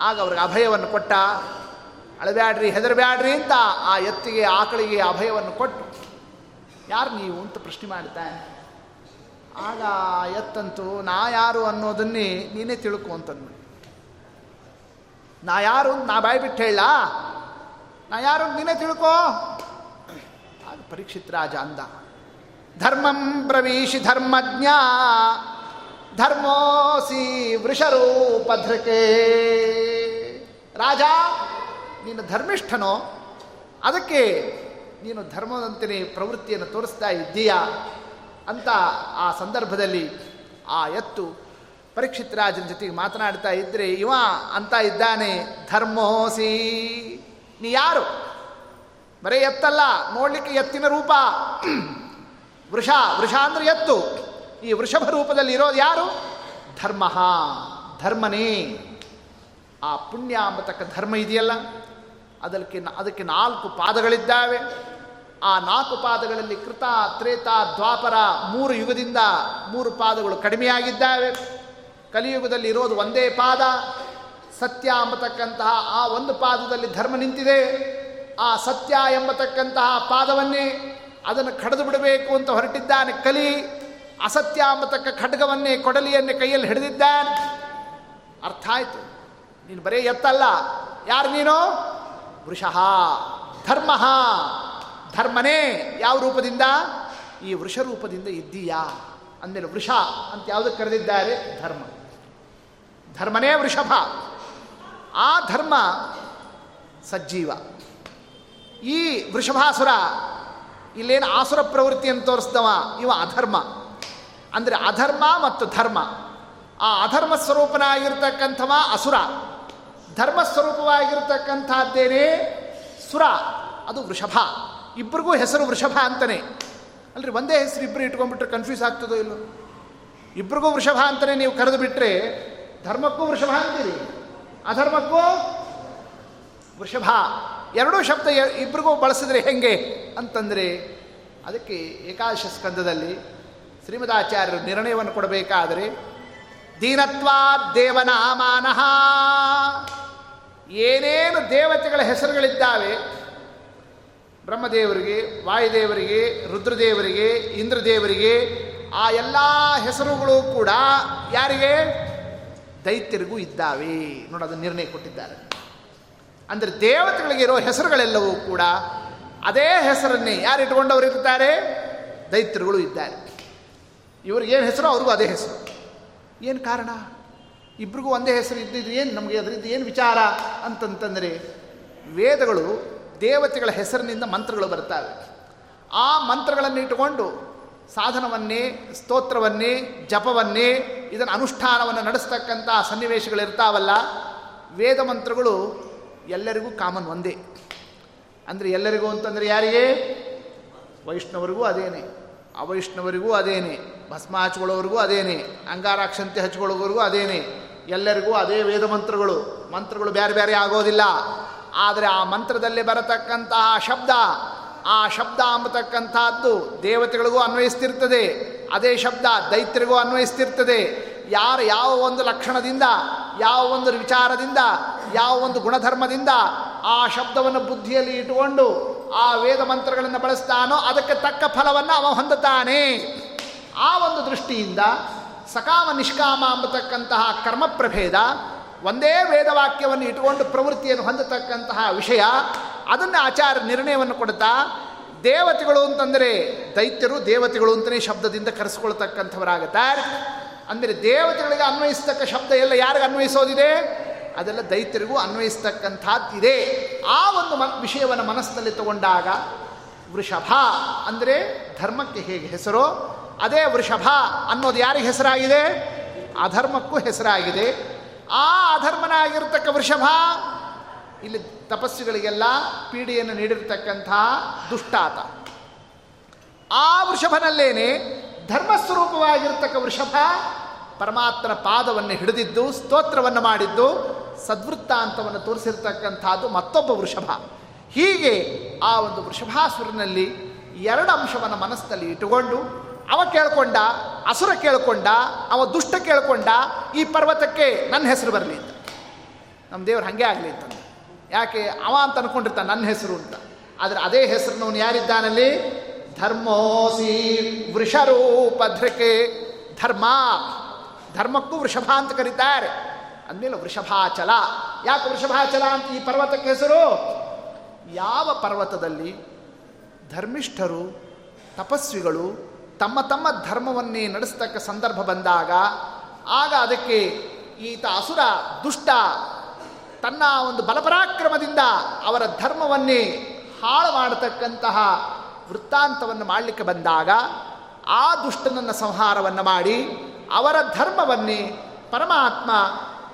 ಆಗ ಅವ್ರಿಗೆ ಅಭಯವನ್ನು ಕೊಟ್ಟ. ಅಳಬ್ಯಾಡ್ರಿ, ಹೆದರಬ್ಯಾಡ್ರಿ ಅಂತ ಆ ಎತ್ತಿಗೆ, ಆಕಳಿಗೆ ಅಭಯವನ್ನು ಕೊಟ್ಟು. ಯಾರು ನೀವು ಅಂತ ಪ್ರಶ್ನೆ ಮಾಡ್ತಾನೆ. ಆಗ ಎತ್ತಂತೂ, ನಾ ಯಾರು ಅನ್ನೋದನ್ನೇ ನೀನೇ ತಿಳ್ಕೊ ಅಂತಂದು ನಾ ಯಾರು ನಾ ಬಾಯಿ ಬಿಟ್ಟು ಹೇಳ. ನಾ ಯಾರು ನೀನೇ ತಿಳ್ಕೋ. ಪರೀಕ್ಷಿತ್ ರಾಜ ಅಂದ. ಧರ್ಮಂ ಪ್ರವೀಶಿ ಧರ್ಮಜ್ಞ, ಧರ್ಮೋಸಿ ವೃಷರೂಪಧೃಕೆ. ರಾಜ, ನೀನು ಧರ್ಮಿಷ್ಠನೋ? ಅದಕ್ಕೆ ನೀನು ಧರ್ಮದಂತೆಯೇ ಪ್ರವೃತ್ತಿಯನ್ನು ತೋರಿಸ್ತಾ ಇದ್ದೀಯಾ? ಅಂತ ಆ ಸಂದರ್ಭದಲ್ಲಿ ಆ ಎತ್ತು ಪರೀಕ್ಷಿತ್ ರಾಜನ ಜೊತೆಗೆ ಮಾತನಾಡ್ತಾ ಇದ್ದರೆ ಇವ ಅಂತ ಇದ್ದಾನೆ, ಧರ್ಮೋಸಿ. ನೀ ಯಾರು? ಬರೀ ಎತ್ತಲ್ಲ, ನೋಡಲಿಕ್ಕೆ ಎತ್ತಿನ ರೂಪ. ವೃಷ ವೃಷ ಅಂದ್ರೆ ಎತ್ತು. ಈ ವೃಷಭ ರೂಪದಲ್ಲಿ ಇರೋದು ಯಾರು? ಧರ್ಮ. ಧರ್ಮನೇ. ಆ ಪುಣ್ಯ ಅಂಬತಕ್ಕ ಧರ್ಮ ಇದೆಯಲ್ಲ, ಅದಕ್ಕೆ ಅದಕ್ಕೆ ನಾಲ್ಕು ಪಾದಗಳಿದ್ದಾವೆ. ಆ ನಾಲ್ಕು ಪಾದಗಳಲ್ಲಿ ಕೃತ, ತ್ರೇತ, ದ್ವಾಪರ ಮೂರು ಯುಗದಿಂದ ಮೂರು ಪಾದಗಳು ಕಡಿಮೆಯಾಗಿದ್ದಾವೆ. ಕಲಿಯುಗದಲ್ಲಿ ಇರೋದು ಒಂದೇ ಪಾದ. ಸತ್ಯ ಅಂಬತಕ್ಕಂತಹ ಆ ಒಂದು ಪಾದದಲ್ಲಿ ಧರ್ಮ ನಿಂತಿದೆ. ಆ ಸತ್ಯ ಎಂಬತಕ್ಕಂತಹ ಪಾದವನ್ನೇ ಅದನ್ನು ಕಡಿದು ಬಿಡಬೇಕು ಅಂತ ಹೊರಟಿದ್ದಾನೆ ಕಲಿ. ಅಸತ್ಯ ಎಂಬತಕ್ಕ ಖಡ್ಗವನ್ನೇ ಕೊಡಲಿಯನ್ನೇ ಕೈಯಲ್ಲಿ ಹಿಡಿದಿದ್ದಾನೆ. ಅರ್ಥ ಆಯಿತು. ನೀನು ಬರೀ ಎತ್ತಲ್ಲ. ಯಾರು ನೀನು? ವೃಷಃ. ಧರ್ಮ. ಧರ್ಮನೇ ಯಾವ ರೂಪದಿಂದ? ಈ ವೃಷ ರೂಪದಿಂದ ಇದ್ದೀಯಾ? ಅಂದಮೇಲೆ ವೃಷ ಅಂತ ಯಾವುದಕ್ಕೆ ಕರೆದಿದ್ದಾರೆ? ಧರ್ಮ. ಧರ್ಮನೇ ವೃಷಭ. ಆ ಧರ್ಮ ಸಜ್ಜೀವ. ಈ ವೃಷಭಾಸುರ, ಇಲ್ಲೇನು ಆಸುರ ಪ್ರವೃತ್ತಿಯನ್ನು ತೋರಿಸ್ದವ, ಇವ ಅಧರ್ಮ. ಅಂದರೆ ಅಧರ್ಮ ಮತ್ತು ಧರ್ಮ. ಆ ಅಧರ್ಮ ಸ್ವರೂಪನಾಗಿರ್ತಕ್ಕಂಥವ ಅಸುರ. ಧರ್ಮ ಸ್ವರೂಪವಾಗಿರ್ತಕ್ಕಂಥದ್ದೇನೇ ಸುರ, ಅದು ವೃಷಭ. ಇಬ್ಬರಿಗೂ ಹೆಸರು ವೃಷಭ ಅಂತಾನೆ. ಅಲ್ರಿ, ಒಂದೇ ಹೆಸರು ಇಬ್ಬರು ಇಟ್ಕೊಂಡ್ಬಿಟ್ರೆ ಕನ್ಫ್ಯೂಸ್ ಆಗ್ತದೋ ಇಲ್ಲೋ? ಇಬ್ಬರಿಗೂ ವೃಷಭ ಅಂತಲೇ ನೀವು ಕರೆದು ಬಿಟ್ಟರೆ ಧರ್ಮಕ್ಕೂ ವೃಷಭ ಅಂತೀರಿ. ಅಧರ್ಮಕ್ಕೂ ವೃಷಭ. ಎರಡೂ ಶಬ್ದ ಇಬ್ಬರಿಗೂ ಬಳಸಿದ್ರೆ ಹೆಂಗೆ ಅಂತಂದರೆ ಅದಕ್ಕೆ ಏಕಾದಶ ಸ್ಕಂದದಲ್ಲಿ ಶ್ರೀಮದಾಚಾರ್ಯರು ನಿರ್ಣಯವನ್ನು ಕೊಡಬೇಕಾದರೆ, ದೀನತ್ವಾ ದೇವನಾಮಾನಃ. ಏನೇನು ದೇವತೆಗಳ ಹೆಸರುಗಳಿದ್ದಾವೆ? ಬ್ರಹ್ಮದೇವರಿಗೆ, ವಾಯುದೇವರಿಗೆ, ರುದ್ರದೇವರಿಗೆ, ಇಂದ್ರದೇವರಿಗೆ, ಆ ಎಲ್ಲ ಹೆಸರುಗಳು ಕೂಡ ಯಾರಿಗೆ? ದೈತ್ಯರಿಗೂ ಇದ್ದಾವೆ. ನೋಡಿ, ಅದನ್ನು ನಿರ್ಣಯ ಕೊಟ್ಟಿದ್ದಾರೆ. ಅಂದರೆ ದೇವತೆಗಳಿಗೆ ಇರೋ ಹೆಸರುಗಳೆಲ್ಲವೂ ಕೂಡ ಅದೇ ಹೆಸರನ್ನೇ ಯಾರು ಇಟ್ಕೊಂಡವರು ಇರ್ತಾರೆ? ದೈತ್ಯರುಗಳು ಇದ್ದಾರೆ. ಇವ್ರಿಗೇನು ಹೆಸರು ಅವ್ರಿಗೂ ಅದೇ ಹೆಸರು. ಏನು ಕಾರಣ? ಇಬ್ರಿಗೂ ಒಂದೇ ಹೆಸರು ಇದ್ದಿದ್ದು ಏನು? ನಮಗೆ ಅದರಿಂದ ಏನು ವಿಚಾರ? ಅಂತಂತಂದರೆ ವೇದಗಳು ದೇವತೆಗಳ ಹೆಸರಿನಿಂದ ಮಂತ್ರಗಳು ಬರ್ತವೆ. ಆ ಮಂತ್ರಗಳನ್ನು ಇಟ್ಟುಕೊಂಡು ಸಾಧನವನ್ನೇ, ಸ್ತೋತ್ರವನ್ನೇ, ಜಪವನ್ನೇ, ಇದನ್ನು ಅನುಷ್ಠಾನವನ್ನು ನಡೆಸ್ತಕ್ಕಂಥ ಸನ್ನಿವೇಶಗಳಿರ್ತಾವಲ್ಲ ವೇದ ಮಂತ್ರಗಳು ಎಲ್ಲರಿಗೂ ಕಾಮನ್ ಒಂದೇ. ಅಂದರೆ ಎಲ್ಲರಿಗೂ ಅಂತಂದರೆ ಯಾರಿಗೆ? ವೈಷ್ಣವರಿಗೂ ಅದೇನೆ. ಅವೈಷ್ಣವರಿಗೂ ಅದೇನೆ. ಭಸ್ಮ ಹಚ್ಕೊಳ್ಳೋರಿಗೂ ಅದೇನೆ. ಅಂಗಾರಾಕ್ಷಂತೆ ಹಚ್ಕೊಳ್ಳೋರಿಗೂ ಅದೇನೆ. ಎಲ್ಲರಿಗೂ ಅದೇ ವೇದ ಮಂತ್ರಗಳು. ಮಂತ್ರಗಳು ಬೇರೆ ಬೇರೆ ಆಗೋದಿಲ್ಲ. ಆದರೆ ಆ ಮಂತ್ರದಲ್ಲಿ ಬರತಕ್ಕಂತಹ ಶಬ್ದ, ಆ ಶಬ್ದ ಅಂಬತಕ್ಕಂಥದ್ದು ದೇವತೆಗಳಿಗೂ ಅನ್ವಯಿಸ್ತಿರ್ತದೆ. ಅದೇ ಶಬ್ದ ದೈತ್ಯರಿಗೂ ಅನ್ವಯಿಸ್ತಿರ್ತದೆ. ಯಾರು ಯಾವ ಒಂದು ಲಕ್ಷಣದಿಂದ, ಯಾವ ಒಂದು ವಿಚಾರದಿಂದ, ಯಾವ ಒಂದು ಗುಣಧರ್ಮದಿಂದ ಆ ಶಬ್ದವನ್ನು ಬುದ್ಧಿಯಲ್ಲಿ ಇಟ್ಟುಕೊಂಡು ಆ ವೇದ ಮಂತ್ರಗಳನ್ನು ಬಳಸ್ತಾನೋ ಅದಕ್ಕೆ ತಕ್ಕ ಫಲವನ್ನು ಅವ ಹೊಂದುತ್ತಾನೆ. ಆ ಒಂದು ದೃಷ್ಟಿಯಿಂದ ಸಕಾಮ ನಿಷ್ಕಾಮ ಅಂಬತಕ್ಕಂತಹ ಕರ್ಮ ಪ್ರಭೇದ ಒಂದೇ ವೇದವಾಕ್ಯವನ್ನು ಇಟ್ಟುಕೊಂಡು ಪ್ರವೃತ್ತಿಯನ್ನು ಹೊಂದತಕ್ಕಂತಹ ವಿಷಯ, ಅದನ್ನು ಆಚಾರ ನಿರ್ಣಯವನ್ನು ಕೊಡ್ತಾ, ದೇವತೆಗಳು ಅಂತಂದರೆ ದೈತ್ಯರು ದೇವತೆಗಳು ಅಂತಲೇ ಶಬ್ದದಿಂದ ಕರೆಸ್ಕೊಳ್ತಕ್ಕಂಥವರಾಗುತ್ತಾರೆ. ಅಂದರೆ ದೇವತೆಗಳಿಗೆ ಅನ್ವಯಿಸ್ತಕ್ಕ ಶಬ್ದ ಎಲ್ಲ ಯಾರಿಗೆ ಅನ್ವಯಿಸೋದಿದೆ? ಅದೆಲ್ಲ ದೈತ್ಯರಿಗೂ ಅನ್ವಯಿಸ್ತಕ್ಕಂಥದ್ದಿದೆ ಆ ಒಂದು ಮ ವಿಷಯವನ್ನು ಮನಸ್ಸಿನಲ್ಲಿ ತಗೊಂಡಾಗ ವೃಷಭ ಅಂದರೆ ಧರ್ಮಕ್ಕೆ ಹೇಗೆ ಹೆಸರೋ, ಅದೇ ವೃಷಭ ಅನ್ನೋದು ಯಾರಿಗೆ ಹೆಸರಾಗಿದೆ? ಅಧರ್ಮಕ್ಕೂ ಹೆಸರಾಗಿದೆ. ಆ ಅಧರ್ಮನಾಗಿರ್ತಕ್ಕ ವೃಷಭ, ಇಲ್ಲಿ ತಪಸ್ಸುಗಳಿಗೆಲ್ಲ ಪೀಡೆಯನ್ನು ನೀಡಿರ್ತಕ್ಕಂಥ ದುಷ್ಟಾತ. ಆ ವೃಷಭನಲ್ಲೇನೆ ಧರ್ಮಸ್ವರೂಪವಾಗಿರ್ತಕ್ಕ ವೃಷಭ ಪರಮಾತ್ಮನ ಪಾದವನ್ನು ಹಿಡಿದಿದ್ದು, ಸ್ತೋತ್ರವನ್ನು ಮಾಡಿದ್ದು ಸದ್ವೃತ್ತಾಂತವನ್ನು ತೋರಿಸಿರ್ತಕ್ಕಂಥದ್ದು ಮತ್ತೊಬ್ಬ ವೃಷಭ. ಹೀಗೆ ಆ ಒಂದು ವೃಷಭಾಸುರನಲ್ಲಿ ಎರಡು ಅಂಶವನ್ನು ಮನಸ್ಸಿನಲ್ಲಿ ಇಟ್ಟುಕೊಂಡು, ಅವ ಕೇಳ್ಕೊಂಡ, ಅಸುರ ಕೇಳ್ಕೊಂಡ, ಅವ ದುಷ್ಟ ಕೇಳ್ಕೊಂಡ, ಈ ಪರ್ವತಕ್ಕೆ ನನ್ನ ಹೆಸರು ಬರಲಿ ಅಂತ. ನಮ್ಮ ದೇವ್ರು ಹಾಗೆ ಆಗಲಿ ಅಂತ ಯಾಕೆ, ಅವ ಅಂತ ಅನ್ಕೊಂಡಿರ್ತಾನೆ ನನ್ನ ಹೆಸರು ಅಂತ. ಆದರೆ ಅದೇ ಹೆಸರಿನವನು ಯಾರಿದ್ದಾನಲ್ಲಿ? ಧರ್ಮೋಸಿ ವೃಷರೂಪಧ್ರಕೆ ಧರ್ಮ. ಧರ್ಮಕ್ಕೂ ವೃಷಭ ಅಂತ ಕರೀತಾರೆ. ಅಂದಮೇಲೆ ವೃಷಭಾಚಲ. ಯಾಕೆ ವೃಷಭಾಚಲ ಅಂತ ಈ ಪರ್ವತಕ್ಕೆ ಹೆಸರು? ಯಾವ ಪರ್ವತದಲ್ಲಿ ಧರ್ಮಿಷ್ಠರು, ತಪಸ್ವಿಗಳು ತಮ್ಮ ತಮ್ಮ ಧರ್ಮವನ್ನೇ ನಡೆಸ್ತಕ್ಕ ಸಂದರ್ಭ ಬಂದಾಗ, ಆಗ ಅದಕ್ಕೆ ಈತ ಅಸುರ, ದುಷ್ಟ, ತನ್ನ ಒಂದು ಬಲಪರಾಕ್ರಮದಿಂದ ಅವರ ಧರ್ಮವನ್ನೇ ಹಾಳು ಮಾಡತಕ್ಕಂತಹ ವೃತ್ತಾಂತವನ್ನು ಮಾಡಲಿಕ್ಕೆ ಬಂದಾಗ ಆ ದುಷ್ಟನನ್ನು ಸಂಹಾರವನ್ನು ಮಾಡಿ ಅವರ ಧರ್ಮವನ್ನೇ ಪರಮಾತ್ಮ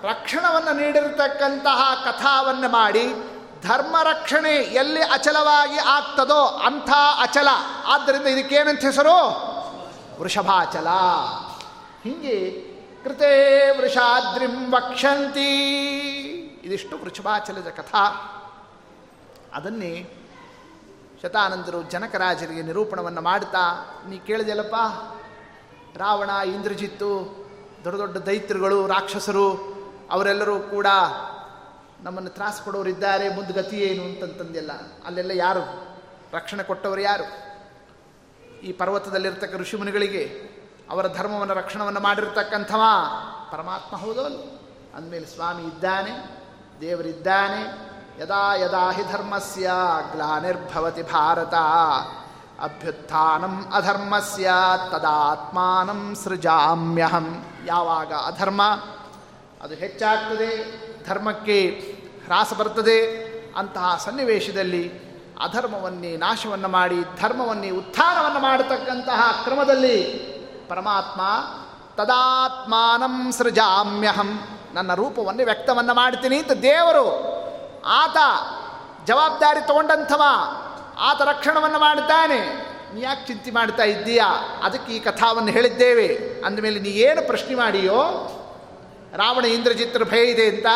ರಕ್ಷಣವನ್ನು ನೀಡಿರತಕ್ಕಂತಹ ಕಥಾವನ್ನು ಮಾಡಿ ಧರ್ಮ ರಕ್ಷಣೆ ಎಲ್ಲಿ ಅಚಲವಾಗಿ ಆಗ್ತದೋ ಅಂಥ ಅಚಲ. ಆದ್ದರಿಂದ ಇದಕ್ಕೇನಂತ ಹೆಸರು? ವೃಷಭಾಚಲ. ಹೀಗೆ ಕೃತೇ ವೃಷಾದ್ರಿಂ ವಕ್ಷಂತಿ. ಇದಿಷ್ಟು ವೃಷಭಾಚಲದ ಕಥಾ. ಅದನ್ನೇ ಶತಾನಂದರು ಜನಕರಾಜರಿಗೆ ನಿರೂಪಣವನ್ನು ಮಾಡ್ತಾ ನೀ ಕೇಳಿದೆಯಲ್ಲಪ್ಪ, ರಾವಣ, ಇಂದ್ರಜಿತ್ತು, ದೊಡ್ಡ ದೊಡ್ಡ ದೈತ್ಯರುಗಳು, ರಾಕ್ಷಸರು, ಅವರೆಲ್ಲರೂ ಕೂಡ ನಮ್ಮನ್ನು ತ್ರಾಸು ಕೊಡೋರಿದ್ದಾರೆ ಮುಂದ್ಗತಿ ಏನು? ಅಂತಂತಂದೆಲ್ಲ. ಅಲ್ಲೆಲ್ಲ ಯಾರು? ರಕ್ಷಣೆ ಕೊಟ್ಟವರು ಯಾರು? ಈ ಪರ್ವತದಲ್ಲಿರ್ತಕ್ಕ ಋಷಿಮುನಿಗಳಿಗೆ ಅವರ ಧರ್ಮವನ್ನು ರಕ್ಷಣವನ್ನು ಮಾಡಿರ್ತಕ್ಕಂಥವ ಪರಮಾತ್ಮ ಹೌದೋ ಅಂದಮೇಲೆ ಸ್ವಾಮಿ ಇದ್ದಾನೆ, ದೇವರಿದ್ದಾನೆ ಯದಾ ಯದಾ ಹಿ ಧರ್ಮಸ್ಯ ಗ್ಲಾನಿರ್ಭವತಿ ಭಾರತ ಅಭ್ಯುತ್ಥಾನಂ ಅಧರ್ಮಸ್ಯ ತದಾತ್ಮಾನಂ ಸೃಜಾಮ್ಯಹಂ ಯಾವಾಗ ಅಧರ್ಮ ಅದು ಹೆಚ್ಚಾಗ್ತದೆ, ಧರ್ಮಕ್ಕೆ ಹ್ರಾಸ ಬರ್ತದೆ. ಅಂತಹ ಸನ್ನಿವೇಶದಲ್ಲಿ ಅಧರ್ಮವನ್ನೇ ನಾಶವನ್ನು ಮಾಡಿ, ಧರ್ಮವನ್ನೇ ಉತ್ಥಾನವನ್ನು ಮಾಡತಕ್ಕಂತಹ ಕ್ರಮದಲ್ಲಿ ಪರಮಾತ್ಮ ತದಾತ್ಮಾನಂ ಸೃಜಾಮ್ಯಹಂ, ನನ್ನ ರೂಪವನ್ನು ವ್ಯಕ್ತವನ್ನು ಮಾಡ್ತೀನಿ ಅಂತ ದೇವರು ಆತ ಜವಾಬ್ದಾರಿ ತಗೊಂಡಂಥವ. ಆತ ರಕ್ಷಣವನ್ನು ಮಾಡುತ್ತಾನೆ ನೀ ಯಾಕೆ ಚಿಂತೆ ಮಾಡ್ತಾ ಇದ್ದೀಯಾ? ಅದಕ್ಕೆ ಈ ಕಥಾವನ್ನು ಹೇಳಿದ್ದೇವೆ. ಅಂದಮೇಲೆ ನೀ ಏನು ಪ್ರಶ್ನೆ ಮಾಡಿಯೋ, ರಾವಣ ಇಂದ್ರಜಿತ್ರ ಭಯ ಇದೆ ಅಂತ,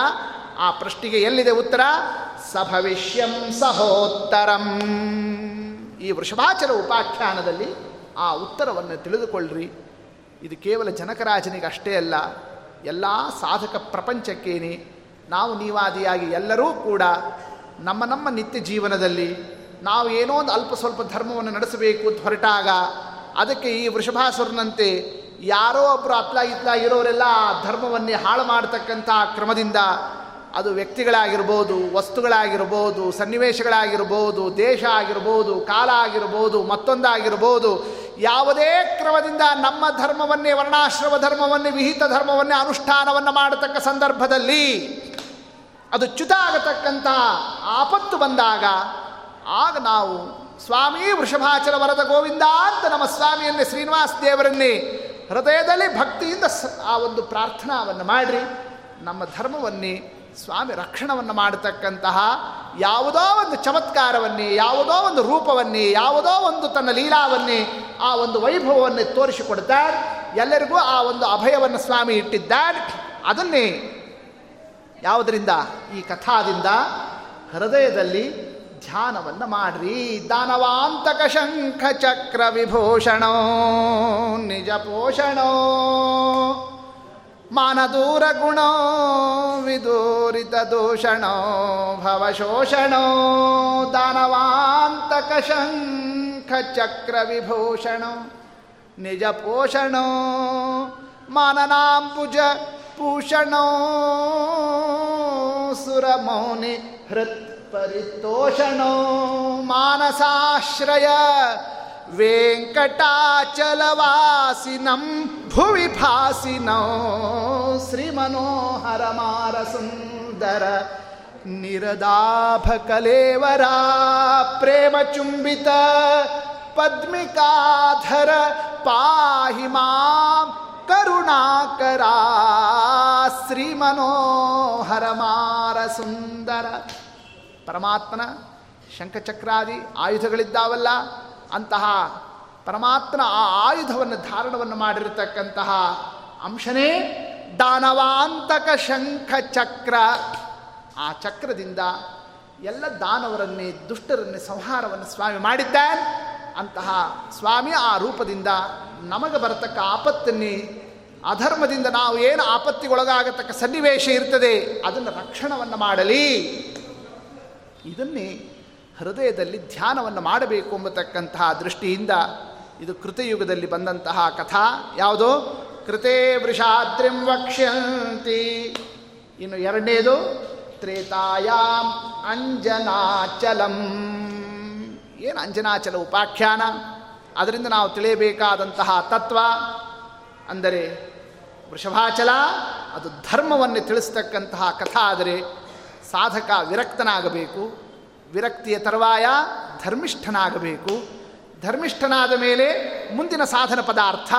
ಆ ಪ್ರಶ್ನೆಗೆ ಎಲ್ಲಿದೆ ಉತ್ತರ? ಸಭವಿಷ್ಯಂ ಸಹೋತ್ತರಂ. ಈ ವೃಷಭಾಚರ ಉಪಾಖ್ಯಾನದಲ್ಲಿ ಆ ಉತ್ತರವನ್ನು ತಿಳಿದುಕೊಳ್ಳ್ರಿ. ಇದು ಕೇವಲ ಜನಕರಾಜನಿಗೆ ಅಷ್ಟೇ ಅಲ್ಲ, ಎಲ್ಲ ಸಾಧಕ ಪ್ರಪಂಚಕ್ಕೇನೆ. ನಾವು ನೀವಾದಿಯಾಗಿ ಎಲ್ಲರೂ ಕೂಡ ನಮ್ಮ ನಮ್ಮ ನಿತ್ಯ ಜೀವನದಲ್ಲಿ ನಾವು ಏನೋ ಒಂದು ಅಲ್ಪ ಸ್ವಲ್ಪ ಧರ್ಮವನ್ನು ನಡೆಸಬೇಕು ಹೊರಟಾಗ ಅದಕ್ಕೆ ಈ ವೃಷಭಾಸುರನಂತೆ ಯಾರೋ ಒಬ್ಬರು ಅತ್ಲ ಇತ್ಲ ಇರೋರೆಲ್ಲ ಧರ್ಮವನ್ನೇ ಹಾಳು ಮಾಡತಕ್ಕಂಥ ಕ್ರಮದಿಂದ ಅದು ವ್ಯಕ್ತಿಗಳಾಗಿರ್ಬೋದು, ವಸ್ತುಗಳಾಗಿರ್ಬೋದು, ಸನ್ನಿವೇಶಗಳಾಗಿರ್ಬೋದು, ದೇಶ ಆಗಿರ್ಬೋದು, ಕಾಲ ಆಗಿರ್ಬೋದು, ಮತ್ತೊಂದಾಗಿರ್ಬೋದು, ಯಾವುದೇ ಕ್ರಮದಿಂದ ನಮ್ಮ ಧರ್ಮವನ್ನೇ, ವರ್ಣಾಶ್ರಮ ಧರ್ಮವನ್ನೇ, ವಿಹಿತ ಧರ್ಮವನ್ನೇ, ಅನುಷ್ಠಾನವನ್ನು ಮಾಡತಕ್ಕ ಸಂದರ್ಭದಲ್ಲಿ ಅದು ಚ್ಯುತ ಆಗತಕ್ಕಂಥ ಆಪತ್ತು ಬಂದಾಗ ಆಗ ನಾವು ಸ್ವಾಮಿ ವೃಷಭಾಚಲ ವರದ ಗೋವಿಂದ ಅಂತ ನಮ್ಮ ಸ್ವಾಮಿಯನ್ನೇ ಶ್ರೀನಿವಾಸ ದೇವರನ್ನೇ ಹೃದಯದಲ್ಲಿ ಭಕ್ತಿಯಿಂದ ಆ ಒಂದು ಪ್ರಾರ್ಥನಾವನ್ನು ಮಾಡಿರಿ. ನಮ್ಮ ಧರ್ಮವನ್ನೇ, ಸ್ವಾಮಿ ರಕ್ಷಣವನ್ನು ಮಾಡತಕ್ಕಂತಹ ಯಾವುದೋ ಒಂದು ಚಮತ್ಕಾರವನ್ನೇ, ಯಾವುದೋ ಒಂದು ರೂಪವನ್ನೇ, ಯಾವುದೋ ಒಂದು ತನ್ನ ಲೀಲಾವನ್ನೇ ಆ ಒಂದು ವೈಭವವನ್ನೇ ತೋರಿಸಿಕೊಡ್ತಾರೆ. ಎಲ್ಲರಿಗೂ ಆ ಒಂದು ಅಭಯವನ್ನು ಸ್ವಾಮಿ ಇಟ್ಟಿದ್ದಾರೆ. ಅದನ್ನೇ ಯಾವುದರಿಂದ? ಈ ಕಥಾದಿಂದ ಹೃದಯದಲ್ಲಿ ಧ್ಯಾನವನ್ನು ಮಾಡ್ರಿ. ದಾನವಾಂತಕ ಶಂಖ ಚಕ್ರ ವಿಭೂಷಣೋ ನಿಜ ಪೋಷಣೋ ಮಾನದೂರ ಗುಣೋ ವಿದೂರಿತ ದೂಷಣೋ ಭವಶೋಷಣೋ ದಾನವಾಂತಕ ಶಂಖ ಚಕ್ರ ವಿಭೂಷಣೋ ನಿಜ ಪೋಷಣೋ ಮಾನನಾಂಬುಜ ಭೂಷಣೋ ಸುರಮೌನಿ ಹೃತ್ ಪರಿತೋಷಣೋ ಮಾನಸಾಶ್ರಯ ವೆಂಕಟಾಚಲವಾಸಿನಂ ಭುವಿ ಭಾಸಿನೋ ಶ್ರೀಮನೋಹರ ಮಾರ ಸುಂದರ ನಿರದಾಭ ಕಲೇವರ ಪ್ರೇಮ ಶ್ರೀ ಮನೋಹರ ಕರುಣಾಕರ ಮಾರ ಸುಂದರ. ಪರಮಾತ್ಮನ ಶಂಖಚಕ್ರಾದಿ ಆಯುಧಗಳಿದ್ದಾವಲ್ಲ, ಅಂತಹ ಪರಮಾತ್ಮನ ಆ ಆಯುಧವನ್ನು ಧಾರಣವನ್ನು ಮಾಡಿರತಕ್ಕಂತಹ ಅಂಶನೇ ದಾನವಾಂತಕ ಶಂಖ ಚಕ್ರ ಆ ಚಕ್ರದಿಂದ ಎಲ್ಲ ದಾನವರನ್ನೇ, ದುಷ್ಟರನ್ನೇ ಸಂಹಾರವನ್ನು ಸ್ವಾಮಿ ಮಾಡಿದ್ದಾನೆ. ಅಂತಹ ಸ್ವಾಮಿ ಆ ರೂಪದಿಂದ ನಮಗೆ ಬರತಕ್ಕ ಆಪತ್ತನ್ನೇ ಅಧರ್ಮದಿಂದ ನಾವು ಏನು ಆಪತ್ತಿಗೊಳಗಾಗತಕ್ಕ ಸನ್ನಿವೇಶ ಇರ್ತದೆ, ಅದನ್ನು ರಕ್ಷಣವನ್ನು ಮಾಡಲಿ. ಇದನ್ನೇ ಹೃದಯದಲ್ಲಿ ಧ್ಯಾನವನ್ನು ಮಾಡಬೇಕು ಎಂಬತಕ್ಕಂತಹ ದೃಷ್ಟಿಯಿಂದ ಇದು ಕೃತಯುಗದಲ್ಲಿ ಬಂದಂತಹ ಕಥಾ. ಯಾವುದು? ಕೃತೇ ವೃಷಾದ್ರಿಂ ವಕ್ಷ್ಯಂತಿ. ಇನ್ನು ಎರಡನೇದು ತ್ರೇತಾಯಾಮ್ ಅಂಜನಾಚಲಂ. ಏನು ಅಂಜನಾಚಲ ಉಪಾಖ್ಯಾನ? ಅದರಿಂದ ನಾವು ತಿಳಿಯಬೇಕಾದಂತಹ ತತ್ವ ಅಂದರೆ ವೃಷಭಾಚಲ, ಅದು ಧರ್ಮವನ್ನು ತಿಳಿಸ್ತಕ್ಕಂತಹ ಕಥಾ ಆದರೆ ಸಾಧಕ ವಿರಕ್ತನಾಗಬೇಕು. ವಿರಕ್ತಿಯ ತರುವಾಯ ಧರ್ಮಿಷ್ಠನಾಗಬೇಕು. ಧರ್ಮಿಷ್ಠನಾದ ಮೇಲೆ ಮುಂದಿನ ಸಾಧನ ಪದಾರ್ಥ,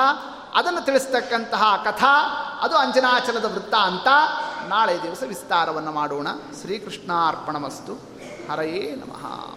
ಅದನ್ನು ತಿಳಿಸ್ತಕ್ಕಂತಹ ಕಥಾ, ಅದು ಅಂಜನಾಚಲದ ವೃತ್ತ ಅಂತ ನಾಳೆ ದಿವಸ ವಿಸ್ತಾರವನ್ನು ಮಾಡೋಣ. ಶ್ರೀಕೃಷ್ಣಾರ್ಪಣಮಸ್ತು. ಹರಯೇ ನಮಃ.